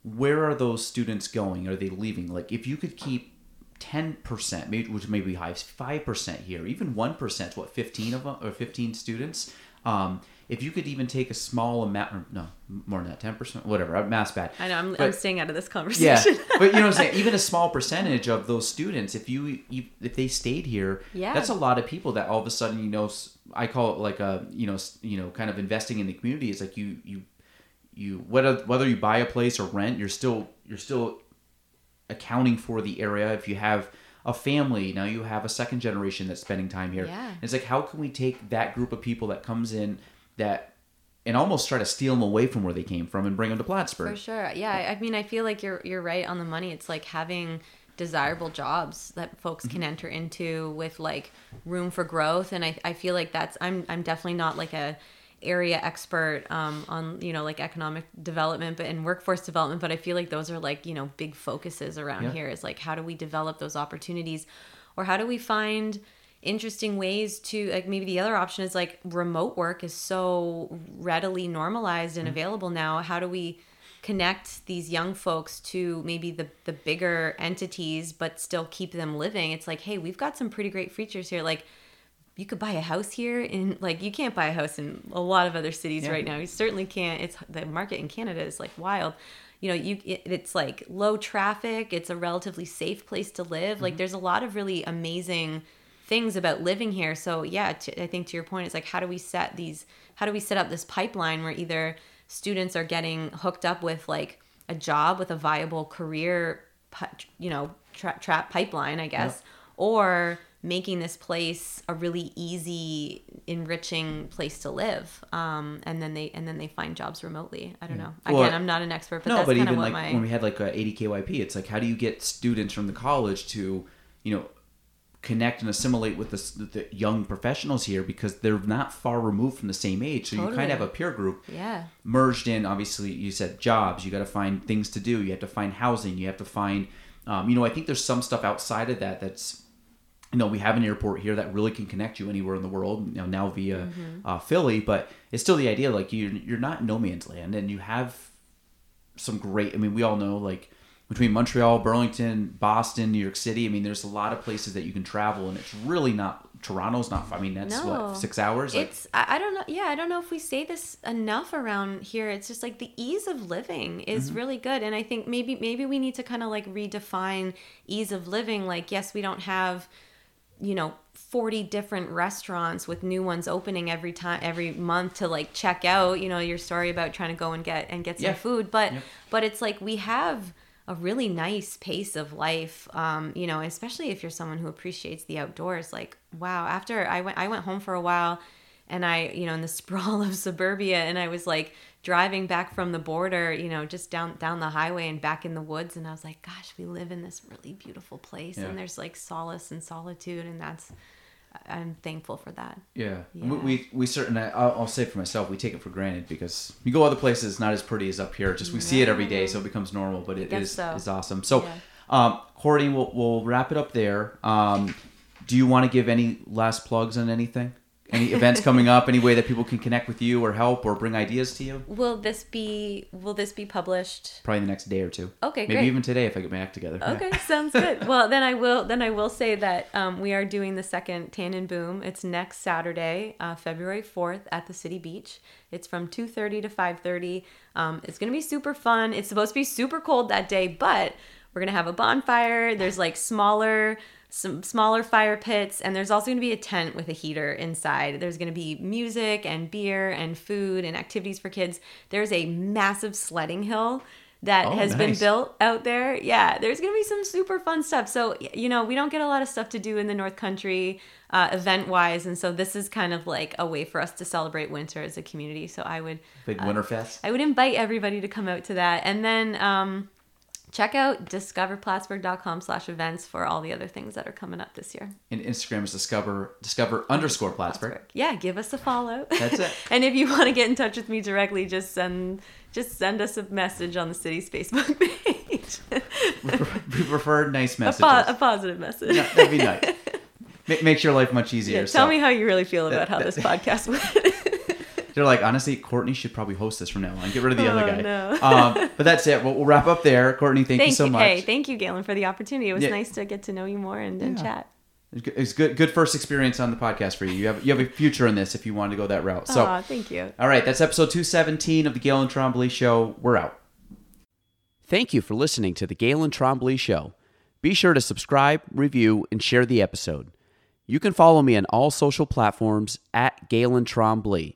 Where are those students going? Are they leaving? Like, if you could keep 10%, maybe which may be high, 5% here, even 1%, what, 15 of them, or 15 students? Um, if you could even take a small amount, no, more than that, 10%, whatever, uh, mass bad. I know. I'm, I'm staying out of this conversation. yeah, but you know what I'm saying. Even a small percentage of those students, if you, you if they stayed here, Yeah. that's a lot of people that all of a sudden you know. I call it like a you know you know kind of investing in the community. It's like you you you whether whether you buy a place or rent, you're still you're still accounting for the area. If you have a family, now you have a second generation that's spending time here. Yeah. It's like how can we take that group of people that comes in that and almost try to steal them away from where they came from and bring them to Plattsburgh. For sure. Yeah. I mean, I feel like you're you're right on the money. It's like having desirable jobs that folks can enter into with like room for growth. And I, I feel like that's I'm I'm definitely not like a area expert um, on you know like economic development but and workforce development but i feel like those are like you know big focuses around Yeah. here is like how do we develop those opportunities or how do we find interesting ways to like maybe the other option is like remote work is so readily normalized and mm-hmm. available now. How do we connect these young folks to maybe the the bigger entities but still keep them living? It's like hey we've got some pretty great features here. Like you could buy a house here in like you can't buy a house in a lot of other cities Yeah. right now. You certainly can't. It's the market in canada is like wild. You know you it, it's like low traffic. It's a relatively safe place to live. Like mm-hmm. there's a lot of really amazing things about living here. So yeah to, i think to your point it's like how do we set these how do we set up this pipeline where either students are getting hooked up with like a job with a viable career you know tra- trap pipeline i guess or making this place a really easy enriching place to live um, and then they and then they find jobs remotely. I don't know. Again Well, i'm not an expert but no, that's but kind of even like my when we had like a ADKYP, it's like how do you get students from the college to, you know, connect and assimilate with the, the young professionals here because they're not far removed from the same age. So you kind of have a peer group yeah merged in. Obviously, you said jobs. You got to find things to do. You have to find housing. You have to find, um, you know, I think there's some stuff outside of that that's you know, we have an airport here that really can connect you anywhere in the world. You know, now via Mm-hmm. uh, Philly, but it's still the idea like you you're not no man's land, and you have some great. I mean, we all know like between Montreal, Burlington, Boston, New York City. I mean, there's a lot of places that you can travel, and it's really not. Toronto's not. I mean, that's No. what six hours. Like, it's I, don't know yeah i don't know if we say this enough around here it's just like the ease of living is Mm-hmm. really good and i think maybe maybe we need to kind of like redefine ease of living like yes we don't have you know 40 different restaurants with new ones opening every time every month to like check out you know your story about trying to go and get and get some Yeah. food but Yep. but it's like we have a really nice pace of life um, you know especially if you're someone who appreciates the outdoors like wow after i went i went home for a while and i you know in the sprawl of suburbia and i was like driving back from the border you know just down down the highway and back in the woods and i was like gosh we live in this really beautiful place Yeah. and there's like solace and solitude and that's i'm thankful for that Yeah, Yeah. We, we we certainly. I'll, I'll say for myself, we take it for granted because you go other places, it's not as pretty as up here. Just we see it every day, so it becomes normal. But it is is so. is awesome. So, Yeah. um, Courtney, we'll we'll wrap it up there. Um, do you want to give any last plugs on anything? Any events coming up? Any way that people can connect with you or help or bring ideas to you? Will this be will this be published? Probably the next day or two. Okay, Maybe great. even today if I get my act together. Yeah. Okay, sounds good. Well, then I will then I will say that um, we are doing the second Tan and Boom. It's next Saturday, uh, February fourth, at the City Beach. It's from two thirty to five thirty. Um, it's gonna be super fun. It's supposed to be super cold that day, but we're gonna have a bonfire. There's like smaller some smaller fire pits and there's also going to be a tent with a heater inside. There's going to be music and beer and food and activities for kids. There's a massive sledding hill that Oh, has been built out there. Yeah there's going to be some super fun stuff. So you know we don't get a lot of stuff to do in the north country uh, event wise and so this is kind of like a way for us to celebrate winter as a community. So i would Big Winterfest. I would invite everybody to come out to that. And then um, check out discoverplattsburgh.com slash events for all the other things that are coming up this year. And Instagram is discover discover underscore Plattsburgh. Yeah, give us a follow. That's it. and if you want to get in touch with me directly, just send just send us a message on the city's Facebook page. We prefer nice a, messages. po- a positive message. Yeah, that'd be nice. Ma- makes your life much easier. Yeah, so. tell me how you really feel about how this podcast went. They're like, honestly, Courtney should probably host this from now on. Get rid of the Oh, other guy. no. um, but that's it. We'll, we'll wrap up there. Courtney, thank, thank you so much. Hey, thank you, Galen, for the opportunity. It was Yeah. nice to get to know you more and, and Yeah. chat. It's good- good. Good first experience on the podcast for you. You have you have a future in this if you want to go that route. So, Aw, thank you. all right, that's episode two seventeen of the Galen Trombley Show. We're out. Thank you for listening to the Galen Trombley Show. Be sure to subscribe, review, and share the episode. You can follow me on all social platforms at Galen Trombley.